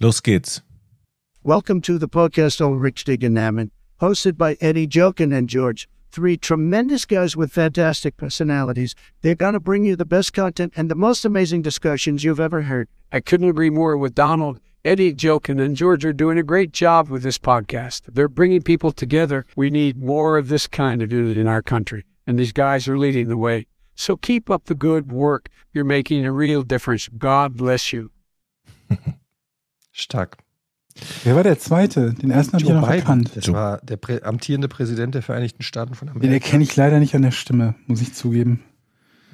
Los geht's. Welcome to the podcast on Rich Diganaman, hosted by Eddie Jokin and George. Three tremendous guys with fantastic personalities. They're going to bring you the best content and the most amazing discussions you've ever heard. I couldn't agree more with Donald. Eddie, Jokin, and George are doing a great job with this podcast. They're bringing people together. We need more of this kind of unit in our country, and these guys are leading the way. So keep up the good work. You're making a real difference. God bless you. Stark. Wer war der zweite? Den ersten habe ich noch Biden, erkannt. Das Joe. war der Prä amtierende Präsident der Vereinigten Staaten von Den Amerika. erkenne ich leider nicht an der Stimme, muss ich zugeben.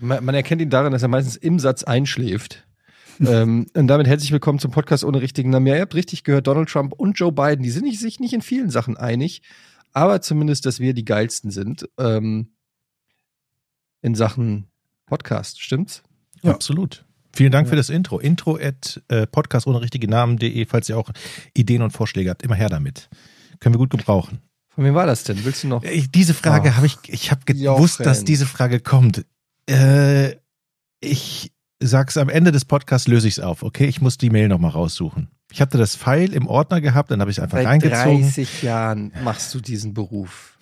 Man, man erkennt ihn daran, dass er meistens im Satz einschläft. ähm, und damit herzlich willkommen zum Podcast ohne richtigen Namen. Ja, ihr habt richtig gehört, Donald Trump und Joe Biden, die sind sich nicht in vielen Sachen einig, aber zumindest, dass wir die geilsten sind ähm, in Sachen Podcast, stimmt's? Ja. Absolut. Vielen Dank für das Intro. Intro at äh, podcast ohne richtige Namen.de, falls ihr auch Ideen und Vorschläge habt. Immer her damit. Können wir gut gebrauchen. Von wem war das denn? Willst du noch? Ich, diese Frage habe ich, ich habe gewusst, Jochen. dass diese Frage kommt. Äh, ich sag's am Ende des Podcasts, löse ich es auf, okay? Ich muss die Mail nochmal raussuchen. Ich hatte das Pfeil im Ordner gehabt, dann habe ich es einfach Seit reingezogen. 30 Jahren machst du diesen Beruf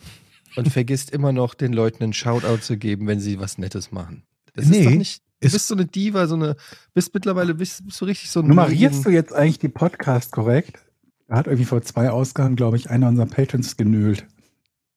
und vergisst immer noch den Leuten einen Shoutout zu geben, wenn sie was Nettes machen. Das Nee, ist doch nicht. Du ist- bist so eine Diva, so eine. Bist mittlerweile bist, bist du richtig so ein. Nummerierst du jetzt eigentlich die Podcast korrekt? Da hat irgendwie vor zwei Ausgaben, glaube ich, einer unserer Patrons genölt,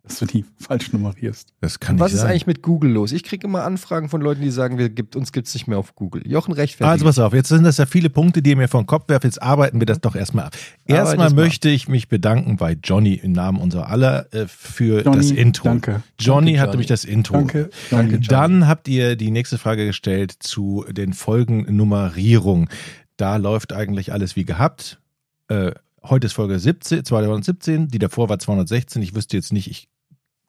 dass du die falsch nummerierst. Das kann Was nicht ist sein. eigentlich mit Google los? Ich kriege immer Anfragen von Leuten, die sagen, wir gibt, uns gibt's nicht mehr auf Google. Jochen rechtfertigt. Also pass auf, jetzt sind das ja viele Punkte, die ihr mir vom Kopf werft. Jetzt arbeiten wir das doch erstmal ab. Erstmal möchte ich mich bedanken bei Johnny im Namen unserer aller äh, für Johnny, das Intro. danke. Johnny Danke, hat Johnny. nämlich das Intro. Danke. Danke. Dann habt ihr die nächste Frage gestellt zu den Folgennummerierung. Da läuft eigentlich alles wie gehabt. Äh, heute ist Folge 17, 217, die davor war 216. Ich wüsste jetzt nicht, ich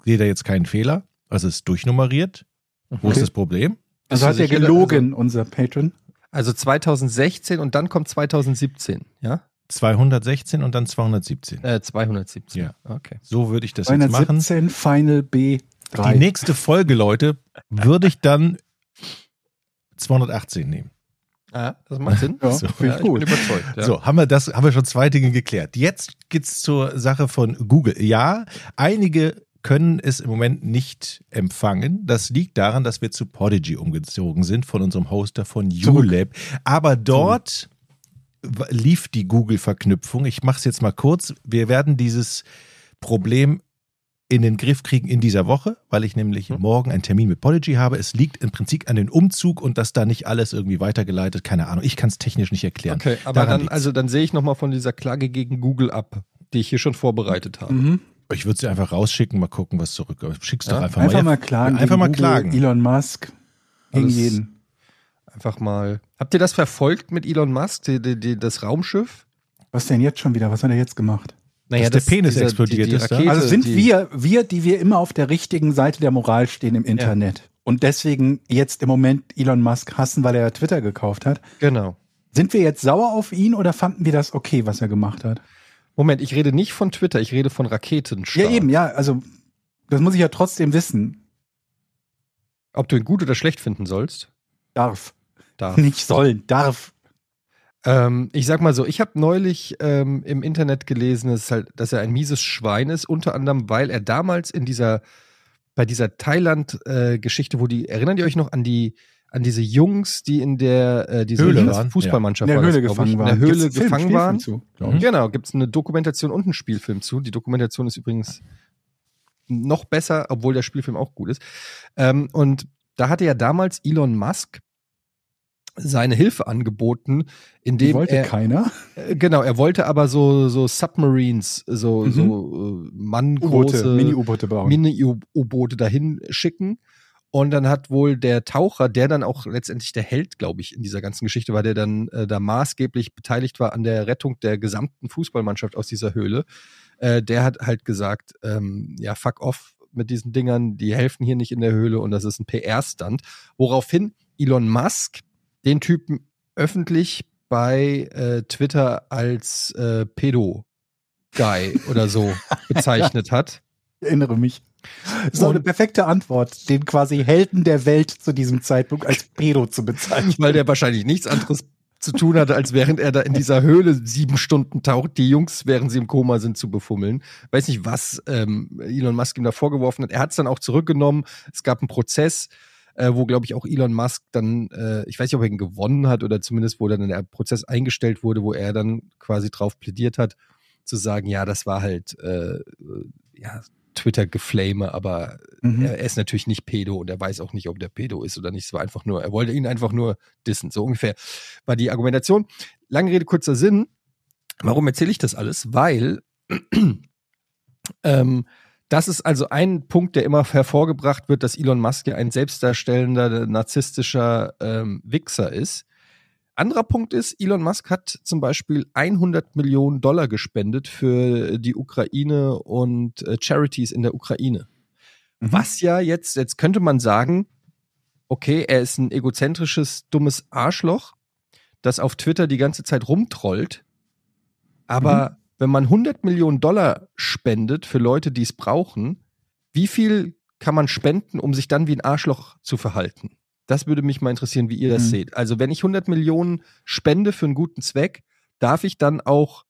sehe da jetzt keinen Fehler. Also es ist durchnummeriert. Wo ist das Problem? Also du hat er gelogen, unser Patron. Also 2016 und dann kommt 2017, ja? 216 und dann 217. Äh, 217. Ja. Okay. So würde ich das jetzt machen. 217 Final B3. Die nächste Folge, Leute, würde ich dann 218 nehmen. Ah, das macht Sinn. Ja, So. finde Ja, ich ich gut. bin überzeugt. Ja. So, haben wir das, haben wir schon zwei Dinge geklärt. Jetzt geht's zur Sache von Google. Ja, einige können es im Moment nicht empfangen. Das liegt daran, dass wir zu Podigy umgezogen sind von unserem Hoster von Zurück. ULab. Aber dort w- lief die Google-Verknüpfung. Ich mache es jetzt mal kurz. Wir werden dieses Problem in den Griff kriegen in dieser Woche, weil ich nämlich Mhm. morgen einen Termin mit Podigy habe. Es liegt im Prinzip an den Umzug und dass da nicht alles irgendwie weitergeleitet, keine Ahnung. Ich kann es technisch nicht erklären. Okay, aber Daran dann, liegt's. also dann sehe ich nochmal von dieser Klage gegen Google ab, die ich hier schon vorbereitet habe. Mhm. Ich würde sie einfach rausschicken, mal gucken, was zurückkommt. Schick's doch Ja, einfach, Einfach mal. mal klagen. Einfach mal Google, klagen. Elon Musk. Gegen Alles- jeden. Einfach mal. Habt ihr das verfolgt mit Elon Musk, die, die, die, das Raumschiff? Was denn jetzt schon wieder? Was hat er jetzt gemacht? Naja, Dass der Penis explodiert ist, ja? Also sind die, wir, wir, die wir immer auf der richtigen Seite der Moral stehen im Internet und deswegen jetzt im Moment Elon Musk hassen, weil er Twitter gekauft hat. Genau. Sind wir jetzt sauer auf ihn oder fanden wir das okay, was er gemacht hat? Moment, ich rede nicht von Twitter, ich rede von Raketenstart. Ja, eben, ja, also das muss ich ja trotzdem wissen. Ob du ihn gut oder schlecht finden sollst? Darf. Darf. Nicht sollen, darf. Ähm, ich sag mal so, ich habe neulich ähm, im Internet gelesen, dass, halt, dass er ein mieses Schwein ist, unter anderem, weil er damals in dieser, bei dieser Thailand-Geschichte, wo die, erinnert ihr euch noch an die, an diese Jungs, die in der äh, diese Höhle waren? Fußballmannschaft In der das, Höhle gefangen waren. in der Höhle Gibt's einen Film, gefangen waren. Zu, Mhm. Genau, gibt es eine Dokumentation und einen Spielfilm zu. Die Dokumentation ist übrigens noch besser, obwohl der Spielfilm auch gut ist. Ähm, und da hatte ja damals Elon Musk seine Hilfe angeboten, Die indem wollte er keiner. äh, genau, er wollte aber so so Submarines, so Mhm. so äh, manngroße Mini-U-Boote bauen. Mini-U-Boote dahin schicken. Und dann hat wohl der Taucher, der dann auch letztendlich der Held, glaube ich, in dieser ganzen Geschichte war, der dann äh, da maßgeblich beteiligt war an der Rettung der gesamten Fußballmannschaft aus dieser Höhle, äh, der hat halt gesagt, ähm, ja, fuck off mit diesen Dingern, die helfen hier nicht in der Höhle und das ist ein PR-Stand. Woraufhin Elon Musk den Typen öffentlich bei äh, Twitter als äh, Pedo-Guy oder so bezeichnet hat. Ich erinnere mich. Ist Und- eine perfekte Antwort, den quasi Helden der Welt zu diesem Zeitpunkt als Pedo zu bezeichnen. weil der wahrscheinlich nichts anderes zu tun hatte, als während er da in dieser Höhle sieben Stunden taucht, die Jungs, während sie im Koma sind, zu befummeln. Weiß nicht, was ähm, Elon Musk ihm da vorgeworfen hat. Er hat es dann auch zurückgenommen. Es gab einen Prozess, äh, wo, glaube ich, auch Elon Musk dann, äh, ich weiß nicht, ob er ihn gewonnen hat oder zumindest, wo dann der Prozess eingestellt wurde, wo er dann quasi drauf plädiert hat, zu sagen, ja, das war halt, äh, ja, Twitter-Geflame, aber Mhm. er, ist natürlich nicht Pedo und er weiß auch nicht, ob der Pedo ist oder nicht. Es war einfach nur, er wollte ihn einfach nur dissen. So ungefähr war die Argumentation. Lange Rede, kurzer Sinn. Warum erzähle ich das alles? Weil ähm, das ist also ein Punkt, der immer hervorgebracht wird, dass Elon Musk ja ein selbstdarstellender, narzisstischer ähm, Wichser ist. Anderer Punkt ist, Elon Musk hat zum Beispiel 100 Millionen Dollar gespendet für die Ukraine und äh, Charities in der Ukraine. Mhm. Was ja jetzt, jetzt könnte man sagen, okay, er ist ein egozentrisches, dummes Arschloch, das auf Twitter die ganze Zeit rumtrollt. Aber wenn man 100 Millionen Dollar spendet für Leute, die es brauchen, wie viel kann man spenden, um sich dann wie ein Arschloch zu verhalten? Das würde mich mal interessieren, wie ihr das Mhm. seht. Also wenn ich 100 Millionen spende für einen guten Zweck, darf ich dann auch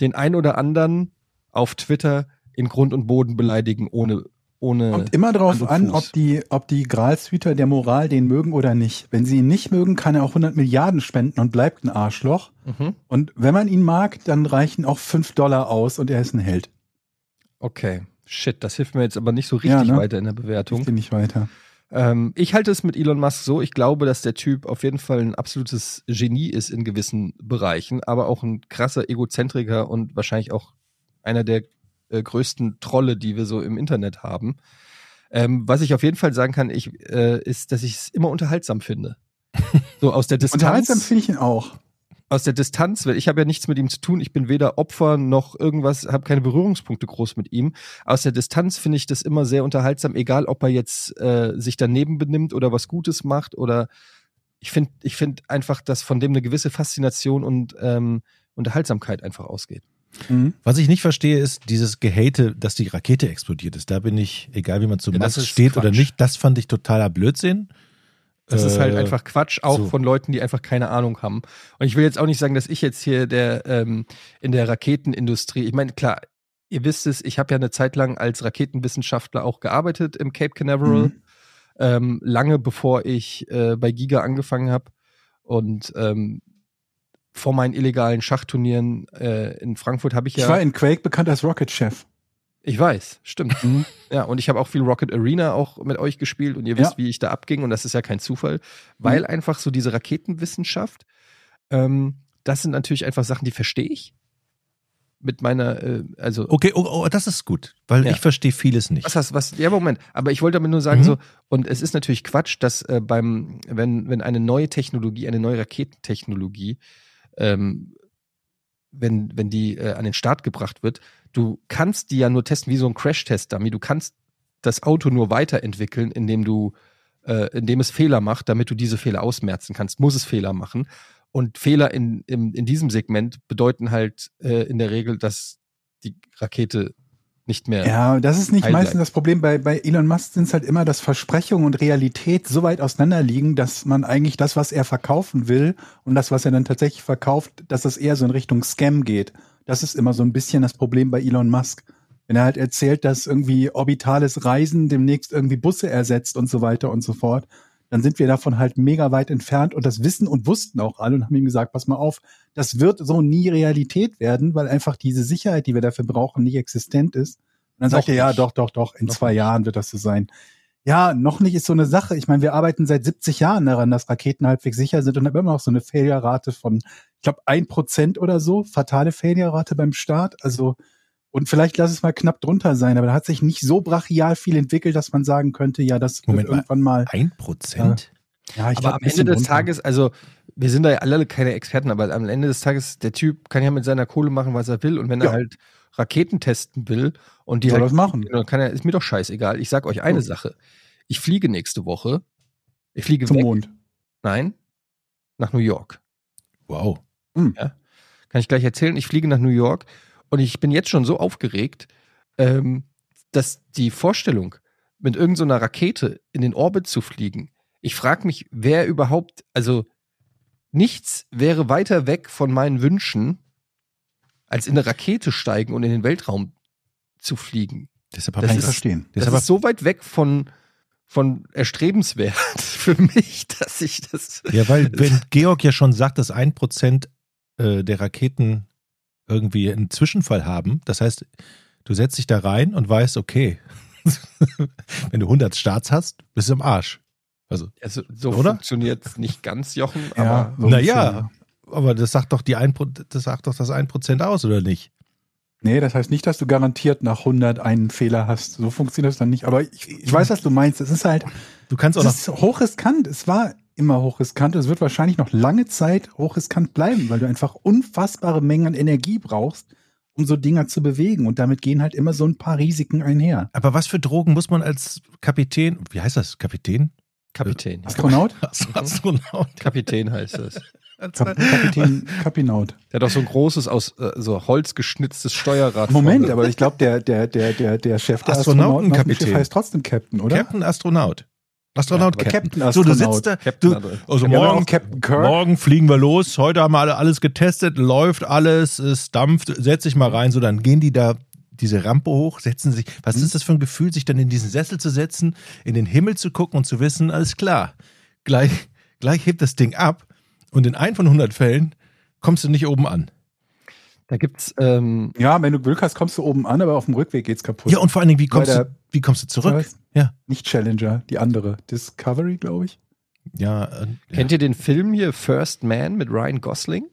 den ein oder anderen auf Twitter in Grund und Boden beleidigen, ohne, ohne Kommt immer drauf an, ob die, ob die Gralshüter der Moral den mögen oder nicht. Wenn sie ihn nicht mögen, kann er auch 100 Milliarden spenden und bleibt ein Arschloch. Mhm. Und wenn man ihn mag, dann reichen auch 5 Dollar aus und er ist ein Held. Okay, shit, das hilft mir jetzt aber nicht so richtig Ja, ne? weiter in der Bewertung. Ich nicht weiter. Ähm, ich halte es mit Elon Musk so. Ich glaube, dass der Typ auf jeden Fall ein absolutes Genie ist in gewissen Bereichen, aber auch ein krasser Egozentriker und wahrscheinlich auch einer der äh, größten Trolle, die wir so im Internet haben. Ähm, was ich auf jeden Fall sagen kann, ich, äh, ist, dass ich es immer unterhaltsam finde. So aus der Unterhaltsam Distanz finde ich ihn auch. Aus der Distanz, weil ich habe ja nichts mit ihm zu tun. Ich bin weder Opfer noch irgendwas, habe keine Berührungspunkte groß mit ihm. Aus der Distanz finde ich das immer sehr unterhaltsam, egal ob er jetzt äh, sich daneben benimmt oder was Gutes macht oder ich finde, ich finde einfach, dass von dem eine gewisse Faszination und ähm, Unterhaltsamkeit einfach ausgeht. Mhm. Was ich nicht verstehe, ist dieses Gehate, dass die Rakete explodiert ist. Da bin ich, egal wie man zu Ja, das Musk steht oder Quatsch. nicht, das fand ich totaler Blödsinn. Das ist halt Äh, einfach Quatsch, auch so. von Leuten, die einfach keine Ahnung haben. Und ich will jetzt auch nicht sagen, dass ich jetzt hier der ähm, in der Raketenindustrie, ich meine, klar, ihr wisst es, ich habe ja eine Zeit lang als Raketenwissenschaftler auch gearbeitet im Cape Canaveral, Mhm. ähm, lange bevor ich äh, bei Giga angefangen habe. Und ähm, vor meinen illegalen Schachturnieren äh, in Frankfurt habe ich ja. Ich war in Quake bekannt als Rocket Chef. Ich weiß, stimmt. Mhm. Ja, und ich habe auch viel Rocket Arena auch mit euch gespielt und ihr wisst, Ja. wie ich da abging und das ist ja kein Zufall, weil einfach so diese Raketenwissenschaft, ähm, das sind natürlich einfach Sachen, die verstehe ich. Mit meiner, äh, also Okay, oh, oh, das ist gut, weil Ja. ich verstehe vieles nicht. was hast was? Ja, Moment. Aber ich wollte damit nur sagen Mhm. so und es ist natürlich Quatsch, dass äh, beim wenn wenn eine neue Technologie, eine neue Raketentechnologie, ähm, wenn wenn die äh, an den Start gebracht wird, du kannst die ja nur testen wie so ein Crash-Test-Dummy. Du kannst das Auto nur weiterentwickeln, indem du äh, indem es Fehler macht, damit du diese Fehler ausmerzen kannst, muss es Fehler machen. Und Fehler in, in, in diesem Segment bedeuten halt äh, in der Regel, dass die Rakete nicht mehr Ja, das ist nicht meistens das Problem. Bei, bei Elon Musk sind es halt immer, dass Versprechung und Realität so weit auseinander liegen, dass man eigentlich das, was er verkaufen will und das, was er dann tatsächlich verkauft, dass das eher so in Richtung Scam geht. Das ist immer so ein bisschen das Problem bei Elon Musk. Wenn er halt erzählt, dass irgendwie orbitales Reisen demnächst irgendwie Busse ersetzt und so weiter und so fort, dann sind wir davon halt mega weit entfernt und das wissen und wussten auch alle und haben ihm gesagt, pass mal auf, das wird so nie Realität werden, weil einfach diese Sicherheit, die wir dafür brauchen, nicht existent ist. Und dann Noch sagt er, ja, doch, doch, doch, in Noch zwei nicht. Jahren wird das so sein. Ja, noch nicht ist so eine Sache. Ich meine, wir arbeiten seit 70 Jahren daran, dass Raketen halbwegs sicher sind und haben immer noch so eine Failure-Rate von, ich glaube, ein Prozent oder so, fatale Failure-Rate beim Start. Also, und vielleicht lass es mal knapp drunter sein, aber da hat sich nicht so brachial viel entwickelt, dass man sagen könnte, ja, das Moment wird mal. irgendwann mal. Ein Prozent? Ja, ich aber glaub, am Ende des runter. Tages, also wir sind da ja alle keine Experten, aber am Ende des Tages, der Typ kann ja mit seiner Kohle machen, was er will. Und wenn Ja. er halt Raketen testen will und die soll halt, das machen. dann kann er, ist mir doch scheißegal. Ich sag euch eine Ja. Sache. Ich fliege nächste Woche. Ich fliege Zum weg. Mond. Nein, nach New York. Wow. Kann ich gleich erzählen. Ich fliege nach New York und ich bin jetzt schon so aufgeregt, ähm, dass die Vorstellung, mit irgendeiner so Rakete in den Orbit zu fliegen, ich frage mich, wer überhaupt, also nichts wäre weiter weg von meinen Wünschen, als in eine Rakete steigen und in den Weltraum zu fliegen. Deshalb Das habe Kann ich ist- verstehen. Das Deshalb ist so weit weg von, von erstrebenswert für mich, dass ich das. Ja, weil wenn Georg ja schon sagt, dass ein Prozent äh, der Raketen irgendwie einen Zwischenfall haben, das heißt, du setzt dich da rein und weißt, okay, wenn du 100 Starts hast, bist du im Arsch. Also, Also, so Oder? funktioniert es nicht ganz, Jochen, Ja, aber so naja. Aber das sagt doch die ein, Pro- das sagt doch das 1% aus, oder nicht? Nee, das heißt nicht, dass du garantiert nach 100 einen Fehler hast. So funktioniert das dann nicht. Aber ich, ich weiß, was du meinst. Es ist halt, Du kannst auch es ist hochriskant. Es war immer hochriskant. Es wird wahrscheinlich noch lange Zeit hochriskant bleiben, weil du einfach unfassbare Mengen an Energie brauchst, um so Dinger zu bewegen. Und damit gehen halt immer so ein paar Risiken einher. aber was für Drogen muss man als Kapitän, wie heißt das, Kapitän? Kapitän. Astronaut? Astronaut. Kapitän heißt das. Kap Kapitän, Kapinaut. Der hat auch so ein großes, aus äh, so Holz geschnitztes Steuerrad. Moment, vorne. aber ich glaube, der, der, der, der, der Chef der Astronautenkapitän. Heißt trotzdem Captain, oder? Captain Astronaut. Astronaut Ja, Captain. Captain So, du Astronaut. sitzt da, Captain du, Astronaut. also Ja, morgen, Captain Kirk. morgen fliegen wir los, heute haben wir alle alles getestet, läuft alles, es dampft, setz dich mal rein, so dann gehen die da diese Rampe hoch, setzen sich, was Mhm. ist das für ein Gefühl, sich dann in diesen Sessel zu setzen, in den Himmel zu gucken und zu wissen, alles klar, gleich, gleich hebt das Ding ab und in ein von 100 Fällen kommst du nicht oben an. Da gibt's, ähm, Ja, wenn du Glück hast, kommst du oben an, aber auf dem Rückweg geht's kaputt. Ja, und vor allen Dingen, wie kommst, der- du, wie kommst du zurück? Ja. Nicht Challenger, die andere. Discovery, glaube ich. Ja, äh, ja. kennt ihr den Film hier First Man mit Ryan Gosling?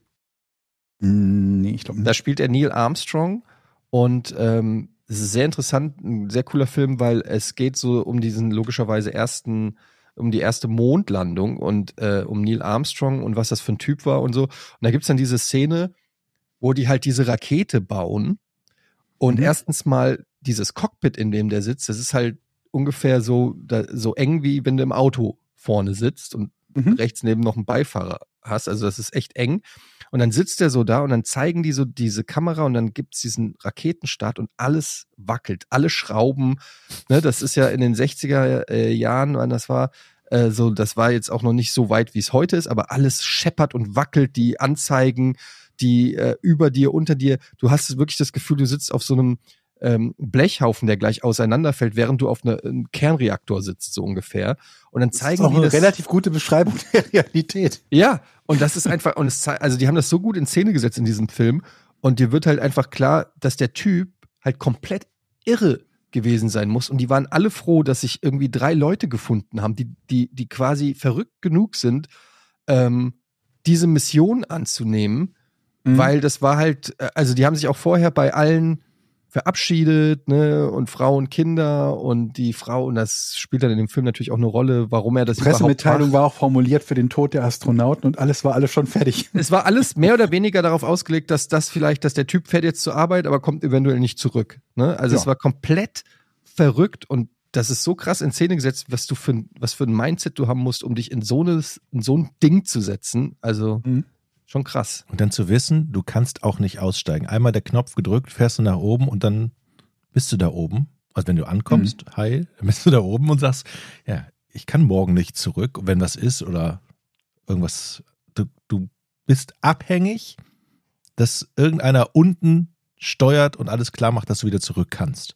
Hm, Nee, ich glaube Da nicht. spielt er Neil Armstrong und ähm, es ist sehr interessant, ein sehr cooler Film, weil es geht so um diesen logischerweise ersten, um die erste Mondlandung und äh, um Neil Armstrong und was das für ein Typ war und so. Und da gibt's dann diese Szene, wo die halt diese Rakete bauen und Mhm. erstens mal dieses Cockpit, in dem der sitzt, das ist halt ungefähr so, da, so eng wie wenn du im Auto vorne sitzt und Mhm. rechts neben noch einen Beifahrer hast. Also das ist echt eng. Und dann sitzt er so da und dann zeigen die so diese Kamera und dann gibt's diesen Raketenstart und alles wackelt, alle Schrauben. Ne, das ist ja in den 60er äh, Jahren, wann das war, äh, so, das war jetzt auch noch nicht so weit, wie es heute ist, aber alles scheppert und wackelt, die Anzeigen, die äh, über dir, unter dir. Du hast wirklich das Gefühl, du sitzt auf so einem ähm, Blechhaufen, der gleich auseinanderfällt, während du auf eine, einem Kernreaktor sitzt, so ungefähr. Und dann Das ist zeigen auch die eine das. relativ gute Beschreibung der Realität. Ja, und das ist einfach, und es also die haben das so gut in Szene gesetzt in diesem Film und dir wird halt einfach klar, dass der Typ halt komplett irre gewesen sein muss und die waren alle froh, dass sich irgendwie drei Leute gefunden haben, die, die, die quasi verrückt genug sind, ähm, diese Mission anzunehmen, Mhm. weil das war halt, äh, also die haben sich auch vorher bei allen verabschiedet, ne, und Frau und Kinder und die Frau, und das spielt dann in dem Film natürlich auch eine Rolle, warum er das Die Pressemitteilung war auch formuliert für den Tod der Astronauten und alles war alles schon fertig. Es war alles mehr oder weniger darauf ausgelegt, dass das vielleicht, dass der Typ fährt jetzt zur Arbeit, aber kommt eventuell nicht zurück. Ne? Also Ja. es war komplett verrückt und das ist so krass in Szene gesetzt, was du für, ein- was für ein Mindset du haben musst, um dich in so, eine, in so ein Ding zu setzen. Also Mhm. Schon krass. Und dann zu wissen, du kannst auch nicht aussteigen. Einmal der Knopf gedrückt, fährst du nach oben und dann bist du da oben. Also wenn du ankommst, heil, dann bist du da oben und sagst, ja, ich kann morgen nicht zurück, wenn was ist oder irgendwas. Du, du bist abhängig, dass irgendeiner unten steuert und alles klar macht, dass du wieder zurück kannst.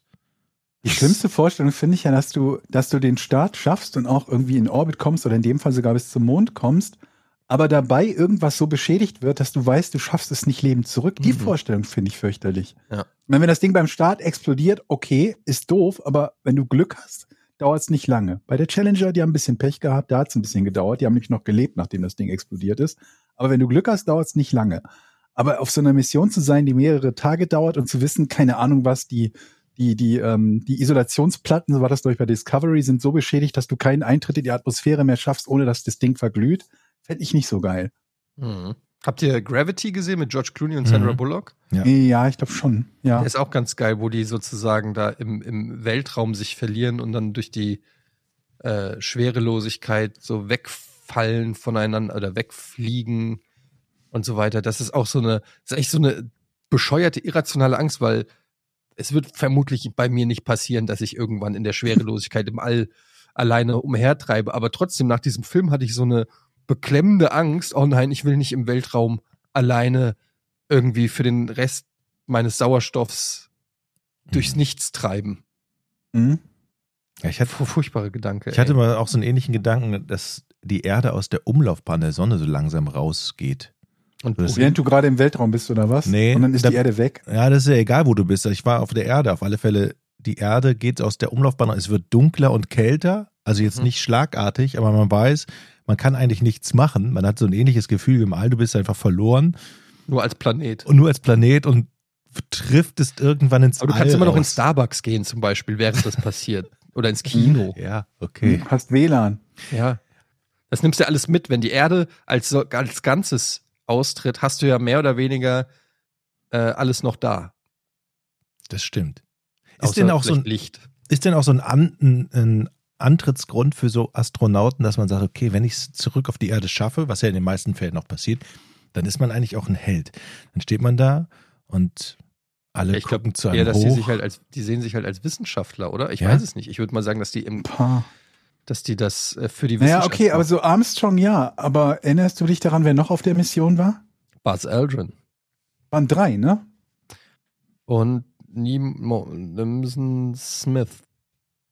Die schlimmste Vorstellung finde ich ja, dass du, dass du den Start schaffst und auch irgendwie in Orbit kommst oder in dem Fall sogar bis zum Mond kommst, aber dabei irgendwas so beschädigt wird, dass du weißt, du schaffst es nicht lebend zurück. Die Mhm. Vorstellung finde ich fürchterlich. Ja. Wenn, wenn das Ding beim Start explodiert, okay, ist doof, aber wenn du Glück hast, dauert es nicht lange. Bei der Challenger, die haben ein bisschen Pech gehabt, da hat es ein bisschen gedauert. Die haben nämlich noch gelebt, nachdem das Ding explodiert ist. Aber wenn du Glück hast, dauert es nicht lange. Aber auf so einer Mission zu sein, die mehrere Tage dauert und zu wissen, keine Ahnung was, die, die, die, ähm, die Isolationsplatten, so war das durch bei Discovery, sind so beschädigt, dass du keinen Eintritt in die Atmosphäre mehr schaffst, ohne dass das Ding verglüht, fände ich nicht so geil. Mhm. Habt ihr Gravity gesehen mit George Clooney und Sandra Mhm. Bullock? Ja. Ja, ich glaube schon. Ja. Der ist auch ganz geil, wo die sozusagen da im, im Weltraum sich verlieren und dann durch die äh, Schwerelosigkeit so wegfallen voneinander oder wegfliegen und so weiter. Das ist auch so eine, das ist echt so eine bescheuerte, irrationale Angst, weil es wird vermutlich bei mir nicht passieren, dass ich irgendwann in der Schwerelosigkeit im All alleine umhertreibe. Aber trotzdem, nach diesem Film hatte ich so eine beklemmende Angst, oh nein, ich will nicht im Weltraum alleine irgendwie für den Rest meines Sauerstoffs durchs Nichts treiben. Mhm. Ja, ich hatte, Fu- Furchtbare Gedanke. ich hatte ey. mal auch so einen ähnlichen Gedanken, dass die Erde aus der Umlaufbahn der Sonne so langsam rausgeht. Und das- Während du gerade im Weltraum bist, oder was? Nee, Und dann ist da- die Erde weg. Ja, das ist ja egal, wo du bist. Ich war auf der Erde. Auf alle Fälle, die Erde geht aus der Umlaufbahn. Es wird dunkler und kälter. Also jetzt Mhm. nicht schlagartig, aber man weiß, man kann eigentlich nichts machen. Man hat so ein ähnliches Gefühl wie im All. Du bist einfach verloren nur als Planet. und nur als Planet und trifft es irgendwann ins Aber du All kannst immer noch in raus. Starbucks gehen, zum Beispiel, während das passiert. Oder ins Kino. Ja, okay. Du hast WLAN. Ja. Das nimmst du alles mit. Wenn die Erde als, so, als Ganzes austritt, hast du ja mehr oder weniger äh, alles noch da. Das stimmt. Ist Außer denn, auch so ein, Licht. ist denn auch so ein, An ein, ein Antrittsgrund für so Astronauten, dass man sagt, okay, wenn ich es zurück auf die Erde schaffe, was ja in den meisten Fällen auch passiert, dann ist man eigentlich auch ein Held. Dann steht man da und alle Ich glaube gucken zu einem eher, dass hoch. die sich halt als, die sehen sich halt als Wissenschaftler, oder? Ich Ja? weiß es nicht. Ich würde mal sagen, dass die im, dass die das äh, für die Naja, Wissenschaft okay, aber so Armstrong ja. Aber erinnerst du dich daran, wer noch auf der Mission war? Buzz Aldrin Waren drei, ne? und Nimson Smith,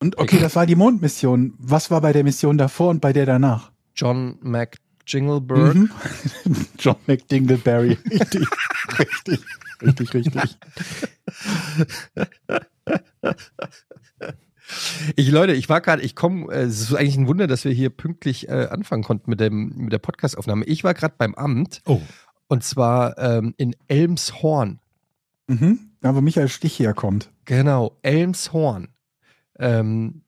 Und okay, das war die Mondmission. Was war bei der Mission davor und bei der danach? John McJinglebird. Mhm. John McDingleberry. Richtig, richtig, richtig, richtig. Ich Leute, ich war gerade, ich komme, äh, es ist eigentlich ein Wunder, dass wir hier pünktlich äh, anfangen konnten mit dem mit der Podcastaufnahme. Ich war gerade beim Amt Oh, und zwar ähm, in Elmshorn. Mhm. Da, wo Michael Stich herkommt. Genau, Elmshorn. Ähm,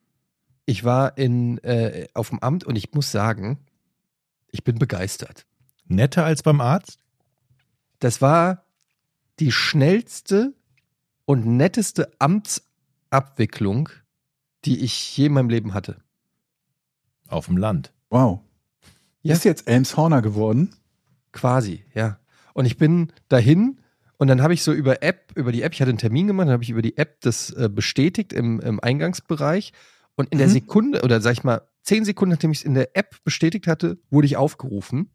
ich war in äh, auf dem Amt und ich muss sagen, ich bin begeistert. netter als beim Arzt? Das war die schnellste und netteste Amtsabwicklung, die ich je in meinem Leben hatte. Auf dem Land. Wow. Ja. Ist jetzt Elmshorner geworden? Quasi, ja. Und ich bin dahin und dann habe ich so über App, über die App, ich hatte einen Termin gemacht, dann habe ich über die App das äh, bestätigt im, im Eingangsbereich. Und in der Mhm. Sekunde, oder sag ich mal, zehn Sekunden, nachdem ich es in der App bestätigt hatte, wurde ich aufgerufen,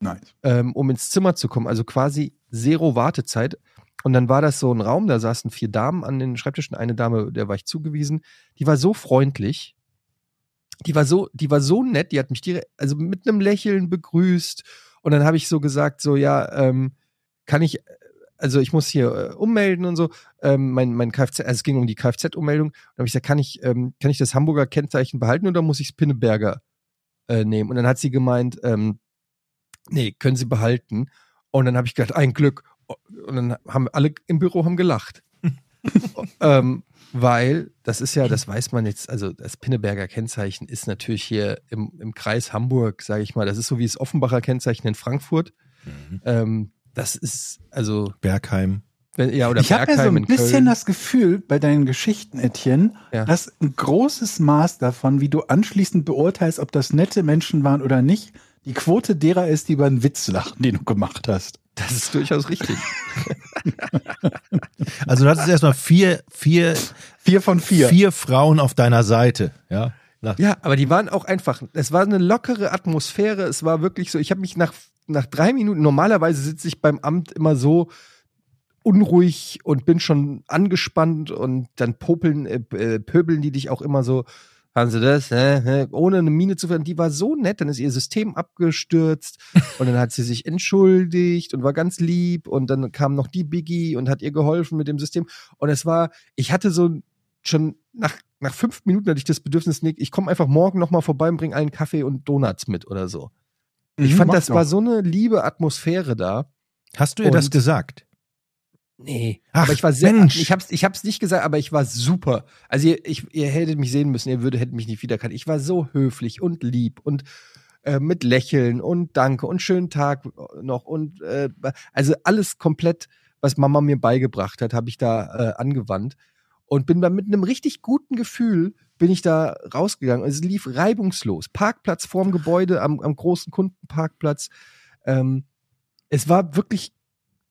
Nein. ähm, um ins Zimmer zu kommen. Also quasi zero Wartezeit. Und dann war das so ein Raum, da saßen vier Damen an den Schreibtischen, eine Dame, der war ich zugewiesen, die war so freundlich. Die war so, die war so nett, die hat mich direkt, also mit einem Lächeln begrüßt. Und dann habe ich so gesagt, so, ja, ähm, kann ich, also ich muss hier äh, ummelden und so, ähm, mein, mein Kfz, also es ging um die Kfz-Ummeldung. Und habe ich gesagt, kann ich, ähm, kann ich das Hamburger Kennzeichen behalten oder muss ich das Pinneberger äh, nehmen? Und dann hat sie gemeint, ähm, nee, können Sie behalten. Und dann habe ich gedacht, ein Glück. Und dann haben alle im Büro haben gelacht. ähm, weil das ist ja, das weiß man jetzt, also das Pinneberger Kennzeichen ist natürlich hier im, im Kreis Hamburg, sage ich mal, das ist so wie das Offenbacher Kennzeichen in Frankfurt. Ähm, das ist, also, Bergheim. wenn, ja, oder ich habe ja so ein in bisschen Köln. das Gefühl bei deinen Geschichten, Etienne, Ja. dass ein großes Maß davon, wie du anschließend beurteilst, ob das nette Menschen waren oder nicht, die Quote derer ist, die über einen Witz lachen, den du gemacht hast. Das ist durchaus richtig. Also du hattest erstmal vier, vier, Vier von vier. vier Frauen auf deiner Seite. Ja. Nach, Ja, aber die waren auch einfach, es war eine lockere Atmosphäre, es war wirklich so, ich habe mich nach, nach drei Minuten, normalerweise sitze ich beim Amt immer so unruhig und bin schon angespannt und dann popeln, äh, äh, pöbeln die dich auch immer so, haben sie das, hä, hä, ohne eine Miene zu werden. Die war so nett, dann ist ihr System abgestürzt und dann hat sie sich entschuldigt und war ganz lieb und dann kam noch die Biggie und hat ihr geholfen mit dem System und es war, ich hatte so schon nach, nach fünf Minuten hatte ich das Bedürfnis, Nick, ich komme einfach morgen nochmal vorbei und bringe allen Kaffee und Donuts mit oder so. Ich Mhm, fand, das war so eine liebe Atmosphäre da. Hast du ihr das Und- gesagt? Nee. Ach, aber ich war sehr, Mensch. ich hab's, ich hab's nicht gesagt, aber ich war super. Also ihr, ich, ihr hättet mich sehen müssen, ihr würdet, hättet mich nicht wiedererkannt. Ich war so höflich und lieb und äh, mit Lächeln und Danke und schönen Tag noch und äh, also alles komplett, was Mama mir beigebracht hat, habe ich da äh, angewandt und bin da mit einem richtig guten Gefühl bin ich da rausgegangen. Es lief reibungslos. Parkplatz vorm Gebäude am, am großen Kundenparkplatz. Ähm, es war wirklich,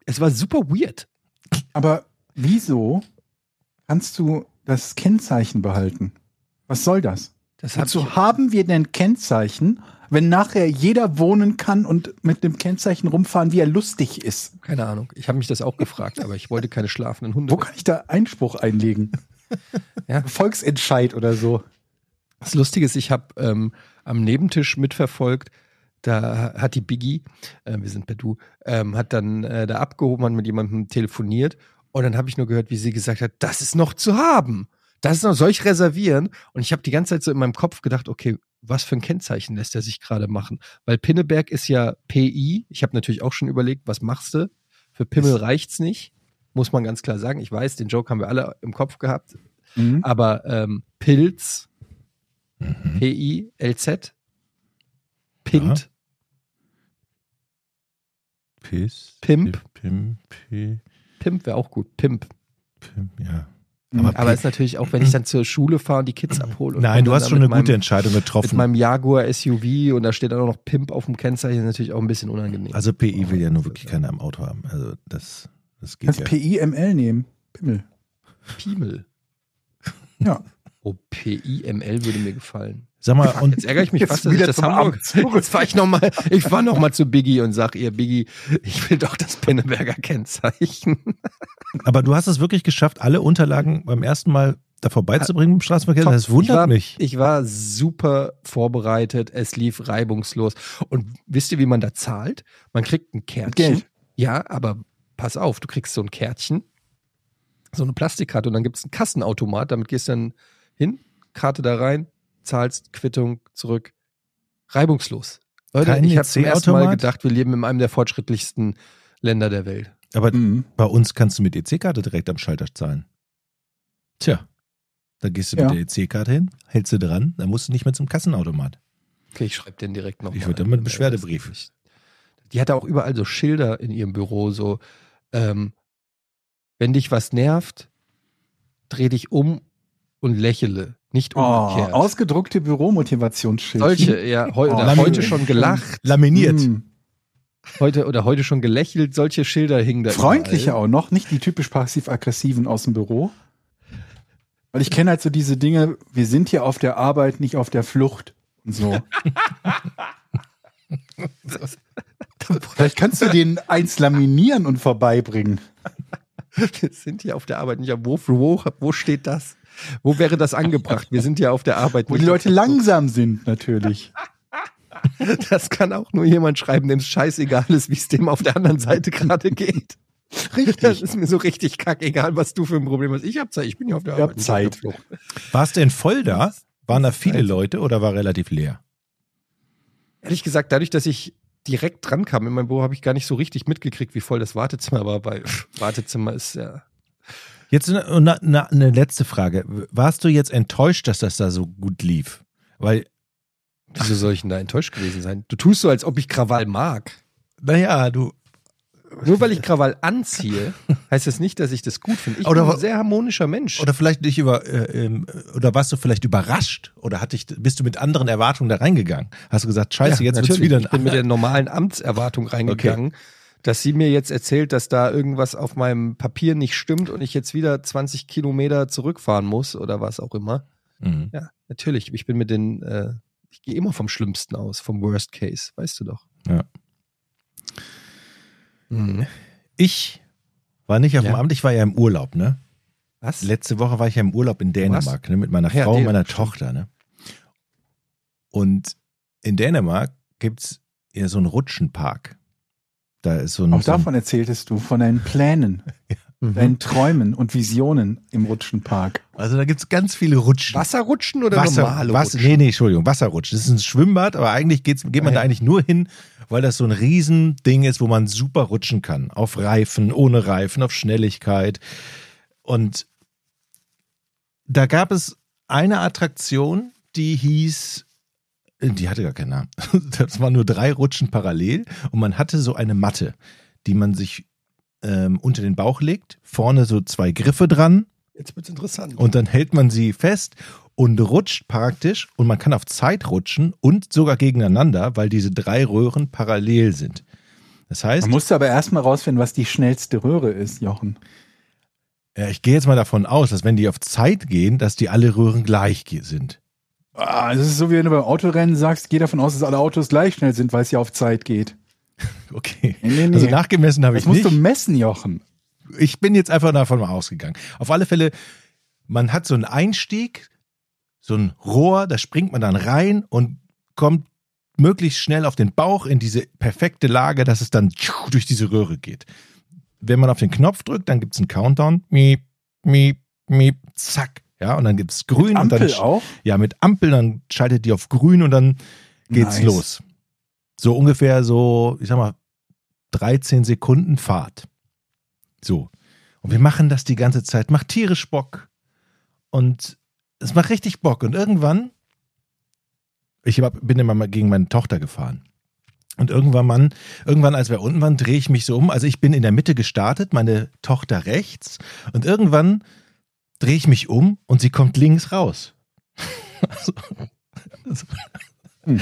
es war super weird. Aber wieso kannst du das Kennzeichen behalten? Was soll das? Das hab Wozu ich, haben wir denn Kennzeichen, wenn nachher jeder wohnen kann und mit dem Kennzeichen rumfahren, wie er lustig ist? keine Ahnung. Ich habe mich das auch gefragt, aber ich wollte keine schlafenden Hunde. Wo kann ich da Einspruch einlegen? Ja. Volksentscheid oder so. Das Lustige ist, ich habe ähm, am Nebentisch mitverfolgt, da hat die Biggie, äh, wir sind per Du, ähm, hat dann äh, da abgehoben, hat mit jemandem telefoniert und dann habe ich nur gehört, wie sie gesagt hat, das ist noch zu haben. Das ist noch, soll ich reservieren? Und ich habe die ganze Zeit so in meinem Kopf gedacht, okay, was für ein Kennzeichen lässt er sich gerade machen? Weil Pinneberg ist ja PI. Ich habe natürlich auch schon überlegt, was machst du? Für Pimmel reicht's nicht, muss man ganz klar sagen. Ich weiß, den Joke haben wir alle im Kopf gehabt. Mhm. Aber ähm, Pilz, Mhm. P-I-L-Z, Pint, Piss. Pimp. Pimp. Pimp. Pimp wäre auch gut. Pimp. Pimp, ja. Mhm. Aber ist natürlich auch, wenn ich dann zur Schule fahre und die Kids abhole. und Nein, du hast schon mit eine gute meinem, Entscheidung Mit getroffen. meinem Jaguar SUV und da steht dann auch noch Pimp auf dem Kennzeichen, ist natürlich auch ein bisschen unangenehm. Also PI will ja nur wirklich keiner im Auto haben. Also das, das geht Kannst ja. PIML nehmen. Pimmel. Piemel. Ja. Oh, P-I-M-L würde mir gefallen. Sag mal, und Jetzt ärgere ich mich Jetzt fast, dass ich wieder das zum Hamburg. Jetzt fahr ich noch mal, ich fahr noch mal zu Biggie und sag ihr, Biggie, ich will doch das Pinneberger Kennzeichen. aber du hast es wirklich geschafft, alle Unterlagen beim ersten Mal da vorbeizubringen im Straßenverkehr. Top. Das wundert ich war, mich. Ich war super vorbereitet. Es lief reibungslos. Und wisst ihr, wie man da zahlt? Man kriegt ein Kärtchen. Geld. Ja, aber pass auf, du kriegst so ein Kärtchen, so eine Plastikkarte und dann gibt es einen Kassenautomat. Damit gehst du dann hin, Karte da rein, zahlst, Quittung zurück. Reibungslos. Leute, Kein ich habe zum ersten Mal gedacht, wir leben in einem der fortschrittlichsten Länder der Welt. Aber Mhm. bei uns kannst du mit EC-Karte direkt am Schalter zahlen. Tja, dann gehst du Ja. mit der EC-Karte hin, hältst du dran, dann musst du nicht mehr zum Kassenautomat. Okay, ich schreibe den direkt noch. Ich mal. würd dann mit einem Beschwerdebrief. Ich- Die hatte auch überall so Schilder in ihrem Büro, so, ähm, wenn dich was nervt, dreh dich um und lächele, nicht Oh, umgekehrt. ausgedruckte Büromotivationsschilder. Solche, ja, heu, Oh, heute schon gelacht, Laminiert. Mhm. heute oder heute schon gelächelt, solche Schilder hingen da. Freundliche überall. auch noch, nicht die typisch passiv-aggressiven aus dem Büro. Weil ich kenne halt so diese Dinge, wir sind hier auf der Arbeit, nicht auf der Flucht. Und so. Vielleicht kannst du den eins laminieren und vorbeibringen. Wir sind hier auf der Arbeit nicht. Wo, wo, wo steht das? Wo wäre das angebracht? Wir sind ja auf der Arbeit. Wo die Leute langsam sind, natürlich. Das kann auch nur jemand schreiben, dem es scheißegal ist, wie es dem auf der anderen Seite gerade geht. Richtig. Das ist mir so richtig kackegal, was du für ein Problem hast. Ich hab Zeit, ich bin ja auf der Ihr Arbeit. habt Zeit. nicht auf der Flucht. War es denn voll da? Waren da viele. Leute oder war relativ leer? Ehrlich gesagt, dadurch, dass ich direkt dran kam in meinem Büro, habe ich gar nicht so richtig mitgekriegt, wie voll das Wartezimmer war, weil Wartezimmer ist ja. Jetzt eine, eine, eine- eine letzte Frage. Warst du jetzt enttäuscht, dass das da so gut lief? Weil, Wieso soll ich denn da enttäuscht gewesen sein? Du tust so, als ob ich Krawall mag. naja, du. Nur weil ich Krawall anziehe, heißt das nicht, dass ich das gut finde. Ich Oder bin ein sehr harmonischer Mensch. Oder vielleicht nicht über, äh, ähm, oder warst du vielleicht überrascht? Oder hat dich, bist du mit anderen Erwartungen da reingegangen? Hast du gesagt, scheiße, Ja, jetzt wird's natürlich. wieder Ich bin mit der normalen Amtserwartung reingegangen, dass sie mir jetzt erzählt, dass da irgendwas auf meinem Papier nicht stimmt und ich jetzt wieder 20 Kilometer zurückfahren muss oder was auch immer. Mhm. Ja, natürlich. Ich bin mit den, äh, ich gehe immer vom Schlimmsten aus, vom Worst Case, weißt du doch. Ja. Mhm. Ich war nicht auf dem Ja. Amt, ich war ja im Urlaub, ne? Was? Letzte Woche war ich ja im Urlaub in Dänemark, ne, mit meiner ja, Frau und Dänemark, meiner. Tochter, ne? Und in Dänemark gibt's ja so einen Rutschenpark. Da ist so ein, Auch so ein davon erzähltest du, von deinen Plänen, Mhm. deinen Träumen und Visionen im Rutschenpark. also da gibt's ganz viele Rutschen. Wasserrutschen oder Wasser, normale Wasser, Rutschen? nee, nee, Entschuldigung, Wasserrutschen. Das ist ein Schwimmbad, aber eigentlich geht's, geht man Ja. da eigentlich nur hin, weil das so ein Riesending ist, wo man super rutschen kann. Auf Reifen, ohne Reifen, auf Schnelligkeit. Und da gab es eine Attraktion, die hieß, die hatte gar keinen Namen. Das waren nur drei Rutschen parallel und man hatte so eine Matte, die man sich ähm, unter den Bauch legt, vorne so zwei Griffe dran Jetzt wird's interessant. und dann hält man sie fest und rutscht praktisch und man kann auf Zeit rutschen und sogar gegeneinander, weil diese drei Röhren parallel sind. Das heißt, Man musste aber erstmal rausfinden, was die schnellste Röhre ist, Jochen. ja, ich gehe jetzt mal davon aus, dass wenn die auf Zeit gehen, dass die alle Röhren gleich sind. Ah, das ist so, wie wenn du beim Autorennen sagst, geh davon aus, dass alle Autos gleich schnell sind, weil es ja auf Zeit geht. Okay. Nee, nee, nee. Also nachgemessen habe Das ich musst nicht. du messen, Jochen. ich bin jetzt einfach davon mal ausgegangen. Auf alle Fälle, man hat so einen Einstieg, so ein Rohr, da springt man dann rein und kommt möglichst schnell auf den Bauch in diese perfekte Lage, dass es dann durch diese Röhre geht. Wenn man auf den Knopf drückt, dann gibt es einen Countdown. Miep, miep, miep, zack. Ja, und dann gibt es grün und Ampel dann auch? ja mit Ampel, dann schaltet die auf grün und dann geht's Nice. los. So ungefähr so, ich sag mal, 13 Sekunden Fahrt. So. Und wir machen das die ganze Zeit. Macht tierisch Bock. Und es macht richtig Bock. Und irgendwann, ich bin immer mal gegen meine Tochter gefahren. Und irgendwann, Mann, irgendwann, als wir unten waren, drehe ich mich so um. Also ich bin in der Mitte gestartet, meine Tochter rechts. Und irgendwann drehe ich mich um und sie kommt links raus. also, also, Hm.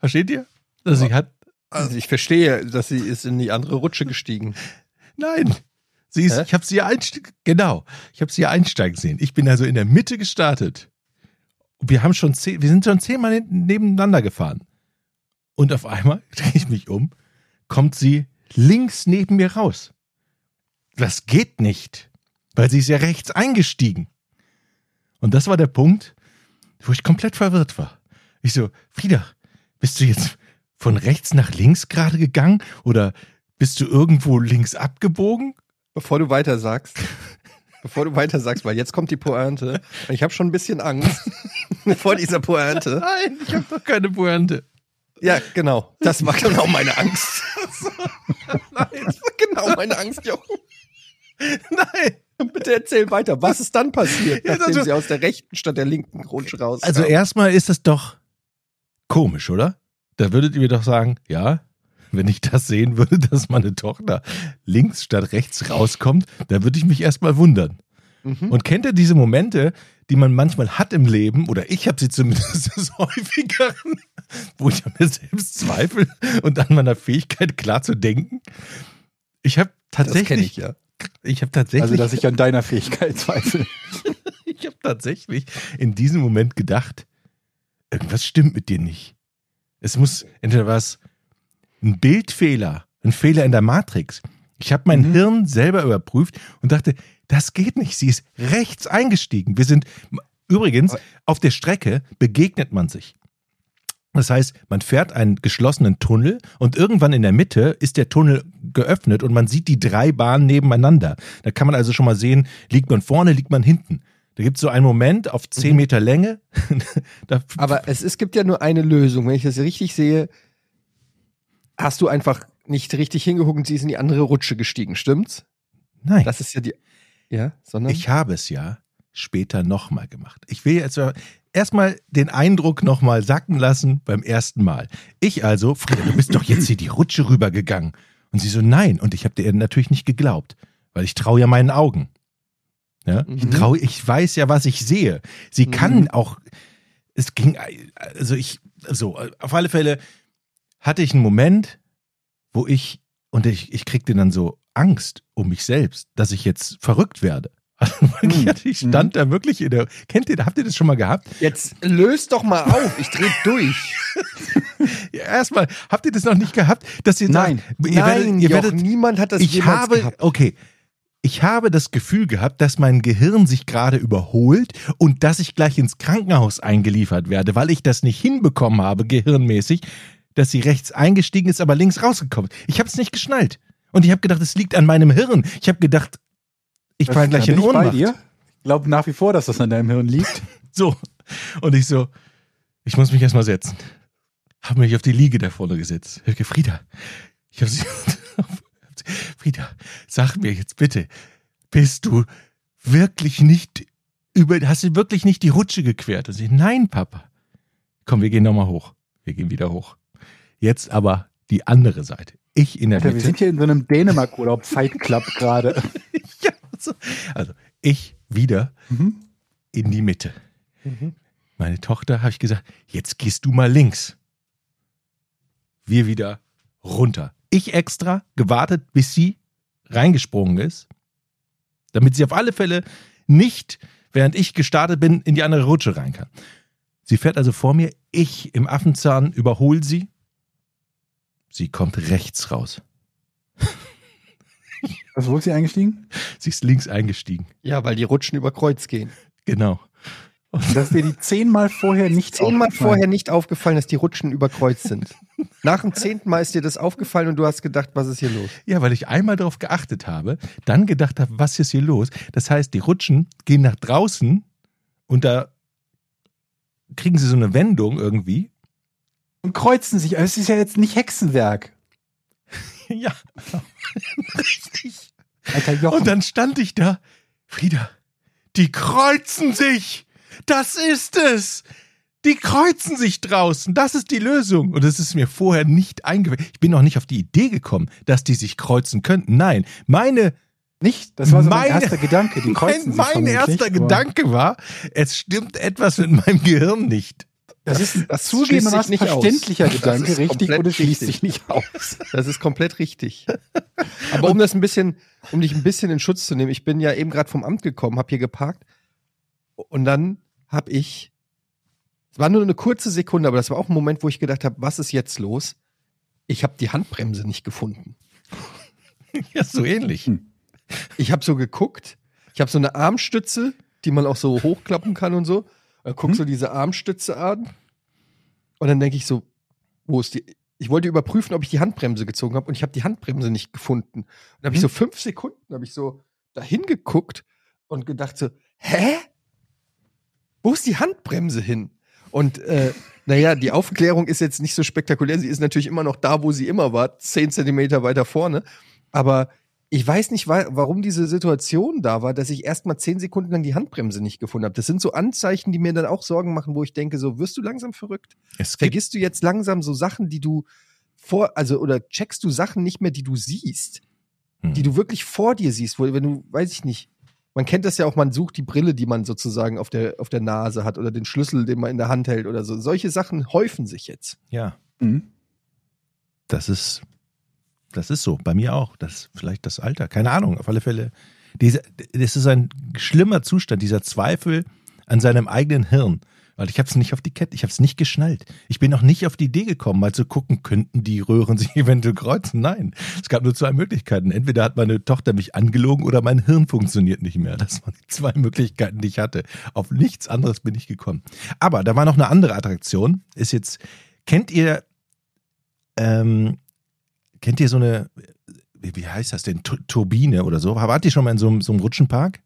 Versteht ihr? Also sie hat, Also ich verstehe, dass sie ist in die andere Rutsche gestiegen. nein, sie ist, Hä? ich habe sie ja einsteigen, genau, ich habe sie ja einsteigen sehen. Ich bin also in der Mitte gestartet. Wir haben schon zehn, wir sind schon zehnmal ne- nebeneinander gefahren. Und auf einmal drehe ich mich um, kommt sie links neben mir raus. Das geht nicht, weil sie ist ja rechts eingestiegen. Und das war der Punkt, wo ich komplett verwirrt war. Ich so, Frieda, bist du jetzt von rechts nach links gerade gegangen oder bist du irgendwo links abgebogen? Bevor du weiter sagst, bevor du weiter sagst, weil jetzt kommt die Pointe. Ich habe schon ein bisschen Angst vor dieser Pointe. Nein, ich habe doch keine Pointe. Ja, genau. Das war genau meine Angst. Das war genau meine Angst, Jochen. Nein. Bitte erzähl weiter. Was ist dann passiert, nachdem also- sie aus der rechten statt der linken Rutsche raus? Also erstmal ist das doch komisch, oder? Da würdet ihr mir doch sagen, ja, wenn ich das sehen würde, dass meine Tochter links statt rechts rauskommt, da würde ich mich erstmal wundern. Mhm. Und kennt ihr diese Momente, die man manchmal hat im Leben, oder ich habe sie zumindest des Häufigeren, wo ich an mir selbst zweifle und an meiner Fähigkeit klar zu denken? Ich habe tatsächlich, ich ja. ich habe tatsächlich, Also, dass ich an deiner Fähigkeit zweifle. ich habe tatsächlich in diesem Moment gedacht, irgendwas stimmt mit dir nicht. Es muss entweder was ein Bildfehler, ein Fehler in der Matrix. Ich habe mein Mhm. Hirn selber überprüft und dachte, das geht nicht. Sie ist rechts eingestiegen. Wir sind übrigens auf der Strecke begegnet man sich. Das heißt, man fährt einen geschlossenen Tunnel und irgendwann in der Mitte ist der Tunnel geöffnet und man sieht die drei Bahnen nebeneinander. Da kann man also schon mal sehen, liegt man vorne, liegt man hinten. Da gibt es so einen Moment auf zehn Meter Länge. Aber es, es gibt ja nur eine Lösung. Wenn ich das richtig sehe, hast du einfach nicht richtig hingeguckt und sie ist in die andere Rutsche gestiegen, stimmt's? nein, Das ist ja die. Ja, sondern. ich habe es ja später nochmal gemacht. Ich will jetzt erstmal den Eindruck nochmal sacken lassen beim ersten Mal. Ich also, Frieda, du bist doch jetzt hier die Rutsche rübergegangen. Und sie so, nein. Und ich habe dir natürlich nicht geglaubt, weil ich traue ja meinen Augen. Ja, ich Mhm. traue, ich weiß ja, was ich sehe. Sie kann auch, es ging, also ich, so, auf alle Fälle hatte ich einen Moment, wo ich, und ich, ich kriegte dann so Angst um mich selbst, dass ich jetzt verrückt werde. Also Mhm. ich stand da wirklich in der, kennt ihr, habt ihr das schon mal gehabt? Jetzt löst doch mal auf. Ich dreh durch. Ja, erstmal, habt ihr das noch nicht gehabt, dass ihr Nein. sagt, ihr werdet, Nein, ihr Jochen, werdet, niemand hat das ich jemals habe, gehabt. okay, ich habe das Gefühl gehabt, dass mein Gehirn sich gerade überholt und dass ich gleich ins Krankenhaus eingeliefert werde, weil ich das nicht hinbekommen habe, gehirnmäßig, dass sie rechts eingestiegen ist, aber links rausgekommen. Ich habe es nicht geschnallt. Und ich habe gedacht, es liegt an meinem Hirn. Ich habe gedacht, ich falle gleich in Ohnmacht. dir. Ich glaube nach wie vor, dass das an deinem Hirn liegt. So. Und ich so, ich muss mich erstmal setzen. Hab mich auf die Liege da vorne gesetzt. Hab gesagt, Frieda, ich hab sie, Frieda, sag mir jetzt bitte, bist du wirklich nicht über, hast du wirklich nicht die Rutsche gequert? Und sie, nein, Papa. Komm, wir gehen nochmal hoch. Wir gehen wieder hoch. Jetzt aber die andere Seite. Ich in der Alter, wir Mitte. sind hier in so einem Dänemark-Urlaub, Fight Club gerade. ja, so. Also, ich wieder Mhm. in die Mitte. Mhm. Meine Tochter habe ich gesagt, jetzt gehst du mal links. Wir wieder runter. Ich extra gewartet, bis sie reingesprungen ist, damit sie auf alle Fälle nicht, während ich gestartet bin, in die andere Rutsche rein kann. Sie fährt also vor mir, ich im Affenzahn überhole sie. Sie kommt rechts raus. Was, wo ist sie eingestiegen? Sie ist links eingestiegen. Ja, weil die Rutschen über Kreuz gehen. Genau. Und dass dir die zehnmal vorher nicht Zehnmal aufgefallen. vorher nicht aufgefallen, dass die Rutschen über Kreuz sind. Nach dem zehnten Mal ist dir das aufgefallen und du hast gedacht, was ist hier los? Ja, weil ich einmal darauf geachtet habe, dann gedacht habe, was ist hier los? Das heißt, die Rutschen gehen nach draußen und da kriegen sie so eine Wendung irgendwie. Und kreuzen sich. Also Es ist ja jetzt nicht Hexenwerk. Ja, richtig. Alter Jochen. Und dann stand ich da, Frieda, die kreuzen sich. Das ist es. Die kreuzen sich draußen. Das ist die Lösung. Und es ist mir vorher nicht eingefallen. Ich bin noch nicht auf die Idee gekommen, dass die sich kreuzen könnten. Nein, meine nicht? Das war so mein Meine- erster Gedanke. Die kreuzen mein, sich mein erster aber Gedanke war, es stimmt etwas mit meinem Gehirn nicht. Das ist ein Das zugegebenermaßen sich nicht aus. verständlicher Das Gedanke, ist richtig, komplett oder schließt sich nicht aus. Das ist komplett richtig. Aber um das ein bisschen, um dich ein bisschen in Schutz zu nehmen, ich bin ja eben gerade vom Amt gekommen, habe hier geparkt und dann habe ich, es war nur eine kurze Sekunde, aber das war auch ein Moment, wo ich gedacht habe, was ist jetzt los? Ich habe die Handbremse nicht gefunden. Ja, so ähnlich. Ich habe so geguckt, ich habe so eine Armstütze, die man auch so hochklappen kann und so. Dann guck so diese Armstütze an und dann denke ich so, wo ist die? Ich wollte überprüfen, ob ich die Handbremse gezogen habe und ich habe die Handbremse nicht gefunden. Und dann habe ich so fünf Sekunden, habe ich so dahin geguckt und gedacht so, hä? Wo ist die Handbremse hin? Und äh, naja, die Aufklärung ist jetzt nicht so spektakulär. Sie ist natürlich immer noch da, wo sie immer war, zehn Zentimeter weiter vorne. Aber ich weiß nicht, wa warum diese Situation da war, dass ich erst mal zehn Sekunden lang die Handbremse nicht gefunden habe. Das sind so Anzeichen, die mir dann auch Sorgen machen, wo ich denke, so wirst du langsam verrückt? Vergisst du jetzt langsam so Sachen, die du vor, also oder checkst du Sachen nicht mehr, die du siehst, Hm. die du wirklich vor dir siehst, wo, wenn du, weiß ich nicht, man kennt das ja auch, man sucht die Brille, die man sozusagen auf der, auf der Nase hat oder den Schlüssel, den man in der Hand hält oder so. Solche Sachen häufen sich jetzt. ja, Mhm. das ist, das ist so. Bei mir auch. Das ist vielleicht das Alter. Keine Ahnung. Auf alle Fälle. Diese, das ist ein schlimmer Zustand, dieser Zweifel an seinem eigenen Hirn. Weil ich habe es nicht auf die Kette, ich habe es nicht geschnallt. Ich bin noch nicht auf die Idee gekommen, mal zu gucken, könnten die Röhren sich eventuell kreuzen. Nein, es gab nur zwei Möglichkeiten. Entweder hat meine Tochter mich angelogen oder mein Hirn funktioniert nicht mehr. Das waren die zwei Möglichkeiten, die ich hatte. Auf nichts anderes bin ich gekommen. Aber da war noch eine andere Attraktion. Ist jetzt, kennt ihr, ähm, kennt ihr so eine, wie, heißt das denn, Tu- Turbine oder so? Wart ihr schon mal in so einem, so einem Rutschenpark?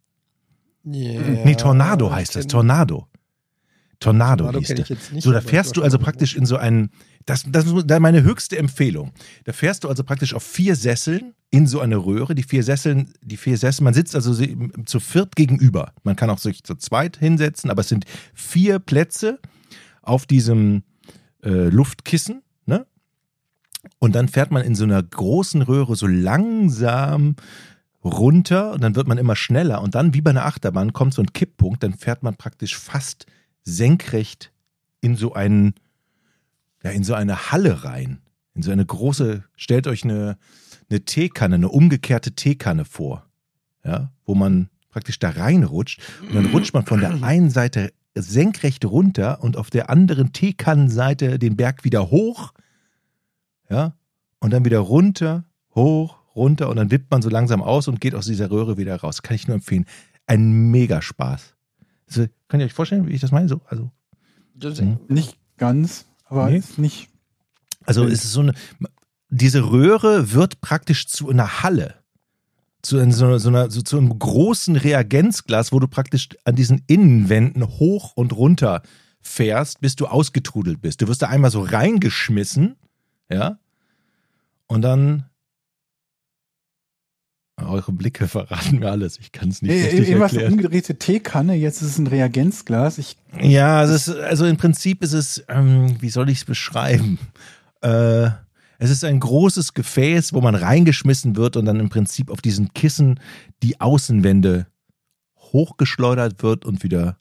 Yeah. nee, Tornado heißt das, Tornado. Tornado, Tornado hieß der. nicht, so, da fährst du also praktisch in so einen, das, das ist meine höchste Empfehlung. Da fährst du also praktisch auf vier Sesseln in so eine Röhre. Die vier Sesseln, die vier Sesseln, man sitzt also zu viert gegenüber. Man kann auch sich zu zweit hinsetzen, aber es sind vier Plätze auf diesem äh, Luftkissen, ne? Und dann fährt man in so einer großen Röhre so langsam runter und dann wird man immer schneller und dann wie bei einer Achterbahn kommt so ein Kipppunkt, dann fährt man praktisch fast senkrecht in so einen ja in so eine Halle rein, in so eine große, stellt euch eine eine Teekanne, eine umgekehrte Teekanne vor, ja, wo man praktisch da reinrutscht und dann rutscht man von der einen Seite senkrecht runter und auf der anderen Teekannenseite den Berg wieder hoch, ja, und dann wieder runter, hoch, runter und dann wippt man so langsam aus und geht aus dieser Röhre wieder raus. Kann ich nur empfehlen. Ein Megaspaß. Also, könnt ihr euch vorstellen, wie ich das meine? So, also, Das, Mhm. Nicht ganz, aber Nee. ist nicht. also es ist so eine, diese Röhre wird praktisch zu einer Halle. Zu, einer- so, einer- so, einer, so zu einem großen Reagenzglas, wo du praktisch an diesen Innenwänden hoch und runter fährst, bis du ausgetrudelt bist. Du wirst da einmal so reingeschmissen, ja, und dann eure Blicke verraten mir alles. Ich kann es nicht Nee, richtig eben was eine erklären. umgedrehte Teekanne, jetzt ist es ein Reagenzglas. Ich, Ja, es ist, also im Prinzip ist es, ähm, wie soll ich es beschreiben? Äh, es ist ein großes Gefäß, wo man reingeschmissen wird und dann im Prinzip auf diesen Kissen die Außenwände hochgeschleudert wird und wieder,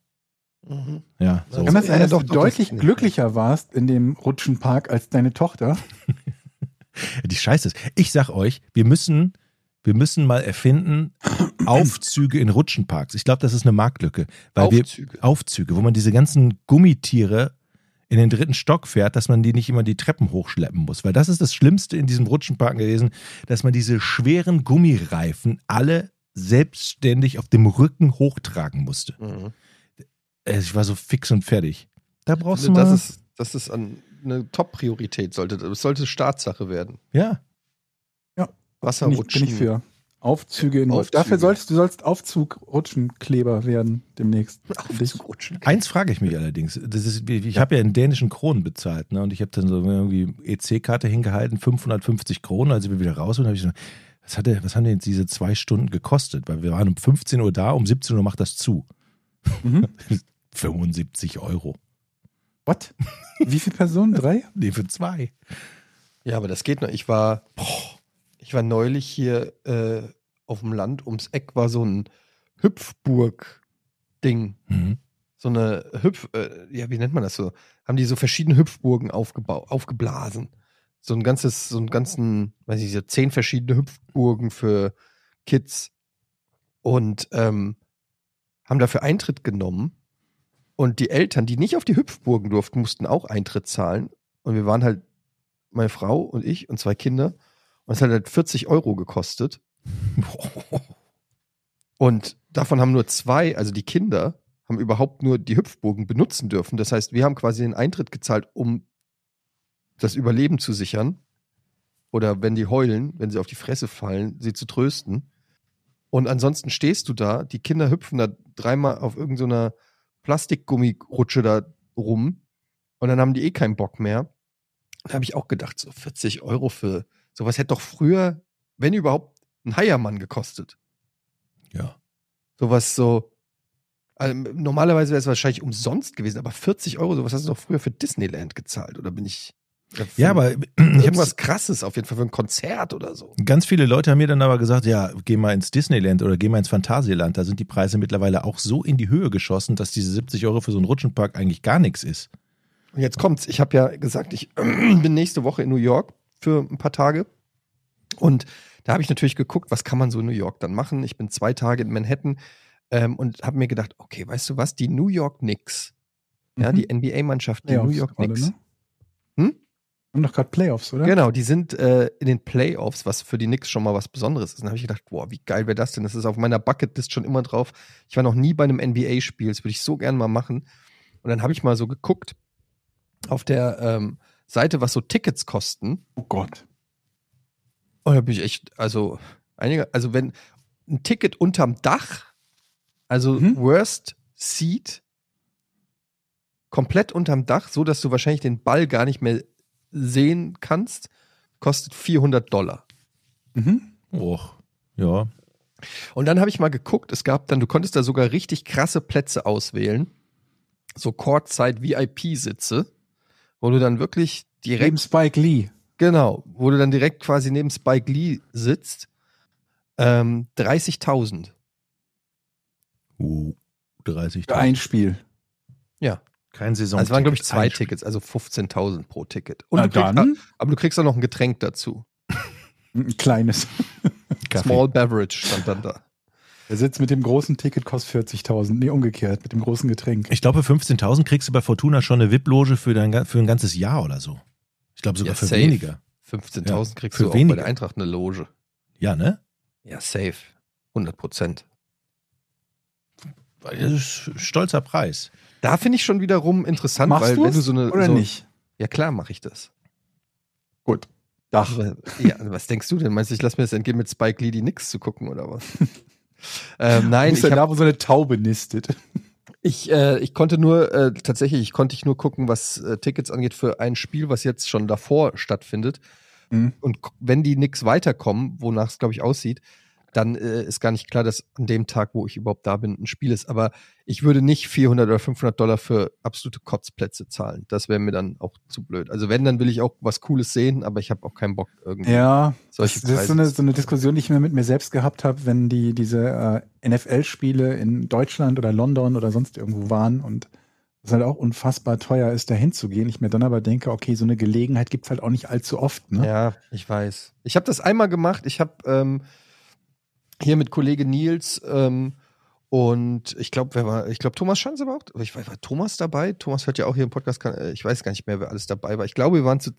Mhm. ja, so. Kann das sein, dass doch, du doch, deutlich glücklicher warst in dem Rutschenpark als deine Tochter? Die Scheiße ist. Ich sag euch, wir müssen, Wir müssen mal erfinden, Aufzüge in Rutschenparks. Ich glaube, das ist eine Marktlücke. Weil Aufzüge. Wir, Aufzüge, wo man diese ganzen Gummitiere in den dritten Stock fährt, dass man die nicht immer die Treppen hochschleppen muss. Weil das ist das Schlimmste in diesem Rutschenpark gewesen, dass man diese schweren Gummireifen alle selbstständig auf dem Rücken hochtragen musste. Mhm. Äh, Ich war so fix und fertig. Da brauchst du mal. das ist, das ist eine Top-Priorität, sollte, es sollte Staatssache werden. ja, Bin ich, Wasserrutschen. bin ich für. Aufzüge in Aufzüge. Dafür sollst du sollst Aufzug-Rutschenkleber werden demnächst. Ich. Aufzurutschen. Eins frage ich mich allerdings. Das ist, ich habe ja in dänischen Kronen bezahlt, ne? Und ich habe dann so irgendwie EC-Karte hingehalten, 550 Kronen. Als wir wieder raus sind, habe ich so, was, hat der, was haben denn jetzt diese zwei Stunden gekostet? Weil wir waren um 15 Uhr da, um 17 Uhr macht das zu. Mhm. 75 Euro. What? Wie viele Personen? Drei? Nee, für zwei. Ja, aber das geht noch. Ich war, boah, ich war neulich hier äh, auf dem Land, ums Eck war so ein Hüpfburg-Ding. Mhm. So eine Hüpf, äh, ja, wie nennt man das so? Haben die so verschiedene Hüpfburgen aufgeblasen. So ein ganzes, so einen ganzen, weiß ich, so zehn verschiedene Hüpfburgen für Kids. Und ähm, haben dafür Eintritt genommen. Und die Eltern, die nicht auf die Hüpfburgen durften, mussten auch Eintritt zahlen. Und wir waren halt, meine Frau und ich und zwei Kinder. Und es hat halt 40 Euro gekostet. Und davon haben nur zwei, also die Kinder, haben überhaupt nur die Hüpfburgen benutzen dürfen. Das heißt, wir haben quasi den Eintritt gezahlt, um das Überleben zu sichern. Oder wenn die heulen, wenn sie auf die Fresse fallen, sie zu trösten. Und ansonsten stehst du da, die Kinder hüpfen da dreimal auf irgendeiner Plastikgummirutsche da rum. Und dann haben die eh keinen Bock mehr. Da habe ich auch gedacht, so 40 Euro für sowas hätte doch früher, wenn überhaupt, ein Heiermann gekostet. Ja. Sowas so. Also, normalerweise wäre es wahrscheinlich umsonst gewesen, aber 40 Euro, sowas hast du doch früher für Disneyland gezahlt, oder bin ich. Ja, aber ich ich habe was krasses auf jeden Fall für ein Konzert oder so. Ganz viele Leute haben mir dann aber gesagt, ja, geh mal ins Disneyland oder geh mal ins Phantasialand. Da sind die Preise mittlerweile auch so in die Höhe geschossen, dass diese 70 Euro für so einen Rutschenpark eigentlich gar nichts ist. Und jetzt kommt's. Ich habe ja gesagt, ich bin nächste Woche in New York für ein paar Tage. Und da habe ich natürlich geguckt, was kann man so in New York dann machen. Ich bin zwei Tage in Manhattan ähm, und habe mir gedacht, okay, weißt du was, die New York Knicks, ja, Mhm. die NBA-Mannschaft, die Playoffs New York Knicks. ne? Hm? Haben doch gerade Playoffs, oder? Genau, die sind äh, in den Playoffs, was für die Knicks schon mal was Besonderes ist. Und habe ich gedacht, boah, wie geil wäre das denn? Das ist auf meiner Bucketlist schon immer drauf. Ich war noch nie bei einem NBA-Spiel, das würde ich so gern mal machen. Und dann habe ich mal so geguckt auf der ähm, Seite, was so Tickets kosten. Oh Gott. Und da bin ich echt, also einige, also wenn ein Ticket unterm Dach, also Mhm. Worst Seat, komplett unterm Dach, so dass du wahrscheinlich den Ball gar nicht mehr sehen kannst, kostet 400 Dollar. Mhm. Och, ja. Und dann habe ich mal geguckt, es gab dann, du konntest da sogar richtig krasse Plätze auswählen. So Courtside VIP-Sitze, wo du dann wirklich Neben direkt, Spike Lee. genau, wo du dann direkt quasi neben Spike Lee sitzt. Ähm, 30.000. Uh, 30 Für ein Spiel. Ja. Kein Saison. Also es waren, glaube ich, zwei Tickets, also 15.000 pro Ticket. Und Na du kriegst, dann. aber du kriegst auch noch ein Getränk dazu. Ein kleines. Small Beverage stand dann da. Der Sitz mit dem großen Ticket kostet 40.000. Nee, umgekehrt, mit dem großen Getränk. Ich glaube, für 15.000 kriegst du bei Fortuna schon eine VIP-Loge für, dein, für ein ganzes Jahr oder so. Ich glaube sogar Ja, für safe. weniger. 15.000 Ja, kriegst für du auch weniger. bei der Eintracht eine Loge. Ja, ne? Ja, safe. 100 Prozent. Das ist ein stolzer Preis. Da finde ich schon wiederum interessant, Machst weil du's wenn du so eine. oder so, nicht? Ja, klar mache ich das. Gut. Dach. Ja, was denkst du denn? Meinst du, ich lasse mir das entgehen, mit Spike Lee die Nix zu gucken oder was? ähm, nein, ich, ja hab, da, wo so eine Taube nistet. ich, äh, ich konnte nur, äh, tatsächlich, ich konnte ich nur gucken, was äh, Tickets angeht für ein Spiel, was jetzt schon davor stattfindet. Mhm. Und wenn die Nix weiterkommen, wonach es, glaube ich, aussieht, dann äh, ist gar nicht klar, dass an dem Tag, wo ich überhaupt da bin, ein Spiel ist. Aber ich würde nicht 400 oder 500 Dollar für absolute Kotzplätze zahlen. Das wäre mir dann auch zu blöd. Also wenn, dann will ich auch was Cooles sehen, aber ich habe auch keinen Bock irgendwie. Ja, Solche das, das ist so eine, so eine Diskussion, die ich mir mit mir selbst gehabt habe, wenn die diese äh, NFL-Spiele in Deutschland oder London oder sonst irgendwo waren und es halt auch unfassbar teuer ist, da hinzugehen. Ich mir dann aber denke, okay, so eine Gelegenheit gibt's halt auch nicht allzu oft. Ne? Ja, ich weiß. Ich habe das einmal gemacht. Ich habe ähm, hier mit Kollege Nils ähm, und ich glaube, wer war, ich glaube, Thomas Schanze war auch, ich weiß, war Thomas dabei? Thomas hört ja auch hier im Podcast, kann, äh, ich weiß gar nicht mehr, wer alles dabei war. Ich glaube, wir waren zu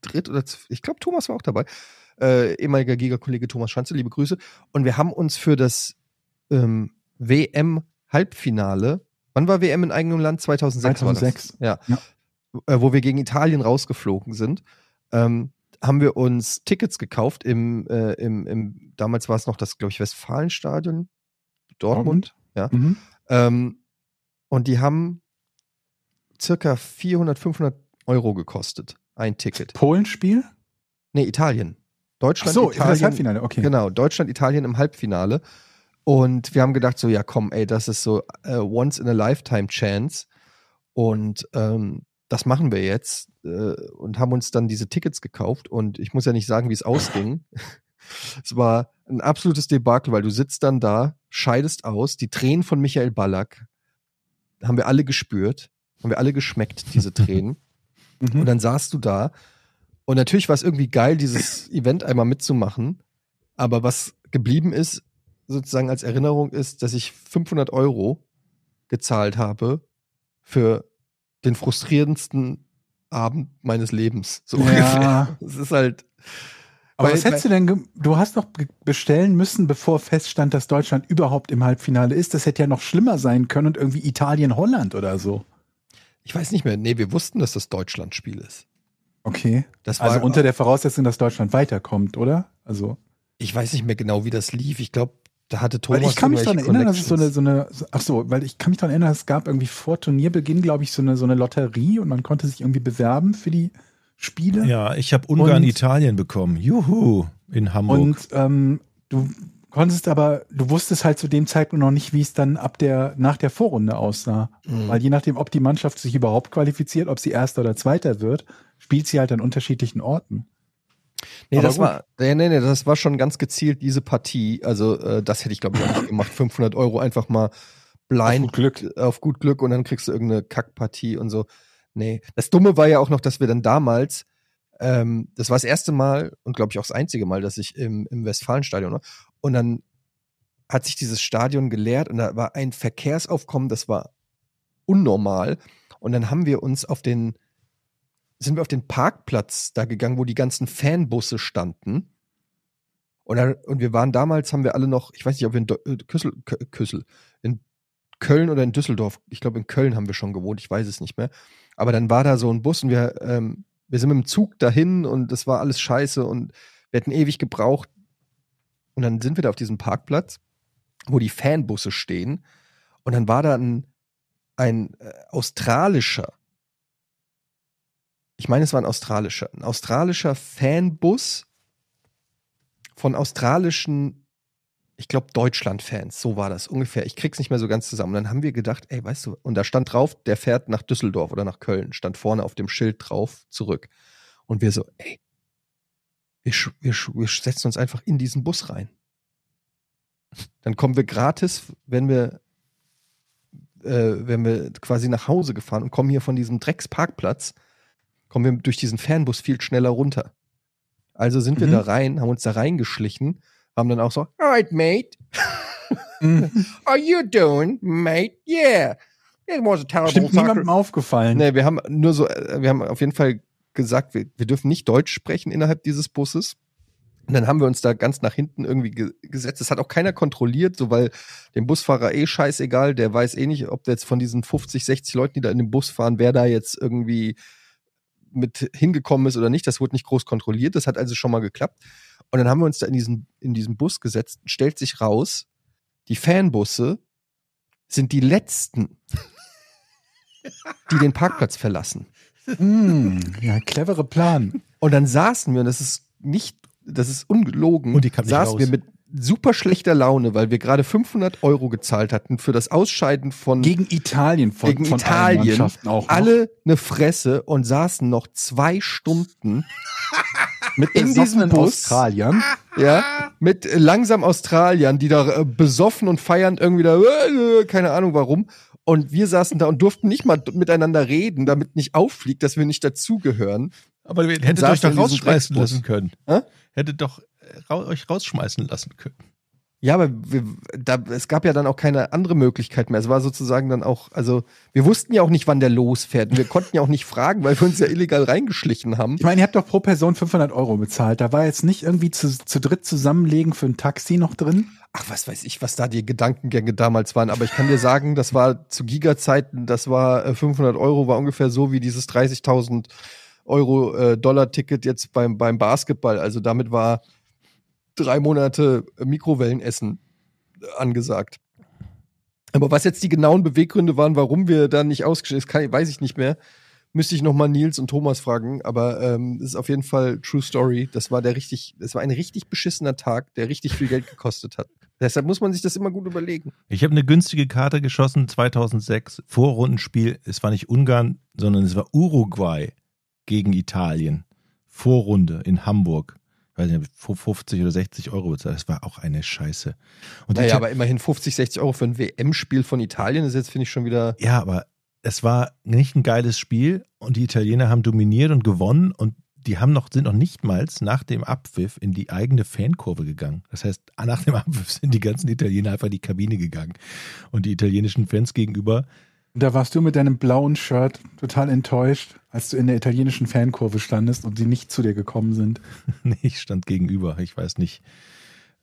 dritt oder zu, ich glaube, Thomas war auch dabei. Äh, ehemaliger Giga-Kollege Thomas Schanze, liebe Grüße. Und wir haben uns für das ähm, WM-Halbfinale, wann war WM in eigenem Land? 2006, 2006. Ja. ja. Äh, wo wir gegen Italien rausgeflogen sind, ähm, haben wir uns Tickets gekauft im, äh, im, im damals war es noch das, glaube ich, Westfalenstadion, Dortmund, ja. Mhm. Ähm, und die haben circa 400, 500 Euro gekostet, ein Ticket. Polenspiel? Nee, Italien. Deutschland, Ach so, Italien. das Halbfinale, okay. Genau, Deutschland, Italien im Halbfinale. Und wir haben gedacht, so, ja, komm, ey, das ist so uh, once in a lifetime chance. Und ähm, das machen wir jetzt. Äh, und haben uns dann diese Tickets gekauft. Und ich muss ja nicht sagen, wie es ausging. es war ein absolutes Debakel, weil du sitzt dann da, scheidest aus, die Tränen von Michael Ballack haben wir alle gespürt, haben wir alle geschmeckt, diese Tränen. Mhm. Und dann saßt du da. Und natürlich war es irgendwie geil, dieses Event einmal mitzumachen. Aber was geblieben ist, sozusagen als Erinnerung ist, dass ich 500 Euro gezahlt habe für den frustrierendsten Abend meines Lebens. So ja. ungefähr. Es ist halt. Aber was hättest du denn, du hast doch bestellen müssen, bevor feststand, dass Deutschland überhaupt im Halbfinale ist. Das hätte ja noch schlimmer sein können und irgendwie Italien, Holland oder so. Ich weiß nicht mehr. Nee, wir wussten, dass das Deutschland-Spiel ist. Okay. Das war also unter der Voraussetzung, dass Deutschland weiterkommt, oder? Also. Ich weiß nicht mehr genau, wie das lief. Ich glaube, da hatte Thomas. Weil ich kann mich daran erinnern, dass es so eine, so eine, ach so, weil ich kann mich daran erinnern, es gab irgendwie vor Turnierbeginn, glaube ich, so eine, so eine Lotterie und man konnte sich irgendwie bewerben für die Spiele. Ja, ich habe Ungarn, und, Italien bekommen. Juhu, in Hamburg. Und ähm, du konntest aber, du wusstest halt zu dem Zeitpunkt noch nicht, wie es dann ab der, nach der Vorrunde aussah. Mhm. Weil je nachdem, ob die Mannschaft sich überhaupt qualifiziert, ob sie Erster oder Zweiter wird, spielt sie halt an unterschiedlichen Orten. Nee, das war, nee, nee, nee, das war schon ganz gezielt diese Partie. Also, äh, das hätte ich, glaube ich, auch nicht gemacht. 500 Euro einfach mal blind. Auf gut Glück. Auf gut Glück und dann kriegst du irgendeine Kackpartie und so. Nee. Das Dumme war ja auch noch, dass wir dann damals, ähm, das war das erste Mal und glaube ich auch das einzige Mal, dass ich im, im Westfalenstadion war. Und dann hat sich dieses Stadion geleert und da war ein Verkehrsaufkommen, das war unnormal. Und dann haben wir uns auf den, sind wir auf den Parkplatz da gegangen, wo die ganzen Fanbusse standen. Und, dann, und wir waren damals, haben wir alle noch, ich weiß nicht, ob wir in äh, Küssel, Küssel, in Köln oder in Düsseldorf, ich glaube in Köln haben wir schon gewohnt, ich weiß es nicht mehr. Aber dann war da so ein Bus und wir, ähm, wir sind mit dem Zug dahin und das war alles scheiße und wir hätten ewig gebraucht. Und dann sind wir da auf diesem Parkplatz, wo die Fanbusse stehen. Und dann war da ein, ein äh, australischer ich meine, es war ein australischer, ein australischer Fanbus von australischen, ich glaube, Deutschland-Fans. So war das ungefähr. Ich krieg's nicht mehr so ganz zusammen. Und dann haben wir gedacht, ey, weißt du, und da stand drauf, der fährt nach Düsseldorf oder nach Köln, stand vorne auf dem Schild drauf, zurück. Und wir so, ey, wir, wir, wir setzen uns einfach in diesen Bus rein. Dann kommen wir gratis, wenn wir, äh, wenn wir quasi nach Hause gefahren und kommen hier von diesem Drecksparkplatz kommen wir durch diesen Fernbus viel schneller runter. Also sind wir mhm. da rein, haben uns da reingeschlichen, haben dann auch so, alright, mate. mhm. Are you doing, mate? Yeah. It was a terrible Stimmt niemandem aufgefallen. Nee, wir haben nur so, äh, wir haben auf jeden Fall gesagt, wir, wir dürfen nicht Deutsch sprechen innerhalb dieses Busses. Und dann haben wir uns da ganz nach hinten irgendwie ge gesetzt. Das hat auch keiner kontrolliert, so weil dem Busfahrer eh scheißegal, der weiß eh nicht, ob der jetzt von diesen 50, 60 Leuten, die da in dem Bus fahren, wer da jetzt irgendwie mit hingekommen ist oder nicht. Das wurde nicht groß kontrolliert. Das hat also schon mal geklappt. Und dann haben wir uns da in diesen, in diesen Bus gesetzt. Stellt sich raus, die Fanbusse sind die letzten, die den Parkplatz verlassen. Mm, ja, clevere Plan. Und dann saßen wir, und das ist nicht, das ist ungelogen, und die kam saßen raus. wir mit super schlechter Laune, weil wir gerade 500 Euro gezahlt hatten für das Ausscheiden von gegen Italien von, gegen von Italien auch noch. alle eine Fresse und saßen noch zwei Stunden mit in diesem Bus Australien. ja mit langsam Australiern, die da äh, besoffen und feiernd irgendwie da äh, keine Ahnung warum und wir saßen da und durften nicht mal miteinander reden, damit nicht auffliegt, dass wir nicht dazugehören. Aber ihr hättet euch doch rausschmeißen lassen können. Hä? Hättet doch ra euch rausschmeißen lassen können. Ja, aber wir, da, es gab ja dann auch keine andere Möglichkeit mehr. Es war sozusagen dann auch, also wir wussten ja auch nicht, wann der losfährt. Und wir konnten ja auch nicht fragen, weil wir uns ja illegal reingeschlichen haben. Ich meine, ihr habt doch pro Person 500 Euro bezahlt. Da war jetzt nicht irgendwie zu, zu dritt zusammenlegen für ein Taxi noch drin. Ach, was weiß ich, was da die Gedankengänge damals waren. Aber ich kann dir sagen, das war zu Giga-Zeiten, das war äh, 500 Euro, war ungefähr so wie dieses 30.000 Euro äh, Dollar-Ticket jetzt beim, beim Basketball. Also damit war drei Monate Mikrowellenessen angesagt. Aber was jetzt die genauen Beweggründe waren, warum wir da nicht ausgestellt sind, weiß ich nicht mehr. Müsste ich nochmal Nils und Thomas fragen, aber ähm, ist auf jeden Fall True Story. Das war der richtig, das war ein richtig beschissener Tag, der richtig viel Geld gekostet hat. Deshalb muss man sich das immer gut überlegen. Ich habe eine günstige Karte geschossen 2006, Vorrundenspiel. Es war nicht Ungarn, sondern es war Uruguay gegen Italien. Vorrunde in Hamburg weiß nicht, 50 oder 60 Euro bezahlt. Das war auch eine Scheiße. Und naja, aber immerhin 50, 60 Euro für ein WM-Spiel von Italien ist jetzt, finde ich, schon wieder. Ja, aber es war nicht ein geiles Spiel und die Italiener haben dominiert und gewonnen und die haben noch, sind noch nicht mal nach dem Abpfiff in die eigene Fankurve gegangen. Das heißt, nach dem Abpfiff sind die ganzen Italiener einfach in die Kabine gegangen. Und die italienischen Fans gegenüber da warst du mit deinem blauen Shirt total enttäuscht, als du in der italienischen Fankurve standest und sie nicht zu dir gekommen sind. nee, ich stand gegenüber. Ich weiß nicht,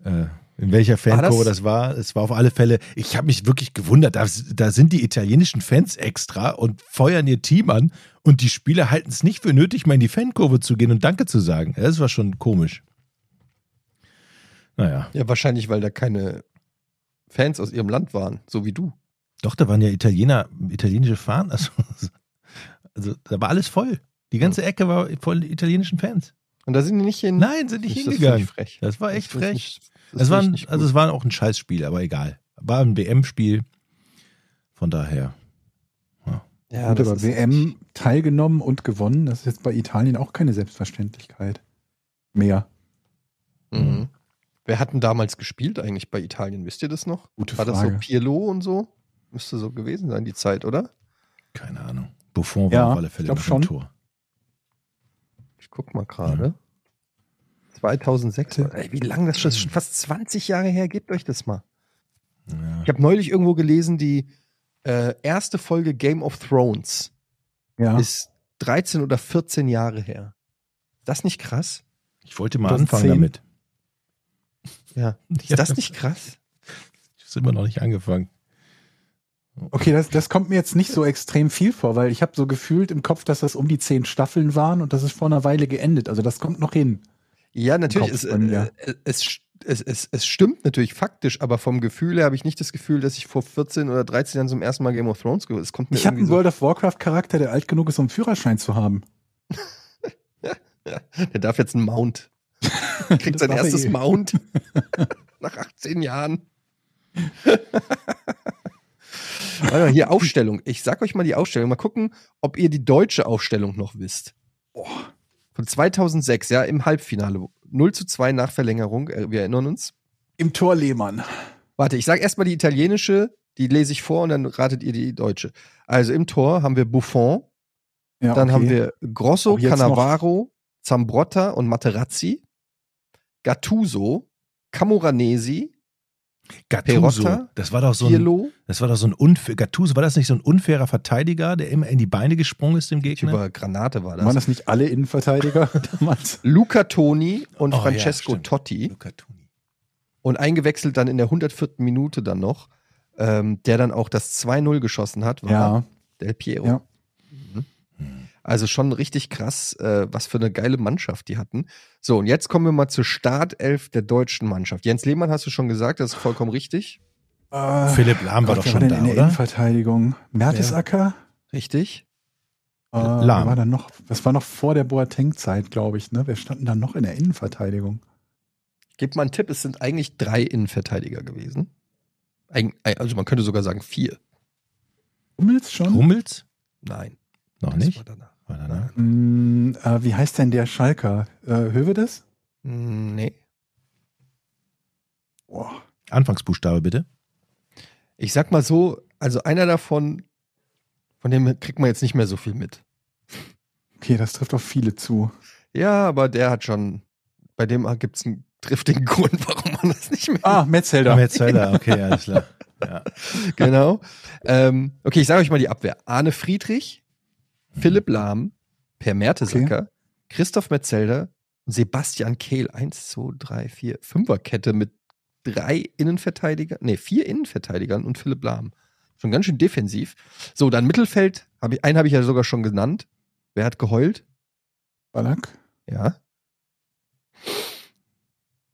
äh, in welcher Fankurve das? das? war. Es war auf alle Fälle, ich habe mich wirklich gewundert. Da, da, sind die italienischen Fans extra und feuern ihr Team an und die Spieler halten es nicht für nötig, mal in die Fankurve zu gehen und Danke zu sagen. Das war schon komisch. Naja. Ja, wahrscheinlich, weil da keine Fans aus ihrem Land waren, so wie du. Doch, da waren ja Italiener, italienische Fahnen. Also, also da war alles voll. Die ganze Ecke war voll italienischen Fans. Und da sind die nicht hin? Nein, sind nicht hingegangen. Das, das war echt das frech. Nicht, das war ein, also es war auch ein Scheißspiel, aber egal. War ein WM-Spiel. Von daher. Ja, ja und aber WM teilgenommen und gewonnen, das ist jetzt bei Italien auch keine Selbstverständlichkeit mehr. Mhm. Wer hat denn damals gespielt eigentlich bei Italien? Wisst ihr das noch? Gute War Frage. das so Pirlo und so? Müsste so gewesen sein, die Zeit, oder? Keine Ahnung. Buffon war ja, auf alle Fälle ich schon. Tor. Ich guck mal gerade. Ja. 2006. Ey, wie lange das schon, das schon fast 20 Jahre her? Gebt euch das mal. Ja. Ich habe neulich irgendwo gelesen, die äh, erste Folge Game of Thrones ja. ist 13 oder 14 Jahre her. Ist das nicht krass? Ich wollte mal anfangen 10. damit. Ja. Ist das nicht krass? Ich habe immer noch nicht angefangen. Okay, das, das kommt mir jetzt nicht so extrem viel vor, weil ich habe so gefühlt im Kopf, dass das um die zehn Staffeln waren und das ist vor einer Weile geendet. Also das kommt noch hin. Ja, natürlich. Es, äh, es, es, es, es stimmt natürlich faktisch, aber vom Gefühl her habe ich nicht das Gefühl, dass ich vor 14 oder 13 Jahren zum ersten Mal Game of Thrones gehört habe. Ich habe einen so World of Warcraft-Charakter, der alt genug ist, um einen Führerschein zu haben. der darf jetzt einen Mount. Kriegt sein erstes Mount nach 18 Jahren. Warte mal, hier Aufstellung. Ich sag euch mal die Aufstellung. Mal gucken, ob ihr die deutsche Aufstellung noch wisst. Oh. Von 2006, ja, im Halbfinale. 0 zu 2 nach Verlängerung. Äh, wir erinnern uns. Im Tor Lehmann. Warte, ich sag erstmal die italienische, die lese ich vor und dann ratet ihr die deutsche. Also im Tor haben wir Buffon. Ja, dann okay. haben wir Grosso, Cannavaro, Zambrotta und Materazzi. Gattuso, Camoranesi, Gattuso, Perotta, das war doch so ein, das war doch so ein unfair, Gattuso, war das nicht so ein unfairer Verteidiger, der immer in die Beine gesprungen ist dem Gegner? Über Granate war das. Waren das nicht alle Innenverteidiger damals? Luca Toni und oh, Francesco ja, Totti. Luca Toni. Und eingewechselt dann in der 104. Minute dann noch, ähm, der dann auch das 2-0 geschossen hat, war ja. Del Piero. Ja. Also schon richtig krass, äh, was für eine geile Mannschaft die hatten. So, und jetzt kommen wir mal zur Startelf der deutschen Mannschaft. Jens Lehmann hast du schon gesagt, das ist vollkommen richtig. Äh, Philipp Lahm war doch schon da, in der oder? Innenverteidigung. Mertesacker? Ja. Richtig. Äh, Lahm. War dann noch, das war noch vor der Boateng-Zeit, glaube ich. Ne? Wer standen dann noch in der Innenverteidigung? Gib mal einen Tipp, es sind eigentlich drei Innenverteidiger gewesen. Also man könnte sogar sagen vier. Hummels schon? Hummels? Nein. Noch das nicht? War danach. War danach? Mm, äh, wie heißt denn der Schalker? Äh, Hövedes? Mm, nee. Boah. Anfangsbuchstabe bitte. Ich sag mal so, also einer davon, von dem kriegt man jetzt nicht mehr so viel mit. Okay, das trifft auf viele zu. Ja, aber der hat schon, bei dem gibt es einen trifft den Grund, warum man das nicht mehr. Ah, Metzelder. Metzelder, okay, alles klar. Ja. genau. Ähm, okay, ich sage euch mal die Abwehr. Arne Friedrich, Philipp Lahm, Per Mertesacker, Christoph Metzelder, Sebastian Kehl. Eins, zwei, drei, vier, Fünferkette mit drei Innenverteidigern, nee, vier Innenverteidigern und Philipp Lahm. Schon ganz schön defensiv. So, dann Mittelfeld, hab ich, einen habe ich ja sogar schon genannt. Wer hat geheult? Ballack. Ja.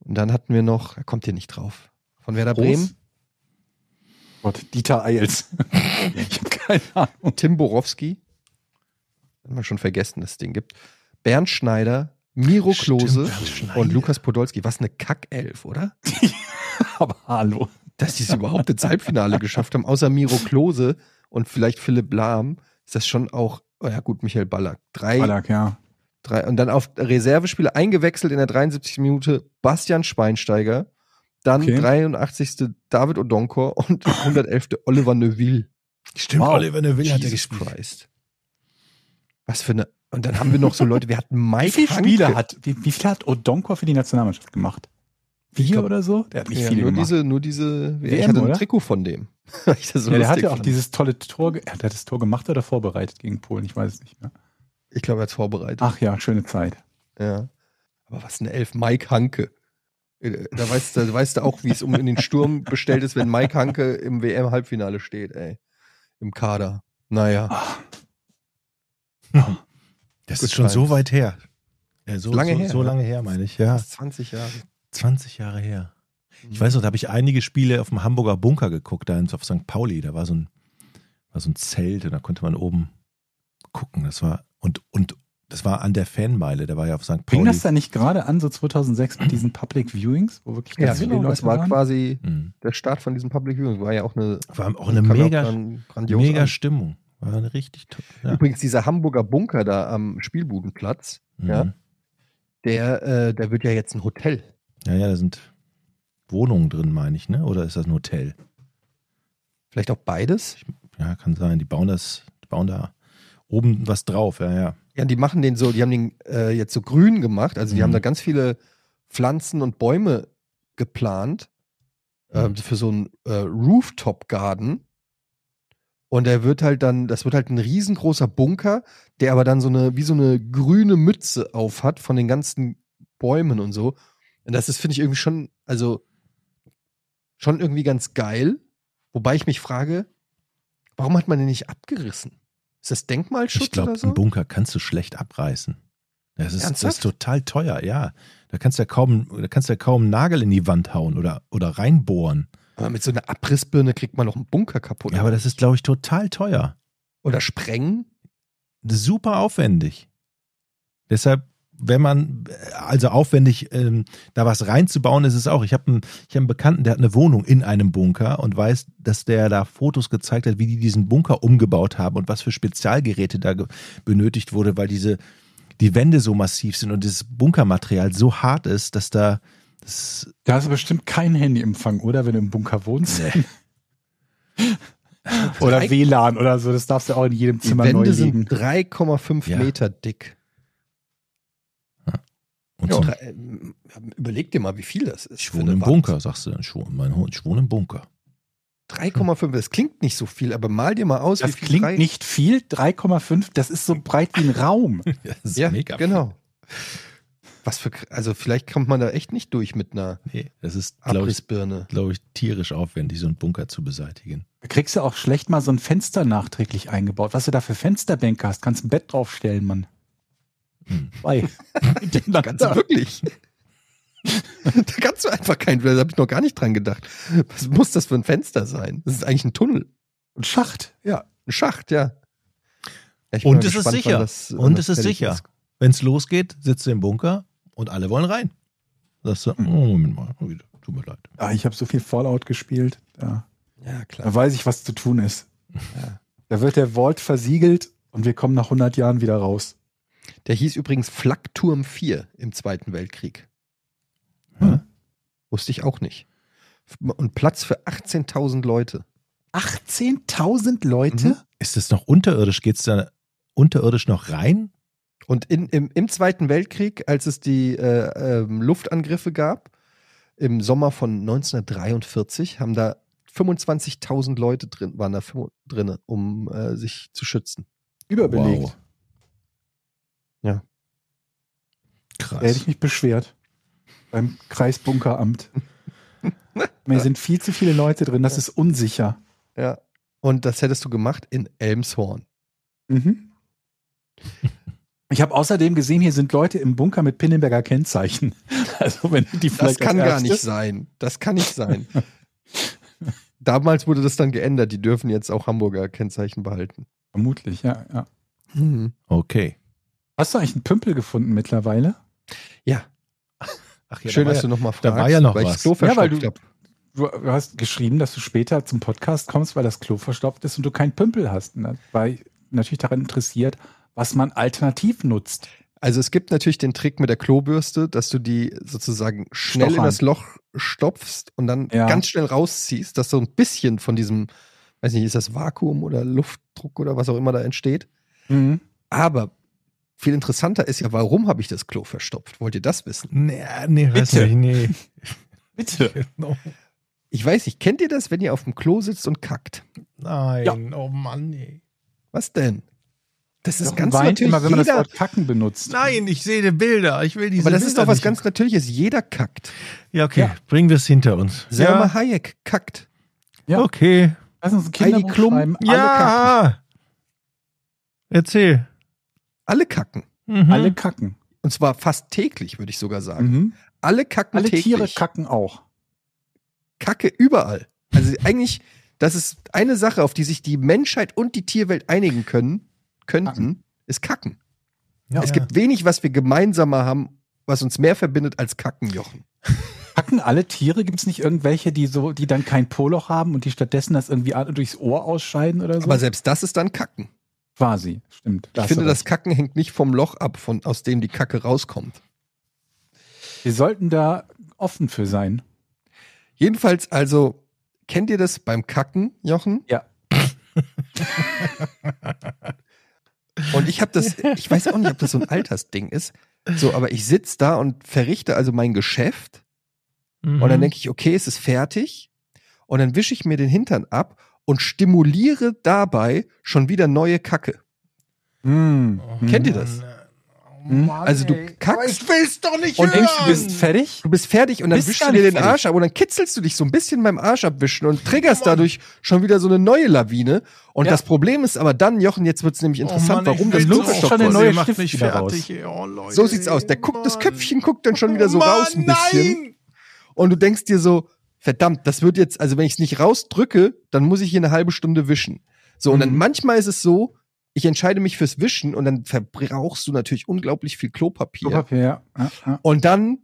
Und dann hatten wir noch, er kommt hier nicht drauf. Von Werder Groß? Bremen, Gott, Dieter Eils. ich habe keine Ahnung. Tim Borowski. Hat man schon vergessen, dass es den gibt. Bernd Schneider, Miro Stimmt, Klose Schneider. und Lukas Podolski. Was eine Kackelf, oder? Aber hallo. Dass die es überhaupt ins Halbfinale geschafft haben, außer Miro Klose und vielleicht Philipp Lahm, ist das schon auch, oh ja gut, Michael Ballack. Drei, Ballack, ja. drei und dann auf Reservespieler eingewechselt in der 73. Minute Bastian Schweinsteiger, dann Okay. 83. David Odonkor und 111. Oliver Neuville. Stimmt, Wow. Oliver Neville hat er Jesus gespielt. Christ. Was für eine. Und dann haben wir noch so Leute, wir hatten Mike Wie viele Hanke. Spiele hat, wie, wie viel hat Odonkor für die Nationalmannschaft gemacht? Vier glaub- oder so? Der hat nicht ja, viele nur gemacht. diese, nur diese. ich WM, hatte ein oder? Trikot von dem. Ich so ja, der hat ja auch fand. dieses tolle Tor, ge- hat er das Tor gemacht oder vorbereitet gegen Polen? Ich weiß es nicht mehr. Ich glaube, er hat es vorbereitet. Ach ja, schöne Zeit. Ja. Aber was eine Elf, Mike Hanke. Äh, Da weißt, du, da weißt du auch, wie es um in den Sturm bestellt ist, wenn Mike Hanke im WM-Halbfinale steht, ey. Im Kader. Naja. Das Good ist schon so times. weit her. Ja, so, Lange so, her, so ne? lange her, meine ich, ja. Das ist 20 Jahre. 20 Jahre her. Mhm. Ich weiß noch, da habe ich einige Spiele auf dem Hamburger Bunker geguckt, da auf St. Pauli. Da war so ein, war so ein Zelt und da konnte man oben gucken. Das war, und, und das war an der Fanmeile, der war ja auf St. Fing Pauli. das da nicht gerade an, so 2006 mit diesen Public Viewings, wo wirklich Ja, ganz viele genau, Leute das war waren? quasi Mhm. der Start von diesem Public Viewing. War ja auch eine, War auch eine ja auch mega, mega. Stimmung. War eine richtig toll. Ja. Übrigens, dieser Hamburger Bunker da am Spielbudenplatz, ja, Mhm. der, äh, der wird ja jetzt ein Hotel. ja, ja, da sind Wohnungen drin, meine ich, ne? Oder ist das ein Hotel? Vielleicht auch beides. Ja, kann sein. Die bauen das, die bauen da oben was drauf, ja, ja. Ja, die machen den so, die haben den äh, jetzt so grün gemacht. Also die Mhm. haben da ganz viele Pflanzen und Bäume geplant Mhm. für so einen äh, Rooftop-Garden. Und der wird halt dann, das wird halt ein riesengroßer Bunker, der aber dann so eine, wie so eine grüne Mütze auf hat von den ganzen Bäumen und so. Und das ist, finde ich, irgendwie schon, also schon irgendwie ganz geil. Wobei ich mich frage, warum hat man den nicht abgerissen? Ist das Denkmalschutz Ich glaube, oder so? einen Bunker kannst du schlecht abreißen. Das ist, das ist total teuer, ja. Da kannst du ja kaum, da kannst du ja kaum einen Nagel in die Wand hauen oder, oder reinbohren. Aber mit so einer Abrissbirne kriegt man noch einen Bunker kaputt. Ja, aber das ist, glaube ich, total teuer. Oder sprengen. Super aufwendig. Deshalb, wenn man, also aufwendig, ähm, da was reinzubauen, ist es auch. Ich habe einen, ich hab einen Bekannten, der hat eine Wohnung in einem Bunker und weiß, dass der da Fotos gezeigt hat, wie die diesen Bunker umgebaut haben und was für Spezialgeräte da benötigt wurde, weil diese, die Wände so massiv sind und dieses Bunkermaterial so hart ist, dass da, das, Da hast du bestimmt keinen Handyempfang, oder? Wenn du im Bunker wohnst. oder Drei- WLAN oder so. Das darfst du auch in jedem Die Zimmer neu Wände legen. sind 3,5 Ja. Meter dick. und Ja, drei- ähm, überleg dir mal, wie viel das ist. ich wohne im. Bunker, sagst du. Ich wohne, mein Hund, ich wohne im Bunker. 3,5, das klingt nicht so viel, aber mal dir mal aus, Das wie viel klingt drei- nicht viel. 3,5, das ist so breit wie ein Raum. Das ist Ja, mega. genau. Was für, also vielleicht kommt man da echt nicht durch mit einer Nee, das ist, glaube ich, glaube ich, tierisch aufwendig, so einen Bunker zu beseitigen. Da kriegst du auch schlecht mal so ein Fenster nachträglich eingebaut. Was du da für Fensterbänke hast, kannst ein Bett draufstellen, Mann. Hm. Zwei. Kannst du wirklich? da kannst du einfach kein, da habe ich noch gar nicht dran gedacht. Was muss das für ein Fenster sein? Das ist eigentlich ein Tunnel. Ein Schacht. Ja, ein Schacht, ja. ja Und es ist gespannt, sicher. wann das- wann Und es ist sicher. Wenn es losgeht, sitzt du im Bunker und alle wollen rein. Sagst du, oh, Moment mal, wieder, tut mir leid. Ah, ich habe so viel Fallout gespielt. Da, Ja, klar. da weiß ich, was zu tun ist. Ja. Da wird der Vault versiegelt und wir kommen nach 100 Jahren wieder raus. Der hieß übrigens Flakturm 4 im Zweiten Weltkrieg. Hm. Wusste ich auch nicht. Und Platz für 18.000 Leute. 18.000 Leute? Mhm. Ist es noch unterirdisch? Geht es da unterirdisch noch rein? Und in, im, im Zweiten Weltkrieg, als es die äh, ähm, Luftangriffe gab, im Sommer von 1943, haben da 25.000 Leute drin, waren da drin, um äh, sich zu schützen. Überbelegt. Wow. Ja. Da hätte ich Krass. mich beschwert. Beim Kreisbunkeramt. Mir sind viel zu viele Leute drin, das ist unsicher. Ja. Und das hättest du gemacht in Elmshorn. Mhm. Ich habe außerdem gesehen, hier sind Leute im Bunker mit Pinnenberger Kennzeichen. Also wenn die Das vielleicht kann gar nicht sein. Das kann nicht sein. Damals wurde das dann geändert. Die dürfen jetzt auch Hamburger Kennzeichen behalten. Vermutlich, ja, ja. Okay. Hast du eigentlich einen Pümpel gefunden mittlerweile? Ja, Ach schön, da dass du nochmal fragst. da war ja noch weil ich was. das Klo Ja, weil du-. Du hast geschrieben, dass du später zum Podcast kommst, weil das Klo verstopft ist und du keinen Pümpel hast. Und da war ich natürlich daran interessiert, was man alternativ nutzt. Also es gibt natürlich den Trick mit der Klobürste, dass du die sozusagen schnell in Stochern. das Loch stopfst und dann Ja. ganz schnell rausziehst, dass so ein bisschen von diesem, weiß nicht, ist das Vakuum oder Luftdruck oder was auch immer da entsteht. Mhm. Aber viel interessanter ist ja, warum habe ich das Klo verstopft? Wollt ihr das wissen? Nee, nee, weiß Bitte. nicht, nee. Bitte. Ich weiß nicht, kennt ihr das, wenn ihr auf dem Klo sitzt und kackt? Nein, oh Mann, nee. Was denn? Das ist Jochen ganz weint natürlich immer, wenn man das jeder, Wort Kacken benutzt. Nein, ich sehe die Bilder. Ich will diese aber das ist Bilder doch was nicht. ganz Natürliches. Jeder kackt. Ja, okay, Ja. bringen wir es hinter uns. Selma ja, Hayek kackt. Ja. okay. Lass uns Heidi Klum, schreiben. Alle kacken. Ja. Erzähl. Alle kacken. Mhm. Alle kacken. Und zwar fast täglich, würde ich sogar sagen. Mhm. Alle kacken Alle täglich. Tiere kacken auch. Kacke überall. Also eigentlich, das ist eine Sache, auf die sich die Menschheit und die Tierwelt einigen können, könnten, Kacken. ist Kacken. Ja. Es gibt wenig, was wir gemeinsamer haben, was uns mehr verbindet als Kacken, Jochen. Kacken alle Tiere? Gibt es nicht irgendwelche, die so, die dann kein Poloch haben und die stattdessen das irgendwie durchs Ohr ausscheiden oder so? Aber selbst das ist dann Kacken. Quasi, stimmt. Ich finde, das. Kacken hängt nicht vom Loch ab, von, aus dem die Kacke rauskommt. Wir sollten da offen für sein. Jedenfalls, also, kennt ihr das beim Kacken, Jochen? Ja. Und ich habe das, ich weiß auch nicht, ob das so ein Altersding ist. So, aber ich sitz da und verrichte also mein Geschäft Mhm. und dann denke ich, okay, es ist fertig. Und dann wische ich mir den Hintern ab und stimuliere dabei schon wieder neue Kacke. Mm. Kennt ihr das? Mhm. Also du kackst Ich will's doch nicht Und Und denkst du, bist fertig? Du bist fertig und dann wischst du dir den fertig. Arsch ab und dann kitzelst du dich so ein bisschen beim Arsch abwischen und triggerst dadurch schon wieder so eine neue Lawine. Und Ja. das Problem ist aber dann, Jochen, jetzt wird's nämlich interessant, warum das will Klo auch verstopft schon eine neue macht mich fertig. Oh, Leute. So sieht's aus. Der guckt, das Mann. Köpfchen guckt dann schon wieder so Mann, raus ein bisschen. Nein. Und du denkst dir so, verdammt, das wird jetzt, also wenn ich es nicht rausdrücke, dann muss ich hier eine halbe Stunde wischen. So, und dann Mhm. manchmal ist es so, ich entscheide mich fürs Wischen und dann verbrauchst du natürlich unglaublich viel Klopapier. Klopapier, ja. ja, ja. Und dann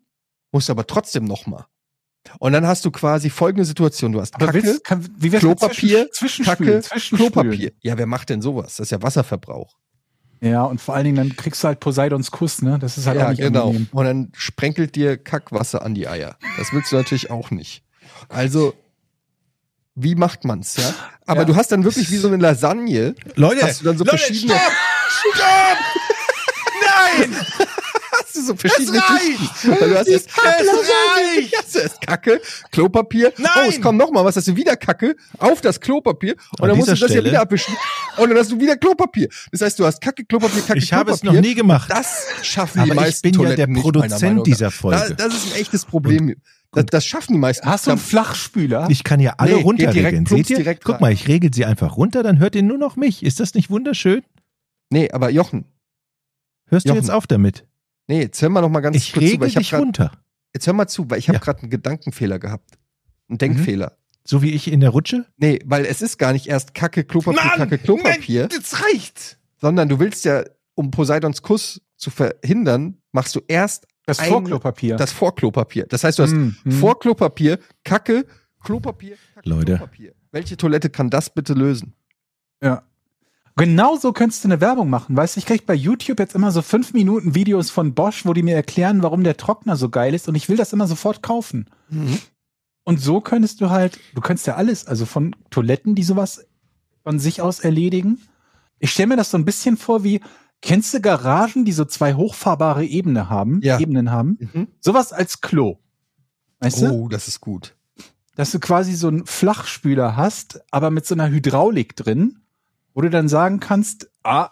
musst du aber trotzdem noch mal. Und dann hast du quasi folgende Situation. Du hast Aber Kacke, willst, kann, wie Klopapier, Zwischen- Kacke? Klopapier. Ja, wer macht denn sowas? Das ist ja Wasserverbrauch. Ja, und vor allen Dingen, dann kriegst du halt Poseidons Kuss, ne? Das ist halt auch ja, nicht genau. angenehm. Und dann sprenkelt dir Kackwasser an die Eier. Das willst du natürlich auch nicht. Also, wie macht man's, ja? Aber Ja. du hast dann wirklich wie so eine Lasagne. Leute, Hast du dann so Leute, verschiedene- Stopp! Stopp! Nein! Hast du so verschiedene! Schichten. Weil du hast erst Es reicht! Hast du erst Kacke, Klopapier. Nein! Oh, es kommt noch mal was. Hast du wieder Kacke auf das Klopapier. Und An dann musst du das ja Stelle- wieder abwischen. Und dann hast du wieder Klopapier. Das heißt, du hast Kacke, Klopapier, Kacke, Ich habe Klopapier. es noch nie gemacht. Das schaffen die Aber ich meisten bin ja Toiletten der nicht, meiner Produzent dieser Folge. Da, das ist ein echtes Problem. Das, das schaffen die meisten. Hast du einen Flachspüler? Ich kann ja alle Nee, runterregeln. direkt, Seht ihr? direkt Guck rein. mal, ich regel sie einfach runter, dann hört ihr nur noch mich. Ist das nicht wunderschön? Nee, aber Jochen, Hörst du Jochen, jetzt auf damit? nee, jetzt hör mal noch mal ganz Ich kurz zu, weil regel ich hab dich grad, runter. Jetzt hör mal zu, weil ich habe Ja. gerade einen Gedankenfehler gehabt. Einen Denkfehler. So wie ich in der Rutsche? Nee, weil es ist gar nicht erst Kacke, Klopapier, Kacke, Klopapier, das reicht. sondern du willst ja, um Poseidons Kuss zu verhindern, machst du erst das ein- Vorklopapier. das Vorklopapier. Das heißt, du hast Hm, hm. Vorklopapier, Kacke, Klopapier, Kacke, Leute. Klopapier. Welche Toilette kann das bitte lösen? Ja. Genau so könntest du eine Werbung machen. Weißt du, ich krieg bei YouTube jetzt immer so fünf Minuten Videos von Bosch, wo die mir erklären, warum der Trockner so geil ist und ich will das immer sofort kaufen. Und so könntest du halt, du könntest ja alles, also von Toiletten, die sowas von sich aus erledigen. Ich stelle mir das so ein bisschen vor wie, kennst du Garagen, die so zwei hochfahrbare Ebene haben, Ja. Ebenen haben? Mhm. Sowas als Klo. Weißt du? Oh, das ist gut. Dass du quasi so einen Flachspüler hast, aber mit so einer Hydraulik drin, wo du dann sagen kannst, ah,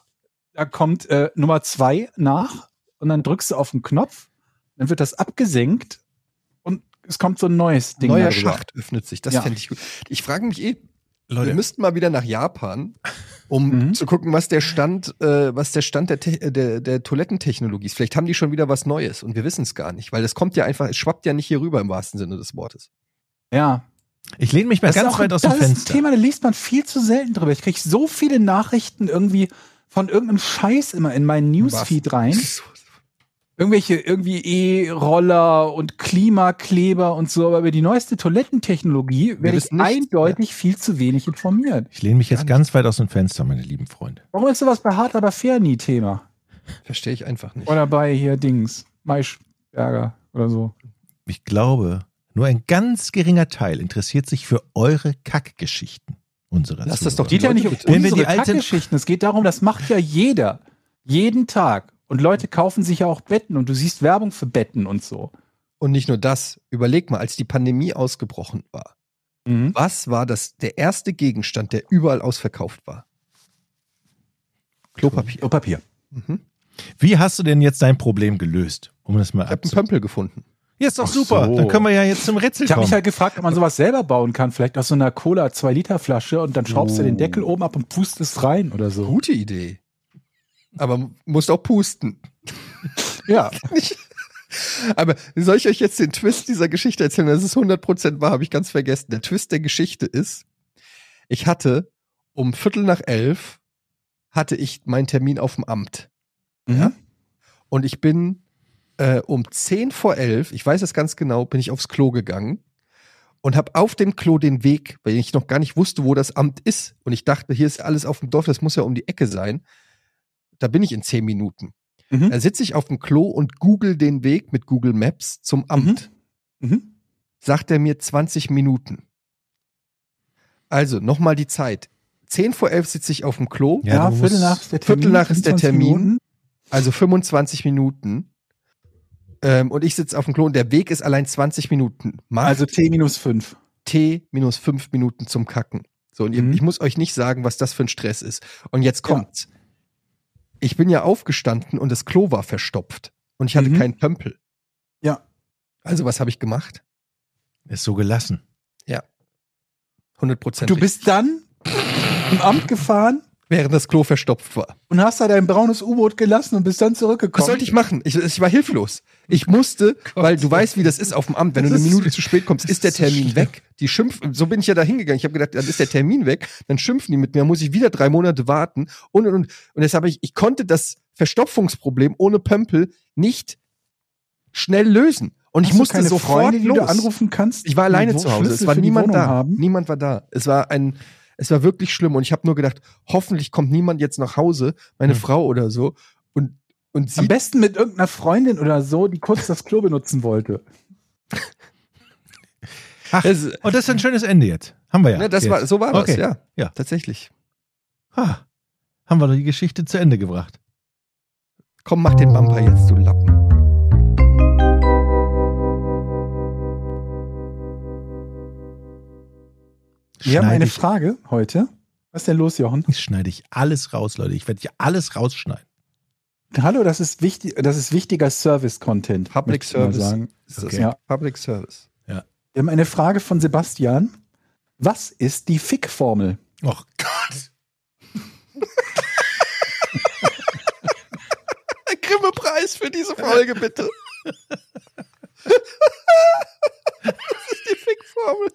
da kommt äh, Nummer zwei nach und dann drückst du auf den Knopf, dann wird das abgesenkt und es kommt so ein neues Ding. Neuer darüber. Schacht öffnet sich. Das Ja. fände ich gut. Ich frage mich eh, Leute, wir müssten mal wieder nach Japan, um Mhm. zu gucken, was der Stand, äh, was der Stand der, Te- der, der Toilettentechnologie ist. Vielleicht haben die schon wieder was Neues und wir wissen es gar nicht, weil das kommt ja einfach, es schwappt ja nicht hier rüber im wahrsten Sinne des Wortes. Ja. ich lehne mich mal Das ganz auch- weit aus dem Das ist ein Fenster. Thema, da liest man viel zu selten drüber. Ich kriege so viele Nachrichten irgendwie von irgendeinem Scheiß immer in meinen Newsfeed rein. Irgendwelche irgendwie E-Roller und Klimakleber und so, aber über die neueste Toilettentechnologie werde ich eindeutig viel zu wenig informiert. Ich lehne mich jetzt ganz weit aus dem Fenster, meine lieben Freunde. Warum ist sowas bei Hart aber fair nie Thema? Verstehe ich einfach nicht. Oder bei hier Dings, Maischberger oder so. Ich glaube, nur ein ganz geringer Teil interessiert sich für eure Kackgeschichten unserer Lass das Zuhörer. doch geht ja nicht um Wenn wir unsere die alten- Kackgeschichten. Es geht darum, das macht ja jeder. Jeden Tag. Und Leute kaufen sich ja auch Betten und du siehst Werbung für Betten und so. Und nicht nur das, überleg mal, als die Pandemie ausgebrochen war, was war das der erste Gegenstand, der überall ausverkauft war? Klopapier. Klopapier. Mhm. Wie hast du denn jetzt dein Problem gelöst? Um das mal Ich habe einen. Pömpel gefunden. Ja, ist doch Ach super. so. Dann können wir ja jetzt zum Rätsel Ich habe kommen. mich halt gefragt, ob man sowas selber bauen kann. Vielleicht aus so einer Cola 2-Liter-Flasche und dann schraubst du den Deckel oben ab und pustest rein oder so. Gute Idee. Aber musst auch pusten. Ja. Aber soll ich euch jetzt den Twist dieser Geschichte erzählen? Das ist 100% wahr, habe ich ganz vergessen. Der Twist der Geschichte ist, ich hatte um Viertel nach elf hatte ich meinen Termin auf dem Amt. Ja. Und ich bin äh, um 10 vor 11, ich weiß es ganz genau, bin ich aufs Klo gegangen und habe auf dem Klo den Weg, weil ich noch gar nicht wusste, wo das Amt ist. Und ich dachte, hier ist alles auf dem Dorf, das muss ja um die Ecke sein. Da bin ich in 10 Minuten. Mhm. Da sitze ich auf dem Klo und google den Weg mit Google Maps zum Amt. Mhm. Sagt er mir 20 Minuten. Also, nochmal die Zeit. 10 vor 11 sitze ich auf dem Klo, Ja, Ja, du Viertel musst- nach ist der Termin. Viertel nach ist der 25 Termin. Minuten. also 25 Minuten. Ähm, und ich sitze auf dem Klo und der Weg ist allein 20 Minuten. Macht Also T minus 5. T minus 5 Minuten zum Kacken. So, und ihr, Mhm. ich muss euch nicht sagen, was das für ein Stress ist. Und jetzt kommt's. Ich bin ja aufgestanden und das Klo war verstopft. Und ich hatte Mhm. keinen Pömpel. Ja. Also, was habe ich gemacht? Ist so gelassen. 100 Prozent. Du bist dann im Amt gefahren während das Klo verstopft war. und hast da dein braunes U-Boot gelassen und bist dann zurückgekommen. Was sollte ich machen? Ich, ich war hilflos. Ich musste, weil du weißt, wie das ist auf dem Amt. Wenn du eine Minute zu spät kommst, ist der Termin schlimm. weg. Die schimpfen, so bin ich ja da hingegangen. Ich habe gedacht, dann ist der Termin weg, dann schimpfen die mit mir, dann muss ich wieder drei Monate warten und und und. Und deshalb ich, ich konnte das Verstopfungsproblem ohne Pömpel nicht schnell lösen. Und Hast ich musste keine sofort Freunde, die los. du anrufen kannst. Ich war alleine die zu Hause. Schlüssel Es war die niemand da. Haben. Niemand war da. Es war ein, es war wirklich schlimm. Und ich habe nur gedacht, hoffentlich kommt niemand jetzt nach Hause, meine Hm. Frau oder so, und, und Am besten mit irgendeiner Freundin oder so, die kurz das Klo benutzen wollte. Ach, Es- und das ist ein schönes Ende jetzt. Haben wir ja. ne, das jetzt. war, so war das, Okay. ja. Ja. Tatsächlich. Ah, haben wir doch die Geschichte zu Ende gebracht. Komm, mach den Bumper jetzt, du Lappen. Wir haben Schneide eine ich- Frage heute. Was ist denn los, Jochen? Das schneide ich alles raus, Leute. Ich werde hier alles rausschneiden. Hallo, das ist wichtig, das ist wichtiger Service-Content. Public Service. Sagen. Ist das Okay. Ja. Public Service. Wir haben eine Frage von Sebastian. Was ist die Fick-Formel? Och Gott. Ein Grimme-Preis für diese Folge, bitte. das ist die Fick-Formel.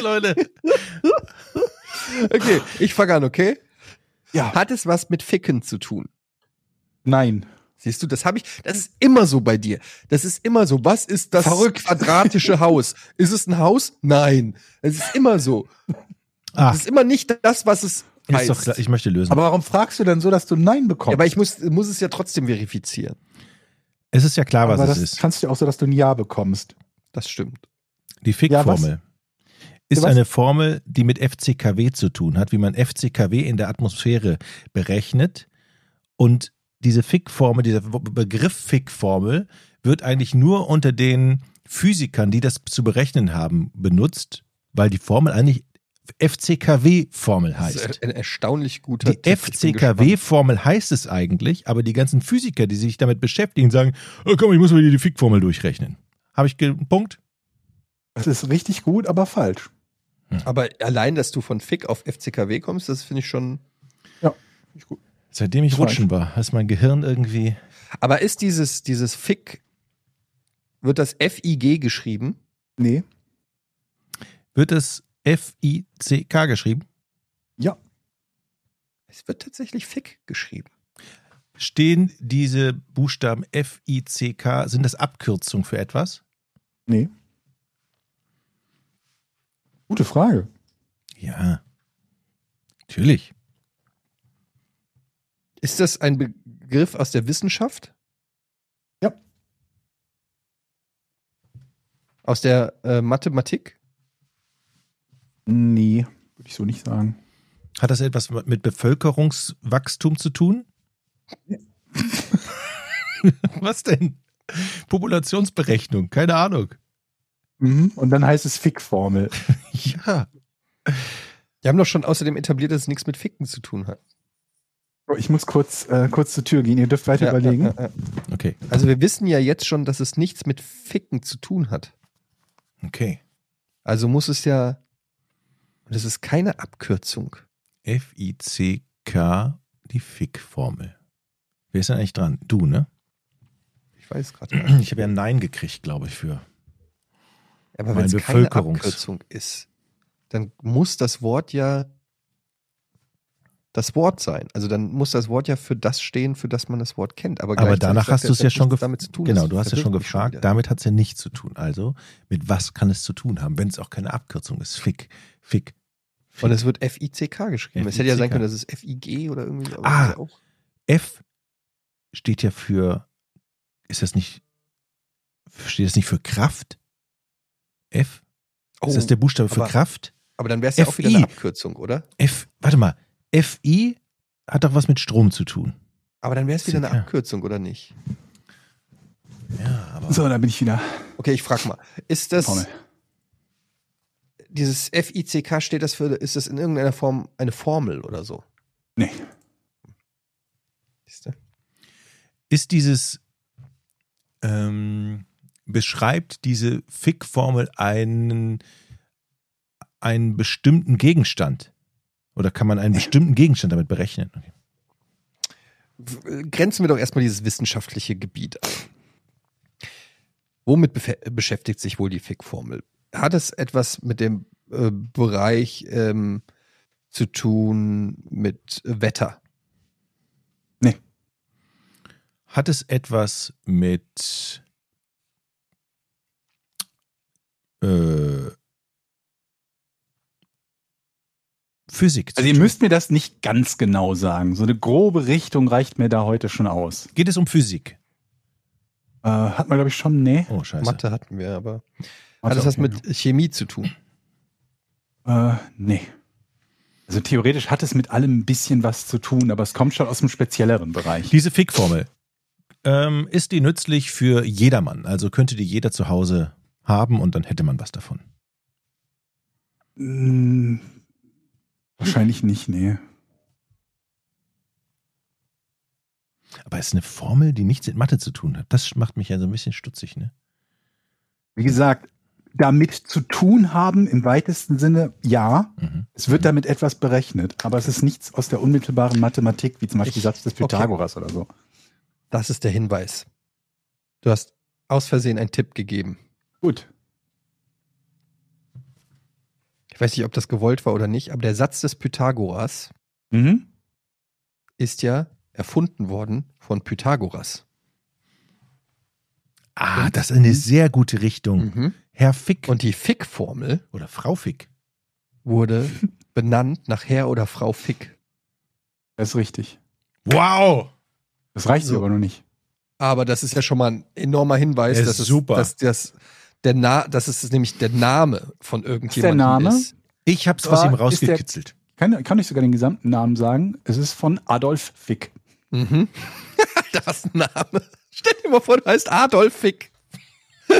Leute. Okay, ich fange an, okay? Ja. Hat es was mit Ficken zu tun? Nein. Siehst du, das habe ich, das ist immer so bei dir. Das ist immer so. Was ist das Verrückt. quadratische Haus? Ist es ein Haus? Nein. Es ist immer so. Ah, Es ist immer nicht das, was es ist heißt. doch klar. Ich möchte lösen. Aber warum fragst du denn so, dass du Nein ja, bekommst? aber ich muss, muss es ja trotzdem verifizieren. es ist ja klar, was Aber es das ist. kannst du auch so, dass du ein Ja bekommst. Das stimmt. Die Fick-Formel ist Ja, was? eine Formel, die mit FCKW zu tun hat, wie man FCKW in der Atmosphäre berechnet. Und diese Fick-Formel, dieser Begriff Fick-Formel wird eigentlich nur unter den Physikern, die das zu berechnen haben, benutzt, weil die Formel eigentlich FCKW-Formel Das heißt. ist ein erstaunlich guter Die. Ich. FCKW-Formel heißt es eigentlich, aber die ganzen Physiker, die sich damit beschäftigen, sagen, oh, komm, ich muss mal die Fick-Formel durchrechnen. Habe ich einen Punkt? Das ist richtig gut, aber falsch. Aber allein, dass du von Fick auf FCKW kommst, das finde ich schon. Nicht gut. Seitdem ich rutschen war, ist mein Gehirn irgendwie. Aber ist dieses, dieses Fick, wird das FIG geschrieben? Nee. Wird es F-I-C-K geschrieben? Ja. Es wird tatsächlich Fick geschrieben. Stehen diese Buchstaben F-I-C-K, sind das Abkürzungen für etwas? Nee. Gute Frage. Ja. Natürlich. Ist das ein Begriff aus der Wissenschaft? Ja. Aus der äh, Mathematik? Nee, würde ich so nicht sagen. Hat das etwas mit Bevölkerungswachstum zu tun? Was denn? Populationsberechnung, keine Ahnung. Mhm. Und dann heißt es Fick-Formel. Ja. Wir haben doch schon außerdem etabliert, dass es nichts mit Ficken zu tun hat. Oh, Ich muss kurz, äh, kurz zur Tür gehen. Ihr dürft weiter Ja, überlegen. ja, ja. Okay, Also wir wissen ja jetzt schon, dass es nichts mit Ficken zu tun hat. okay. Also muss es ja. Und es ist keine Abkürzung. F-I-C-K, die Fick-Formel. Wer ist denn eigentlich dran? Du, ne? Ich weiß gerade nicht. Ich habe ja ein Nein gekriegt, glaube ich, für. Aber wenn es keine Abkürzung ist, dann muss das Wort ja das Wort sein. Also dann muss das Wort ja für das stehen, für das man das Wort kennt. Aber, Aber danach hast du es ja schon damit zu tun. Genau, du hast ja schon gefragt. wieder. Damit hat es ja nichts zu tun. Also, mit was kann es zu tun haben, wenn es auch keine Abkürzung ist? Fick, Fick. Fick. Und es wird F-I-C-K geschrieben. Es hätte ja sein können, dass es F-I-G oder irgendwie. Ah. ja auch. F steht ja für. Ist das nicht. Steht das nicht für Kraft? F? Oh, ist das der Buchstabe für aber- Kraft? aber dann wäre es ja auch wieder eine Abkürzung, oder? F, warte mal. FI hat doch was mit Strom zu tun. Aber dann wäre es wieder eine. Abkürzung, oder nicht? Ja, aber. So, da bin ich wieder. Okay, ich frage mal. Ist das Formel. dieses F-I-C-K steht das für, ist das in irgendeiner Form eine Formel oder so? Nee. Siehst du? Ist dieses. Ähm, beschreibt diese Fick-Formel einen, einen bestimmten Gegenstand? Oder kann man einen bestimmten Gegenstand damit berechnen? Okay. Grenzen wir doch erstmal dieses wissenschaftliche Gebiet ein. Womit beschäftigt sich wohl die Fick-Formel? Hat es etwas mit dem äh, Bereich ähm, zu tun mit Wetter? Hat es etwas mit äh, Physik zu Also ihr tun? müsst mir das nicht ganz genau sagen. So eine grobe Richtung reicht mir da heute schon aus. Geht es um Physik? Äh, hat man, glaube ich, schon, nee. Oh, scheiße. Mathe hatten wir, aber hat das was okay. mit Chemie zu tun? Äh, nee. Also theoretisch hat es mit allem ein bisschen was zu tun, aber es kommt schon aus einem spezielleren Bereich. Diese Fick-Formel, ähm, ist die nützlich für jedermann? Also könnte die jeder zu Hause haben und dann hätte man was davon. Wahrscheinlich nicht, nee. Aber es ist eine Formel, die nichts mit Mathe zu tun hat. Das macht mich ja so ein bisschen stutzig, ne? Wie gesagt, damit zu tun haben im weitesten Sinne, ja. Mhm. Es wird damit etwas berechnet, aber es ist nichts aus der unmittelbaren Mathematik, wie zum Beispiel Ich- Satz des Pythagoras oder so. Das ist der Hinweis. Du hast aus Versehen einen Tipp gegeben. Gut. Ich weiß nicht, ob das gewollt war oder nicht, aber der Satz des Pythagoras Mhm. ist ja erfunden worden von Pythagoras. Ah, das ist eine sehr gute Richtung. Mhm. Herr Fick Und die Fick-Formel oder Frau Fick. wurde benannt nach Herr oder Frau Fick. Das ist richtig. Wow! Das reicht So. aber noch nicht. Aber das ist ja schon mal ein enormer Hinweis, Das ist dass, es, super. dass das der Na das ist nämlich der Name von irgendjemandem Name? ist. Ich hab's Zwar aus ihm ist der- rausgekitzelt. Kann, kann ich sogar den gesamten Namen sagen? Es ist von Adolf Fick. Mhm. das ist Name. Stell dir mal vor, du heißt Adolf Fick.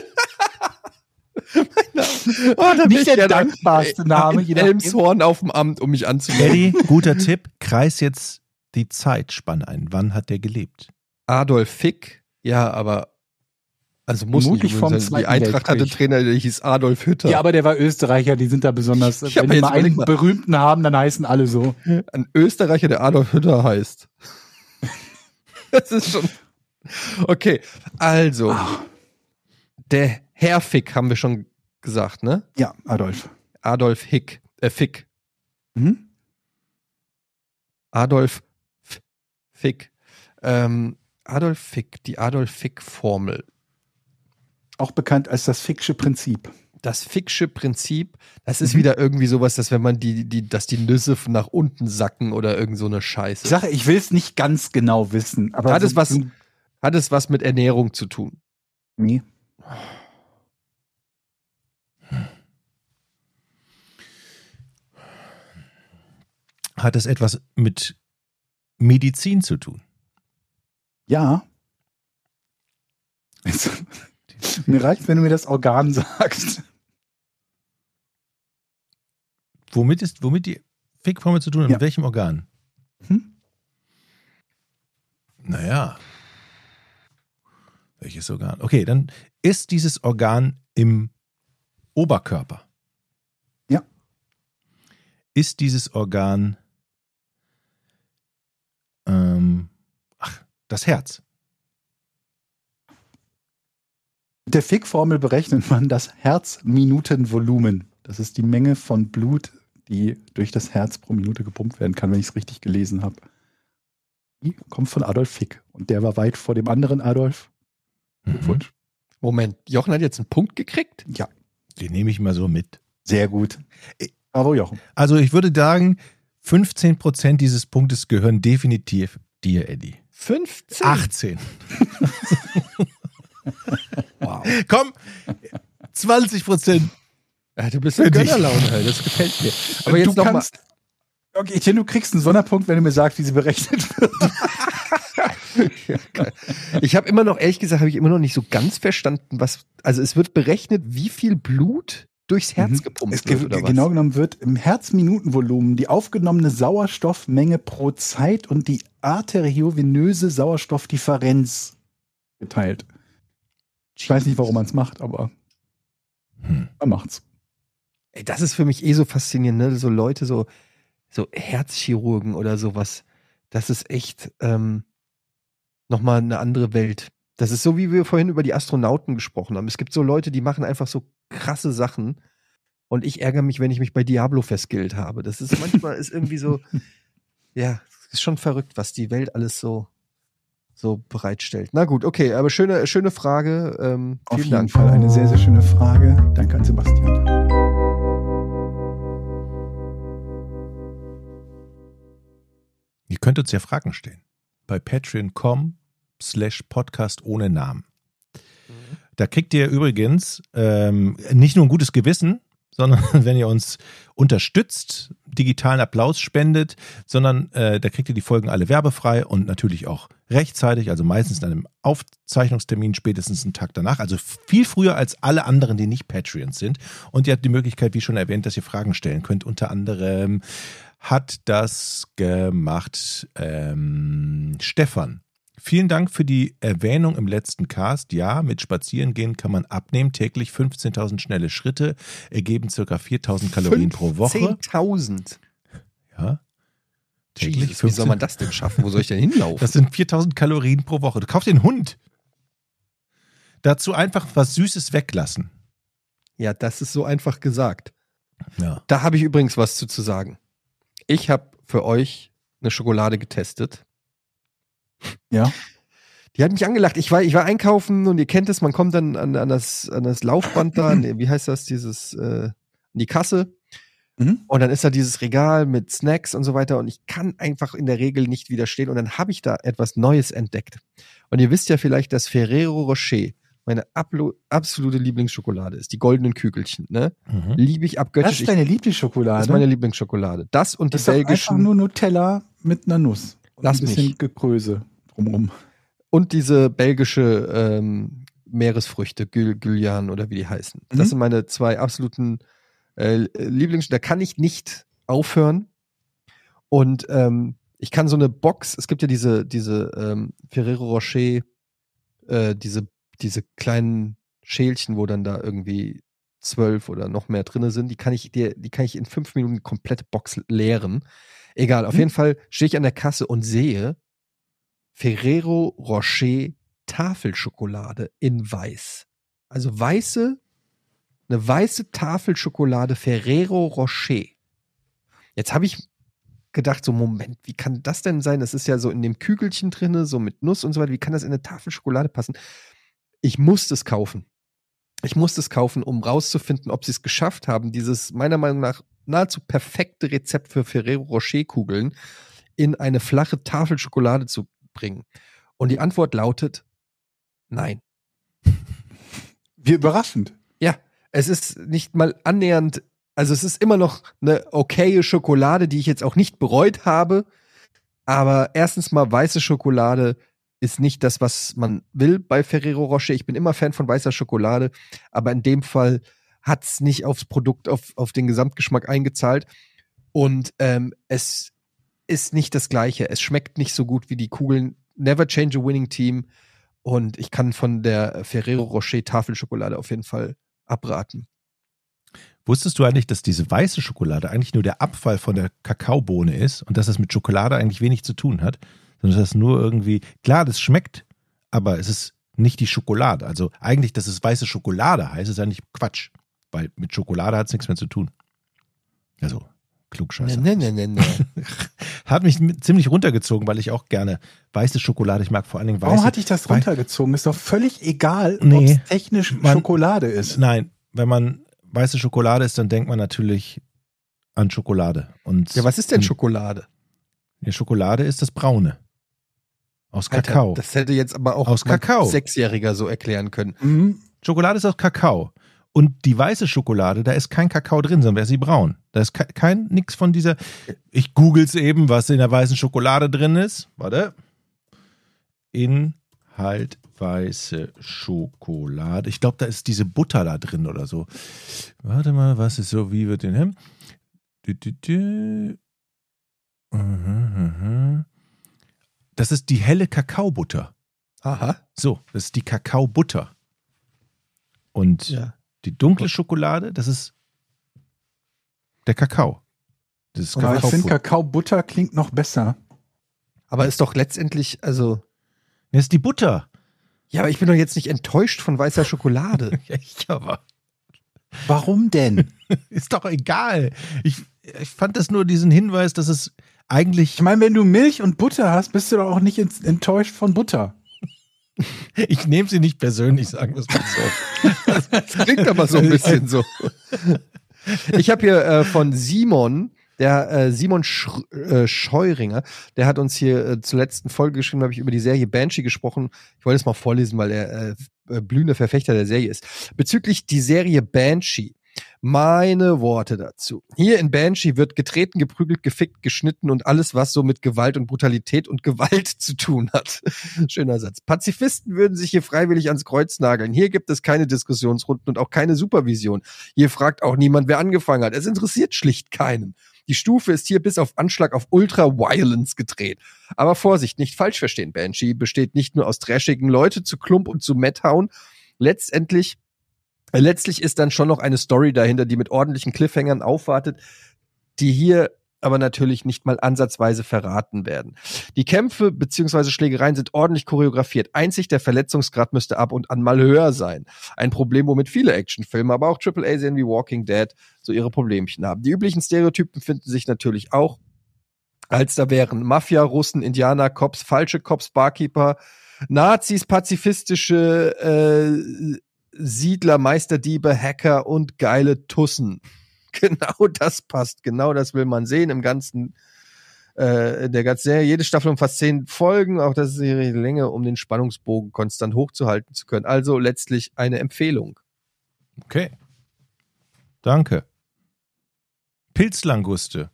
Oh, Nicht ich der dankbarste Name, In. Elmshorn auf dem Amt, um mich anzumelden. Eddie, guter Tipp, kreis jetzt die Zeitspanne ein. Wann hat der gelebt? Adolf Fick, ja, aber also muss Vermutlich nicht vom sein. Die Zweiten Eintracht hatte Weltkrieg. Trainer, der hieß Adolf Hütter. Ja, aber der war Österreicher, die sind da besonders. Aber wenn die mal einen mal. berühmten haben, dann heißen alle so. Ein Österreicher, der Adolf Hütter heißt. Das ist schon. Okay, also. Der Herr Fick haben wir schon gesagt, ne? Ja, Adolf. Adolf Hick, äh, Fick. Mhm. Adolf F Fick. Ähm, Adolf Fick, die Adolf Fick-Formel. Auch bekannt als das Ficksche Prinzip. Das Ficksche Prinzip, das ist wieder irgendwie sowas, dass wenn man die, die, dass die Nüsse nach unten sacken oder irgend so eine Scheiße. Ich sage, ich will es nicht ganz genau wissen, aber Hat es so- was- so- Hat es was mit Ernährung zu tun? Nee. Hat es etwas mit Medizin zu tun? Ja. Mir reicht, wenn du mir das Organ sagst. Womit ist, womit die Fickformel zu tun hat? Ja. Mit welchem Organ? Hm? Naja. Welches Organ? Okay, dann ist dieses Organ im Oberkörper. Ja. Ist dieses Organ ähm, ach, das Herz? Mit der Fick-Formel berechnet man das Herzminutenvolumen. Das ist die Menge von Blut, die durch das Herz pro Minute gepumpt werden kann, wenn ich es richtig gelesen habe. Die kommt von Adolf Fick. Und der war weit vor dem anderen Adolf. Mhm. Moment, Jochen hat jetzt einen Punkt gekriegt? Ja, Den nehme ich mal so mit. sehr gut. Bravo, Jochen. Also ich würde sagen, 15% dieses Punktes gehören definitiv dir, Eddie. 15? 18. Komm, 20%. Ja, du bist dich. Gönnerlaune, halt. das gefällt mir. Aber du jetzt noch mal, kannst. Okay, Etienne, du kriegst einen Sonderpunkt, wenn du mir sagst, wie sie berechnet wird. ich habe immer noch, ehrlich gesagt, habe ich immer noch nicht so ganz verstanden, was, also es wird berechnet, wie viel Blut durchs Herz Mhm. gepumpt Es wird, oder was? genau genommen wird im Herzminutenvolumen die aufgenommene Sauerstoffmenge pro Zeit und die arteriovenöse Sauerstoffdifferenz geteilt. Ich weiß nicht, warum man es macht, aber Hm. man macht's. Ey, das ist für mich eh so faszinierend, ne? So Leute, so, so Herzchirurgen oder sowas. Das ist echt ähm, nochmal eine andere Welt. Das ist so, wie wir vorhin über die Astronauten gesprochen haben. Es gibt so Leute, die machen einfach so krasse Sachen. Und ich ärgere mich, wenn ich mich bei Diablo festgillt habe. Das ist manchmal ist irgendwie so, ja, es ist schon verrückt, was die Welt alles so, so bereitstellt. Na gut, okay, aber schöne, schöne Frage. Ähm, Auf vielen jeden Dank. Fall eine sehr, sehr schöne Frage. Danke an Sebastian. Ihr könnt uns ja Fragen stellen. Bei patreon.com slash podcast ohne Namen. Da kriegt ihr übrigens ähm, nicht nur ein gutes Gewissen, sondern wenn ihr uns unterstützt, digitalen Applaus spendet, sondern äh, da kriegt ihr die Folgen alle werbefrei und natürlich auch rechtzeitig, also meistens in einem Aufzeichnungstermin, spätestens einen Tag danach, also viel früher als alle anderen, die nicht Patreons sind. Und ihr habt die Möglichkeit, wie schon erwähnt, dass ihr Fragen stellen könnt. Unter anderem hat das gemacht ähm, Stefan. Vielen Dank für die Erwähnung im letzten Cast. Ja, mit Spazierengehen kann man abnehmen. Täglich 15.000 schnelle Schritte ergeben circa 4.000 Kalorien pro Woche. 10.000. Ja. Täglich Jesus, wie soll man das denn schaffen? Wo soll ich denn hinlaufen? Das sind 4000 Kalorien pro Woche. Du kaufst den Hund. Dazu einfach was Süßes weglassen. ja, das ist so einfach gesagt. Ja. Da habe ich übrigens was zu, zu sagen. Ich habe für euch eine Schokolade getestet. Ja. Die hat mich angelacht. Ich war, ich war einkaufen und ihr kennt es, man kommt dann an, an, das, an das Laufband da, nee, wie heißt das, dieses, äh, an die Kasse. Mhm. Und dann ist da dieses Regal mit Snacks und so weiter und ich kann einfach in der Regel nicht widerstehen und dann habe ich da etwas Neues entdeckt. Und ihr wisst ja vielleicht, dass Ferrero Rocher meine absolute Lieblingsschokolade ist. Die goldenen Kügelchen, ne? Mhm. Liebe ich Das abgöttisch. ist deine Lieblingsschokolade. das ist meine Lieblingsschokolade. Das und Das die ist doch einfach belgischen nur Nutella mit einer Nuss. Und Lass ein bisschen mich. Gekröse drumrum. und diese belgische ähm, Meeresfrüchte, Gül, Güljan oder wie die heißen. Mhm. Das sind meine zwei absoluten äh, Lieblings. Da kann ich nicht aufhören. Und ähm, ich kann so eine Box, es gibt ja diese, diese ähm, Ferrero Rocher, äh, diese, diese kleinen Schälchen, wo dann da irgendwie zwölf oder noch mehr drinne sind, die kann ich dir, die kann ich in fünf Minuten komplette Box leeren. Egal, auf Mhm. jeden Fall stehe ich an der Kasse und sehe Ferrero Rocher Tafelschokolade in weiß. Also weiße, eine weiße Tafelschokolade Ferrero Rocher. Jetzt habe ich gedacht, so Moment, wie kann das denn sein? Das ist ja so in dem Kügelchen drinne, so mit Nuss und so weiter. Wie kann das in eine Tafelschokolade passen? Ich musste es kaufen. Ich musste es kaufen, um rauszufinden, ob sie es geschafft haben, dieses meiner Meinung nach nahezu perfekte Rezept für Ferrero Rocher Kugeln in eine flache Tafelschokolade zu bringen. Und die Antwort lautet nein. Wie überraschend. Ja, es ist nicht mal annähernd, also es ist immer noch eine okaye Schokolade, die ich jetzt auch nicht bereut habe. Aber erstens mal weiße Schokolade ist nicht das, was man will bei Ferrero Rocher. Ich bin immer Fan von weißer Schokolade, aber in dem Fall hat's nicht aufs Produkt, auf, auf den Gesamtgeschmack eingezahlt. Und ähm, es ist nicht das Gleiche. Es schmeckt nicht so gut wie die Kugeln. Never change a winning team. Und ich kann von der Ferrero Rocher Tafelschokolade auf jeden Fall abraten. Wusstest du eigentlich, dass diese weiße Schokolade eigentlich nur der Abfall von der Kakaobohne ist und dass das mit Schokolade eigentlich wenig zu tun hat? Sondern dass das nur irgendwie, klar, das schmeckt, aber es ist nicht die Schokolade. Also eigentlich, dass es weiße Schokolade heißt, ist eigentlich Quatsch. Weil mit Schokolade hat es nichts mehr zu tun. Also, klugscheißer. Nee, nee, nee, nee. Hat mich ziemlich runtergezogen, weil ich auch gerne weiße Schokolade, ich mag vor allen Dingen weiße. Warum hatte ich das runtergezogen? Ist doch völlig egal, ob Nee. es technisch Man- Schokolade ist. Nein, wenn man weiße Schokolade isst, dann denkt man natürlich an Schokolade. Und Ja, was ist denn Schokolade? Die Schokolade ist das Braune. Aus Alter, Kakao. Das hätte jetzt aber auch Aus Kakao. Sechsjähriger so erklären können. Mhm. Schokolade ist aus Kakao. Und die weiße Schokolade, da ist kein Kakao drin, sondern wäre sie braun. Da ist ke- kein nix von dieser. Ich googles eben, was in der weißen Schokolade drin ist. Warte. Inhalt weiße Schokolade. Ich glaube, da ist diese Butter da drin oder so. Warte mal, was ist so, wie wird den hin? Dü. Mhm, mhm. Das ist die helle Kakaobutter. Aha. So, das ist die Kakaobutter. Und Ja. Die dunkle Schokolade, das ist der Kakao. Das ist Aber ich Kakao. finde, Kakaobutter klingt noch besser. Aber ist doch letztendlich, also. Das ist die Butter. Ja, aber ich bin doch jetzt nicht enttäuscht von weißer Schokolade. Ja, ich aber. Warum denn? Ist doch egal. Ich, ich fand das nur diesen Hinweis, dass es eigentlich. Ich meine, wenn du Milch und Butter hast, bist du doch auch nicht enttäuscht von Butter. Ich nehme sie nicht persönlich, sagen wir es mal so. Das klingt aber so ein bisschen so. Ich habe hier äh, von Simon, der äh, Simon Sch äh, Scheuringer, der hat uns hier äh, zur letzten Folge geschrieben, habe ich über die Serie Banshee gesprochen. Ich wollte es mal vorlesen, weil er äh, äh, blühender Verfechter der Serie ist. Bezüglich die Serie Banshee. Meine Worte dazu. Hier in Banshee wird getreten, geprügelt, gefickt, geschnitten und alles, was so mit Gewalt und Brutalität und Gewalt zu tun hat. Schöner Satz. Pazifisten würden sich hier freiwillig ans Kreuz nageln. Hier gibt es keine Diskussionsrunden und auch keine Supervision. Hier fragt auch niemand, wer angefangen hat. Es interessiert schlicht keinen. Die Stufe ist hier bis auf Anschlag auf Ultra-Violence gedreht. Aber Vorsicht, nicht falsch verstehen. Banshee besteht nicht nur aus trashigen Leute zu Klump und zu Madtown. Letztendlich Letztlich ist dann schon noch eine Story dahinter, die mit ordentlichen Cliffhangern aufwartet, die hier aber natürlich nicht mal ansatzweise verraten werden. Die Kämpfe beziehungsweise Schlägereien sind ordentlich choreografiert. Einzig der Verletzungsgrad müsste ab und an mal höher sein. Ein Problem, womit viele Actionfilme, aber auch AAA-Serien wie Walking Dead so ihre Problemchen haben. Die üblichen Stereotypen finden sich natürlich auch, als da wären Mafia, Russen, Indianer, Cops, falsche Cops, Barkeeper, Nazis, pazifistische äh, Siedler, Meisterdiebe, Hacker und geile Tussen. Genau das passt. Genau das will man sehen im ganzen, äh, in der ganzen Serie. Jede Staffel umfasst zehn Folgen. Auch das ist die Länge, um den Spannungsbogen konstant hochzuhalten zu können. Also letztlich eine Empfehlung. Okay. Danke. Pilzlanguste.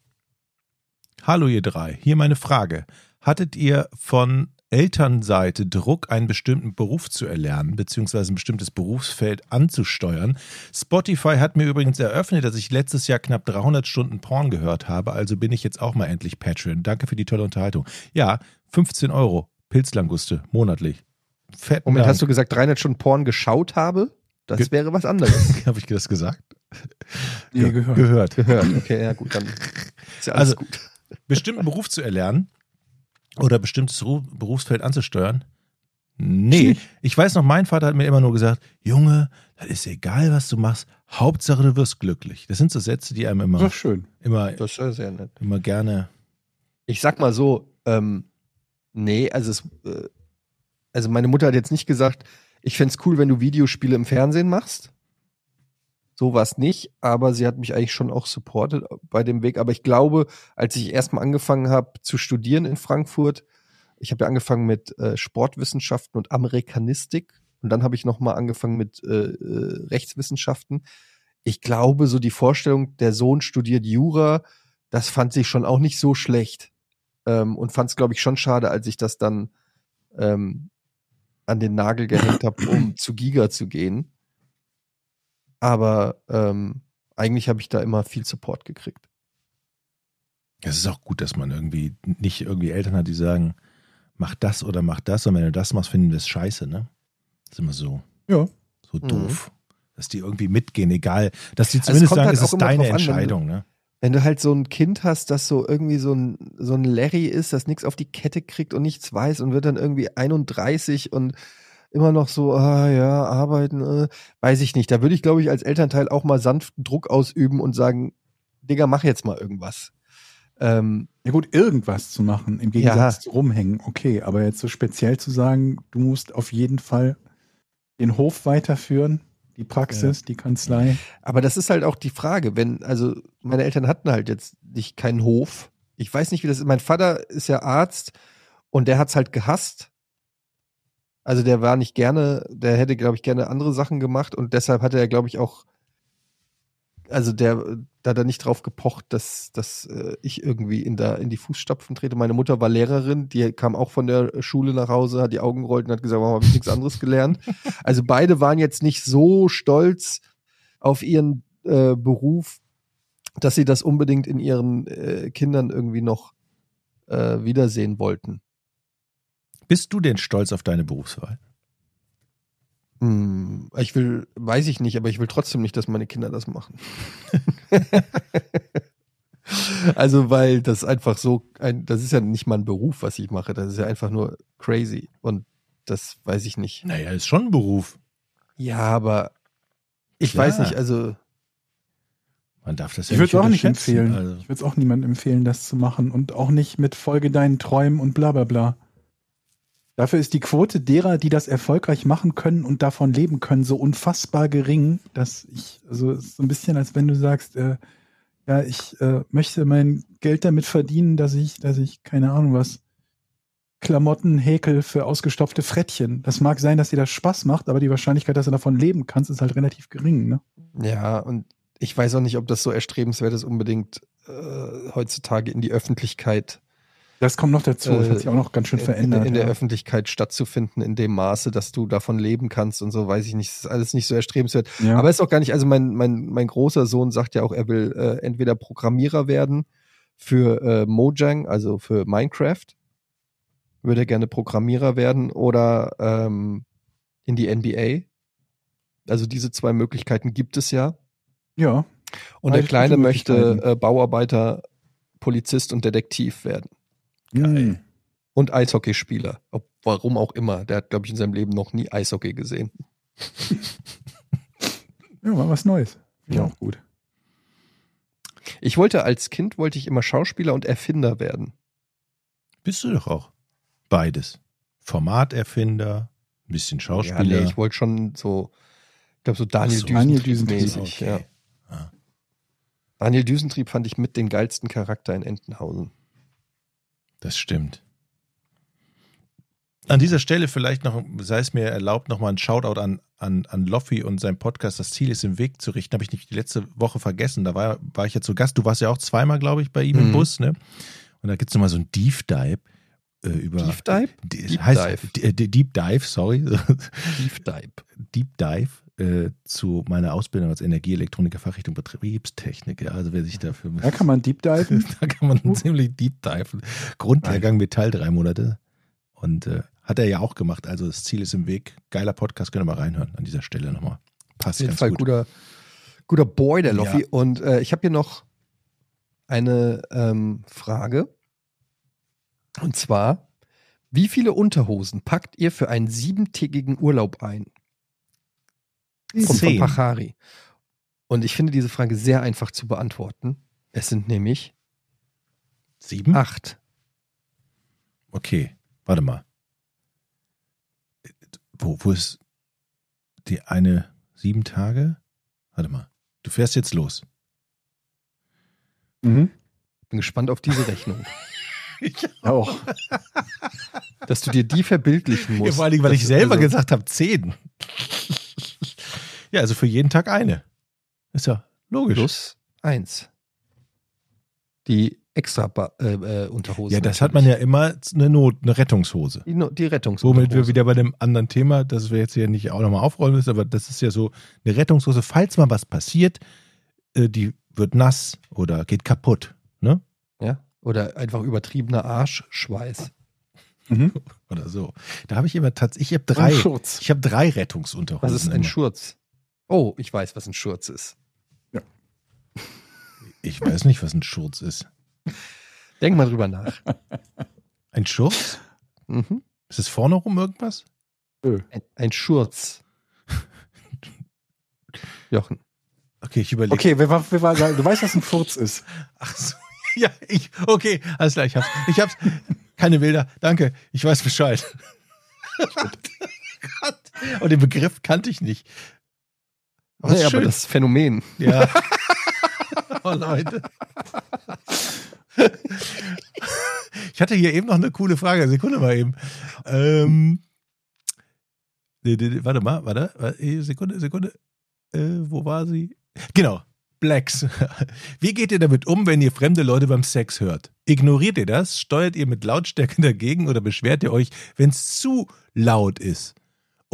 Hallo ihr drei. Hier meine Frage. Hattet ihr von Elternseite Druck, einen bestimmten Beruf zu erlernen, beziehungsweise ein bestimmtes Berufsfeld anzusteuern. Spotify hat mir übrigens eröffnet, dass ich letztes Jahr knapp 300 Stunden Porn gehört habe, also bin ich jetzt auch mal endlich Patreon. Danke für die tolle Unterhaltung. Ja, 15 Euro, Pilzlanguste, monatlich. Fett. Moment, hast du gesagt, 300 Stunden Porn geschaut habe? Das Ge- wäre was anderes. Habe ich das gesagt? Nee, gehört. Gehört. Gehört. Okay, ja gut, dann ist ja alles Also- gut. bestimmten Beruf zu erlernen oder bestimmtes Ru- Berufsfeld anzusteuern? Nee, ich weiß noch, mein Vater hat mir immer nur gesagt, Junge, das ist egal, was du machst, Hauptsache du wirst glücklich. Das sind so Sätze, die einem Das immer, ist schön. immer, Das ist sehr nett. immer gerne. Ich sag mal so, ähm, nee, also es, äh, also meine Mutter hat jetzt nicht gesagt, ich fänd's cool, wenn du Videospiele im Fernsehen machst. So war's nicht, aber sie hat mich eigentlich schon auch supportet bei dem Weg. Aber ich glaube, als ich erstmal angefangen habe zu studieren in Frankfurt, ich habe ja angefangen mit äh, Sportwissenschaften und Amerikanistik und dann habe ich nochmal angefangen mit äh, äh, Rechtswissenschaften. Ich glaube, so die Vorstellung, der Sohn studiert Jura, das fand sich schon auch nicht so schlecht ähm, und fand es, glaube ich, schon schade, als ich das dann ähm, an den Nagel gehängt habe, um zu Giga zu gehen. Aber ähm, eigentlich habe ich da immer viel Support gekriegt. Es ist auch gut, dass man irgendwie nicht irgendwie Eltern hat, die sagen, mach das oder mach das und wenn du das machst, finden wir das scheiße, ne? Das ist immer so, Ja. so Mhm. doof. Dass die irgendwie mitgehen, egal. Dass die es zumindest kommt sagen, halt es ist deine drauf an, wenn Entscheidung, ne? Wenn du halt so ein Kind hast, das so irgendwie so ein, so ein Larry ist, das nichts auf die Kette kriegt und nichts weiß und wird dann irgendwie 31 und immer noch so, ah ja, arbeiten, äh, weiß ich nicht. Da würde ich, glaube ich, als Elternteil auch mal sanften Druck ausüben und sagen, Digga, mach jetzt mal irgendwas. Ähm, Ja gut, irgendwas zu machen, im Gegensatz zu rumhängen, okay. Aber jetzt so speziell zu sagen, du musst auf jeden Fall den Hof weiterführen, die Praxis, die Kanzlei. Aber das ist halt auch die Frage, wenn, also meine Eltern hatten halt jetzt nicht keinen Hof. Ich weiß nicht, wie das ist. Mein Vater ist ja Arzt und der hat's halt gehasst. Also der war nicht gerne, der hätte, glaube ich, gerne andere Sachen gemacht und deshalb hatte er, glaube ich, auch, also der, da hat er nicht drauf gepocht, dass, dass äh, ich irgendwie in, da, in die Fußstapfen trete. Meine Mutter war Lehrerin, die kam auch von der Schule nach Hause, hat die Augen gerollt und hat gesagt, warum habe ich nichts anderes gelernt? Also beide waren jetzt nicht so stolz auf ihren äh, Beruf, dass sie das unbedingt in ihren äh, Kindern irgendwie noch äh, wiedersehen wollten. Bist du denn stolz auf deine Berufswahl? Hm, ich will, weiß ich nicht, aber ich will trotzdem nicht, dass meine Kinder das machen. also, weil das einfach so, ein, das ist ja nicht mal ein Beruf, was ich mache, das ist ja einfach nur crazy und das weiß ich nicht. Naja, ist schon ein Beruf. Ja, aber ich Klar. weiß nicht, also Man darf das Ich ja würde es auch nicht empfehlen. Also, Ich würde es auch niemandem empfehlen, das zu machen. Und auch nicht mit Folge deinen Träumen und bla bla bla. Dafür ist die Quote derer, die das erfolgreich machen können und davon leben können, so unfassbar gering, dass ich, also ist so ein bisschen, als wenn du sagst, äh, ja, ich äh, möchte mein Geld damit verdienen, dass ich, dass ich, keine Ahnung was, Klamotten häkel für ausgestopfte Frettchen. Das mag sein, dass dir das Spaß macht, aber die Wahrscheinlichkeit, dass du davon leben kannst, ist halt relativ gering, ne? Ja, und ich weiß auch nicht, ob das so erstrebenswert ist, unbedingt äh, heutzutage in die Öffentlichkeit, Das kommt noch dazu. Das Äh, hat sich auch noch ganz schön verändert. in, in der ja. Öffentlichkeit stattzufinden, in dem Maße, dass du davon leben kannst und so, weiß ich nicht. Das ist alles nicht so erstrebenswert. Ja. Aber ist auch gar nicht, also mein, mein, mein großer Sohn sagt ja auch, er will äh, entweder Programmierer werden für äh, Mojang, also für Minecraft, würde er gerne Programmierer werden oder ähm, in die NBA. Also diese zwei Möglichkeiten gibt es ja. ja. Und der Kleine möchte äh, Bauarbeiter, Polizist und Detektiv werden. Geil. Und Eishockeyspieler. Ob, warum auch immer. Der hat, glaube ich, in seinem Leben noch nie Eishockey gesehen. Ja, war was Neues. Finde Ja. auch gut. Ich wollte als Kind wollte ich immer Schauspieler und Erfinder werden. bist du doch auch. Beides. Formaterfinder, ein bisschen Schauspieler. Ja, nee, ich wollte schon so, ich glaube so Daniel so. Daniel Düsentrieb Düsentrieb, mäßig. okay. Ja. Ah. Daniel Düsentrieb fand ich mit den geilsten Charakter in Entenhausen. Das stimmt. An dieser Stelle vielleicht noch, sei es mir erlaubt, nochmal ein Shoutout an, an, an Loffi und sein Podcast Das Ziel ist im Weg zu richten. Habe ich nicht die letzte Woche vergessen. Da war, war ich ja zu Gast. Du warst ja auch zweimal, glaube ich, bei ihm im Mhm. Bus, ne? Und da gibt es nochmal so ein Deep Dive. äh, über Deep Dive? Deep heißt, Dive. D- Deep Dive, sorry. Deep Dive. Deep Dive äh, zu meiner Ausbildung als Energieelektroniker Fachrichtung Betriebstechnik. Ja, also wer sich dafür. Da kann man deep diven. da kann man ziemlich deep dive. Grundlehrgang Metall drei Monate. Und äh, hat er ja auch gemacht. Also das Ziel ist im Weg. Geiler Podcast, könnt ihr mal reinhören an dieser Stelle nochmal. Passt Auf jeden ganz Fall gut. guter, guter Boy, der Ja. Loffi. Und äh, ich habe hier noch eine ähm, Frage. Und zwar, wie viele Unterhosen packt ihr für einen siebentägigen Urlaub ein? Kommt von. Pachari. Und ich finde diese Frage sehr einfach zu beantworten. Es sind nämlich Sieben? acht. Okay, warte mal. Wo, wo ist die eine sieben Tage? Warte mal. Du fährst jetzt los. Mhm. Bin gespannt auf diese Rechnung. Auch. dass du dir die verbildlichen musst. Ja, vor allen Dingen, weil ich selber also- gesagt habe, zehn. Ja, also für jeden Tag eine. Ist ja logisch. Plus eins. Die extra äh, äh, Unterhose. ja, das hat man ja immer eine Not, eine Rettungshose. Die, No- die Rettungsunterhose. Womit wir wieder bei dem anderen Thema, das wir jetzt hier nicht auch nochmal aufrollen müssen, aber das ist ja so eine Rettungshose, falls mal was passiert, äh, die wird nass oder geht kaputt. Ne? Ja? Oder einfach übertriebener Arschschweiß. Mhm. Oder so. Da habe ich immer tatsächlich, ich habe drei, ich habe drei Rettungsunterhosen. Was ist ein immer. Schurz? Oh, ich weiß, was ein Schurz ist. Ich weiß nicht, was ein Schurz ist. Denk mal drüber nach. Ein Schurz? Mhm. Ist es vorne rum irgendwas? Ein, ein Schurz. Jochen. Okay, ich überlege. Okay, wir, wir, war- du weißt, was ein Furz ist. Ach so. Ja, ich, okay, alles klar, ich hab's. Ich hab's. Keine Bilder, danke, ich weiß Bescheid. Gott. Und den Begriff kannte ich nicht. Aber Nee, aber das Phänomen. ja. oh, Leute. Ich hatte hier eben noch eine coole Frage. Sekunde mal eben. Ähm, warte mal, warte. Sekunde, Sekunde. Äh, wo war sie? Genau. Blacks. Wie geht ihr damit um, wenn ihr fremde Leute beim Sex hört? Ignoriert ihr das? Steuert ihr mit Lautstärke dagegen oder beschwert ihr euch, wenn es zu laut ist?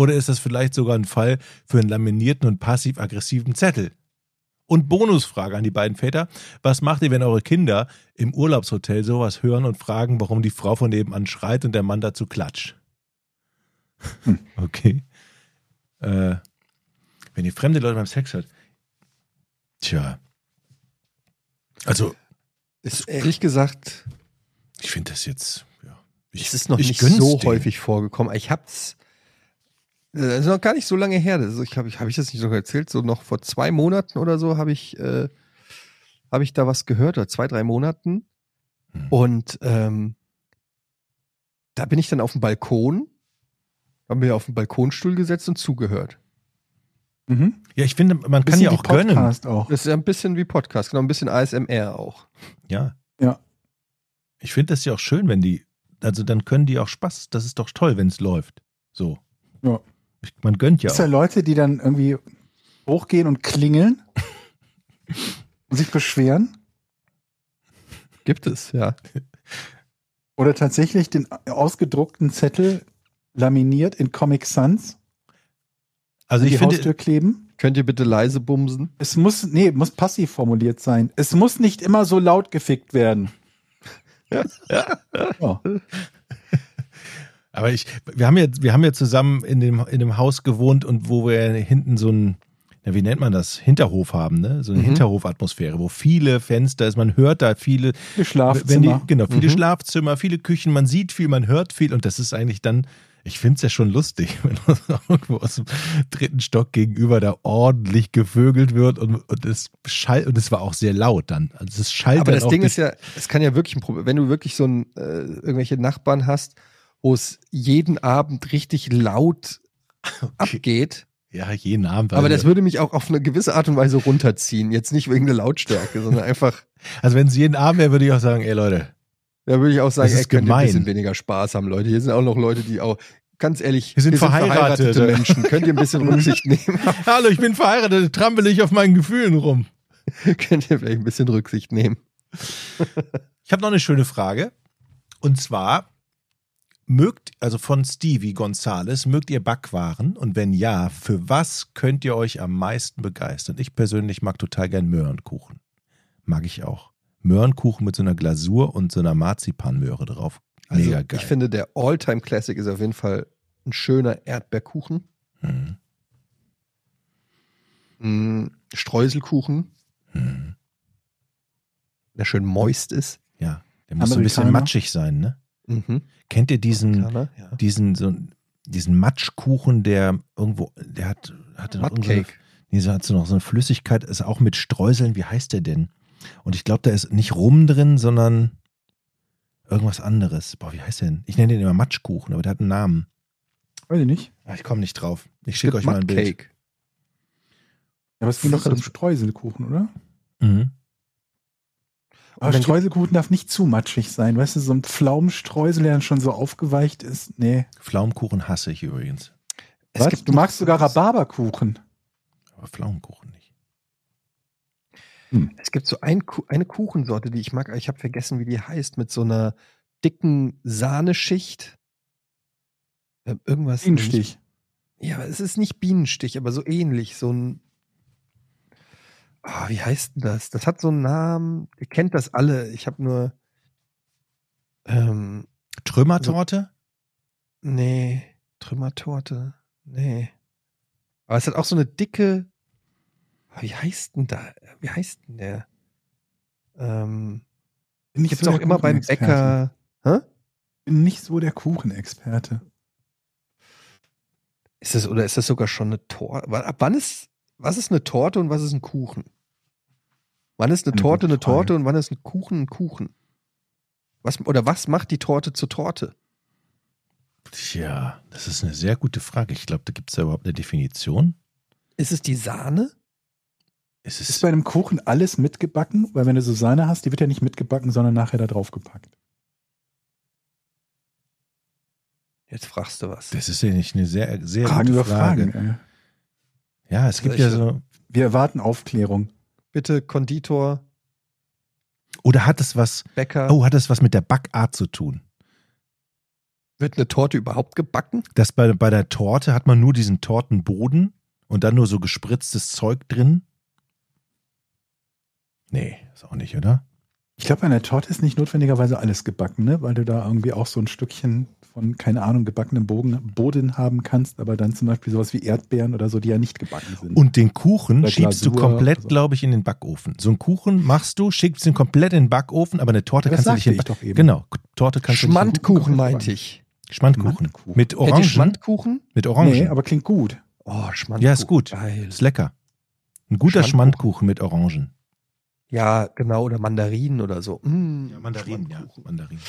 Oder ist das vielleicht sogar ein Fall für einen laminierten und passiv-aggressiven Zettel? Und Bonusfrage an die beiden Väter. Was macht ihr, wenn eure Kinder im Urlaubshotel sowas hören und fragen, warum die Frau von nebenan schreit und der Mann dazu klatscht? Okay. Äh, wenn ihr fremde Leute beim Sex hört. Tja. Also, Ist ehrlich gesagt, ich finde das jetzt. Ja, ich, es ist noch ich nicht so denen. häufig vorgekommen. Ich hab's. Äh, Das ist noch gar nicht so lange her. Das ist- Ich habe ich, hab ich das nicht sogar erzählt? So noch vor zwei Monaten oder so habe ich, äh, hab ich da was gehört, oder zwei, drei Monaten. Hm. Und ähm, da bin ich dann auf dem Balkon, haben wir auf den Balkonstuhl gesetzt und zugehört. Mhm. Ja, ich finde, man kann ja auch gönnen. Podcast auch. Das ist ja ein bisschen wie Podcast, genau, ein bisschen ASMR auch. Ja. Ja. Ich finde das ja auch schön, wenn die, also dann können die auch Spaß, das ist doch toll, wenn es läuft. So. Ja. Ich, man gönnt ja Gibt es ja. Leute, die dann irgendwie hochgehen und klingeln und sich beschweren? Gibt es, ja. Oder tatsächlich den ausgedruckten Zettel laminiert in Comic Sans Also an die ich finde, Haustür kleben? Könnt ihr bitte leise bumsen? Es muss, nee, muss passiv formuliert sein. Es muss nicht immer so laut gefickt werden. Ja. aber ich, wir haben ja, wir haben ja zusammen in dem, in dem Haus gewohnt und wo wir hinten so ein, na, wie nennt man das? Hinterhof haben, ne? So eine Mhm. Hinterhofatmosphäre, wo viele Fenster ist, man hört da viele, Die Schlafzimmer. die, genau, viele Mhm. Schlafzimmer, viele Küchen, man sieht viel, man hört viel und das ist eigentlich dann, ich finde es ja schon lustig, wenn irgendwo aus dem dritten Stock gegenüber da ordentlich gevögelt wird und, und es schallt, und es war auch sehr laut dann. Also es schallt Aber das Ding ist ja, es kann ja wirklich ein Problem, wenn du wirklich so ein, äh, irgendwelche Nachbarn hast, wo es jeden Abend richtig laut abgeht. ja, jeden Abend. Aber das würde mich auch auf eine gewisse Art und Weise runterziehen. Jetzt nicht wegen der Lautstärke, sondern einfach, Also wenn es jeden Abend wäre, würde ich auch sagen, ey Leute, da würde ich auch sagen, Das ist ey, könnt ihr ein bisschen weniger Spaß haben, Leute. Hier sind auch noch Leute, die auch, ganz ehrlich, Wir sind verheiratet. Menschen. Könnt ihr ein bisschen Rücksicht nehmen? hallo, ich bin verheiratet, trampel ich auf meinen Gefühlen rum. Könnt ihr vielleicht ein bisschen Rücksicht nehmen? Ich habe noch eine schöne Frage. Und zwar, Mögt, also von Stevie Gonzales, mögt ihr Backwaren? Und wenn ja, für was könnt ihr euch am meisten begeistern? Ich persönlich mag total gern Möhrenkuchen. Mag ich auch. Möhrenkuchen mit so einer Glasur und so einer Marzipanmöhre drauf. Mega also, geil. Ich finde, der All-Time Classic ist auf jeden Fall ein schöner Erdbeerkuchen. Mhm. Mm, Streuselkuchen, Mhm. der schön moist ist. Ja, der muss so ein bisschen matschig sein, ne? Mhm. Kennt ihr diesen, ja. diesen, so, diesen Matschkuchen, der irgendwo, der hat, hatte noch Mudcake. Nee, so hat so noch so eine Flüssigkeit, ist auch mit Streuseln, wie heißt der denn? Und ich glaube, da ist nicht Rum drin, sondern irgendwas anderes. Boah, wie heißt der denn? Ich nenne den immer Matschkuchen, aber der hat einen Namen. Weiß ich nicht. Ah, ich komme nicht drauf. Ich schicke euch mal ein Bild. Mudcake. Ja, aber es ging doch gerade um Streuselkuchen, oder? Mhm. Aber Streuselkuchen darf nicht zu matschig sein. Weißt du, so ein Pflaumenstreusel, der dann schon so aufgeweicht ist. Nee. Pflaumenkuchen hasse ich übrigens. Es Was? gibt Du magst sogar Rhabarberkuchen. Aber Pflaumenkuchen nicht. Es gibt so ein, eine Kuchensorte, die ich mag, aber ich habe vergessen, wie die heißt, mit so einer dicken Sahneschicht. Äh, Irgendwas. Bienenstich. Ja, aber es ist nicht Bienenstich, aber so ähnlich. So ein. Ah, wie heißt denn das? Das hat so einen Namen. Ihr kennt das alle. Ich habe nur. Ähm, Trümmertorte? nee. Trümmertorte. Nee. Aber es hat auch so eine dicke. Wie heißt denn da? Wie heißt denn der? Ähm, Bin nicht gibt's so auch immer beim. Bäcker. Hä? Bin nicht so der Kuchenexperte. Ist das, oder ist das sogar schon eine Torte? Ab wann ist, was ist eine Torte und was ist ein Kuchen? Wann ist eine Eine Torte eine Torte und wann ist ein Kuchen ein Kuchen? Was, oder was macht die Torte zur Torte? Tja, das ist eine sehr gute Frage. Ich glaube, da gibt es da überhaupt eine Definition. Ist es die Sahne? Es Ist ist, bei einem Kuchen alles mitgebacken? Weil wenn du so Sahne hast, die wird ja nicht mitgebacken, sondern nachher da drauf gepackt. Jetzt fragst du was. das ist ja nicht eine sehr, sehr Fragen gute über Frage. Fragen. Ja, es gibt ja so. Wir erwarten Aufklärung. Bitte Konditor, Oder hat es was, Bäcker. oh, hat es was mit der Backart zu tun? Wird eine Torte überhaupt gebacken? dass bei, bei der Torte hat man nur diesen Tortenboden und dann nur so gespritztes Zeug drin? Nee, ist auch nicht, oder? Ich glaube, an der Torte ist nicht notwendigerweise alles gebacken, ne? weil du da irgendwie auch so ein Stückchen von, keine Ahnung, gebackenem Boden, Boden haben kannst, aber dann zum Beispiel sowas wie Erdbeeren oder so, die ja nicht gebacken sind. Und den Kuchen Oder schiebst du komplett, also. glaube ich, in den Backofen. So einen Kuchen machst du, schiebst ihn komplett in den Backofen, aber eine Torte das kannst du nicht in den ich doch eben. Genau, Torte kannst du nicht Schmandkuchen in- meinte ich. Schmandkuchen. Schmandkuchen. Mit Orangen. Schmandkuchen? Mit Orangen. nee, aber klingt gut. Oh, Schmandkuchen. ja, ist gut. Geil. Ist lecker. Ein guter Schmandkuchen. Schmandkuchen mit Orangen. Ja, genau. Oder Mandarinen oder so. Mm, Ja, Mandarinen, ja. Mandarinen.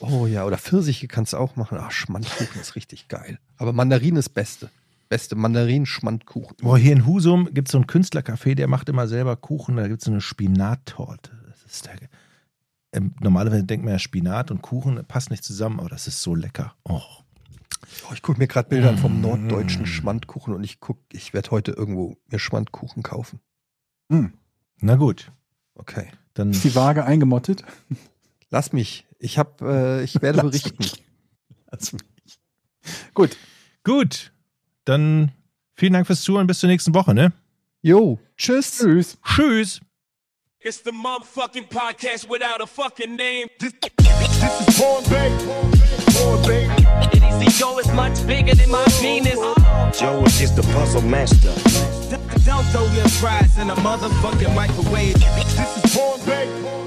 Oh ja, oder Pfirsiche kannst du auch machen. Ah, Schmandkuchen ist richtig geil. Aber Mandarinen ist beste. Beste Mandarinen-Schmandkuchen. Boah, hier in Husum gibt es so einen Künstlercafé, der macht immer selber Kuchen. Da gibt es so eine Spinattorte. Das ist der, ähm, normalerweise denkt man ja, Spinat und Kuchen passt nicht zusammen, aber das ist so lecker. Oh. Oh, ich gucke mir gerade Bilder an vom Mm. norddeutschen Schmandkuchen und ich guck, ich werde heute irgendwo mir Schmandkuchen kaufen. Hm. Na gut, Okay. dann Ist die Waage eingemottet? Lass mich. Ich hab, äh, ich werde Lass berichten. mich. Lass mich. Gut. gut. Dann vielen Dank fürs Zuhören. Bis zur nächsten Woche, ne? Jo, tschüss. Tschüss. Tschüss. It's the motherfucking podcast without a fucking name. This, this is Born Bay. Born Bay. Diddy see Joe is much bigger than my penis. Joe is just a puzzle master. Don't throw your fries in a motherfucking microwave. This is Born Bay.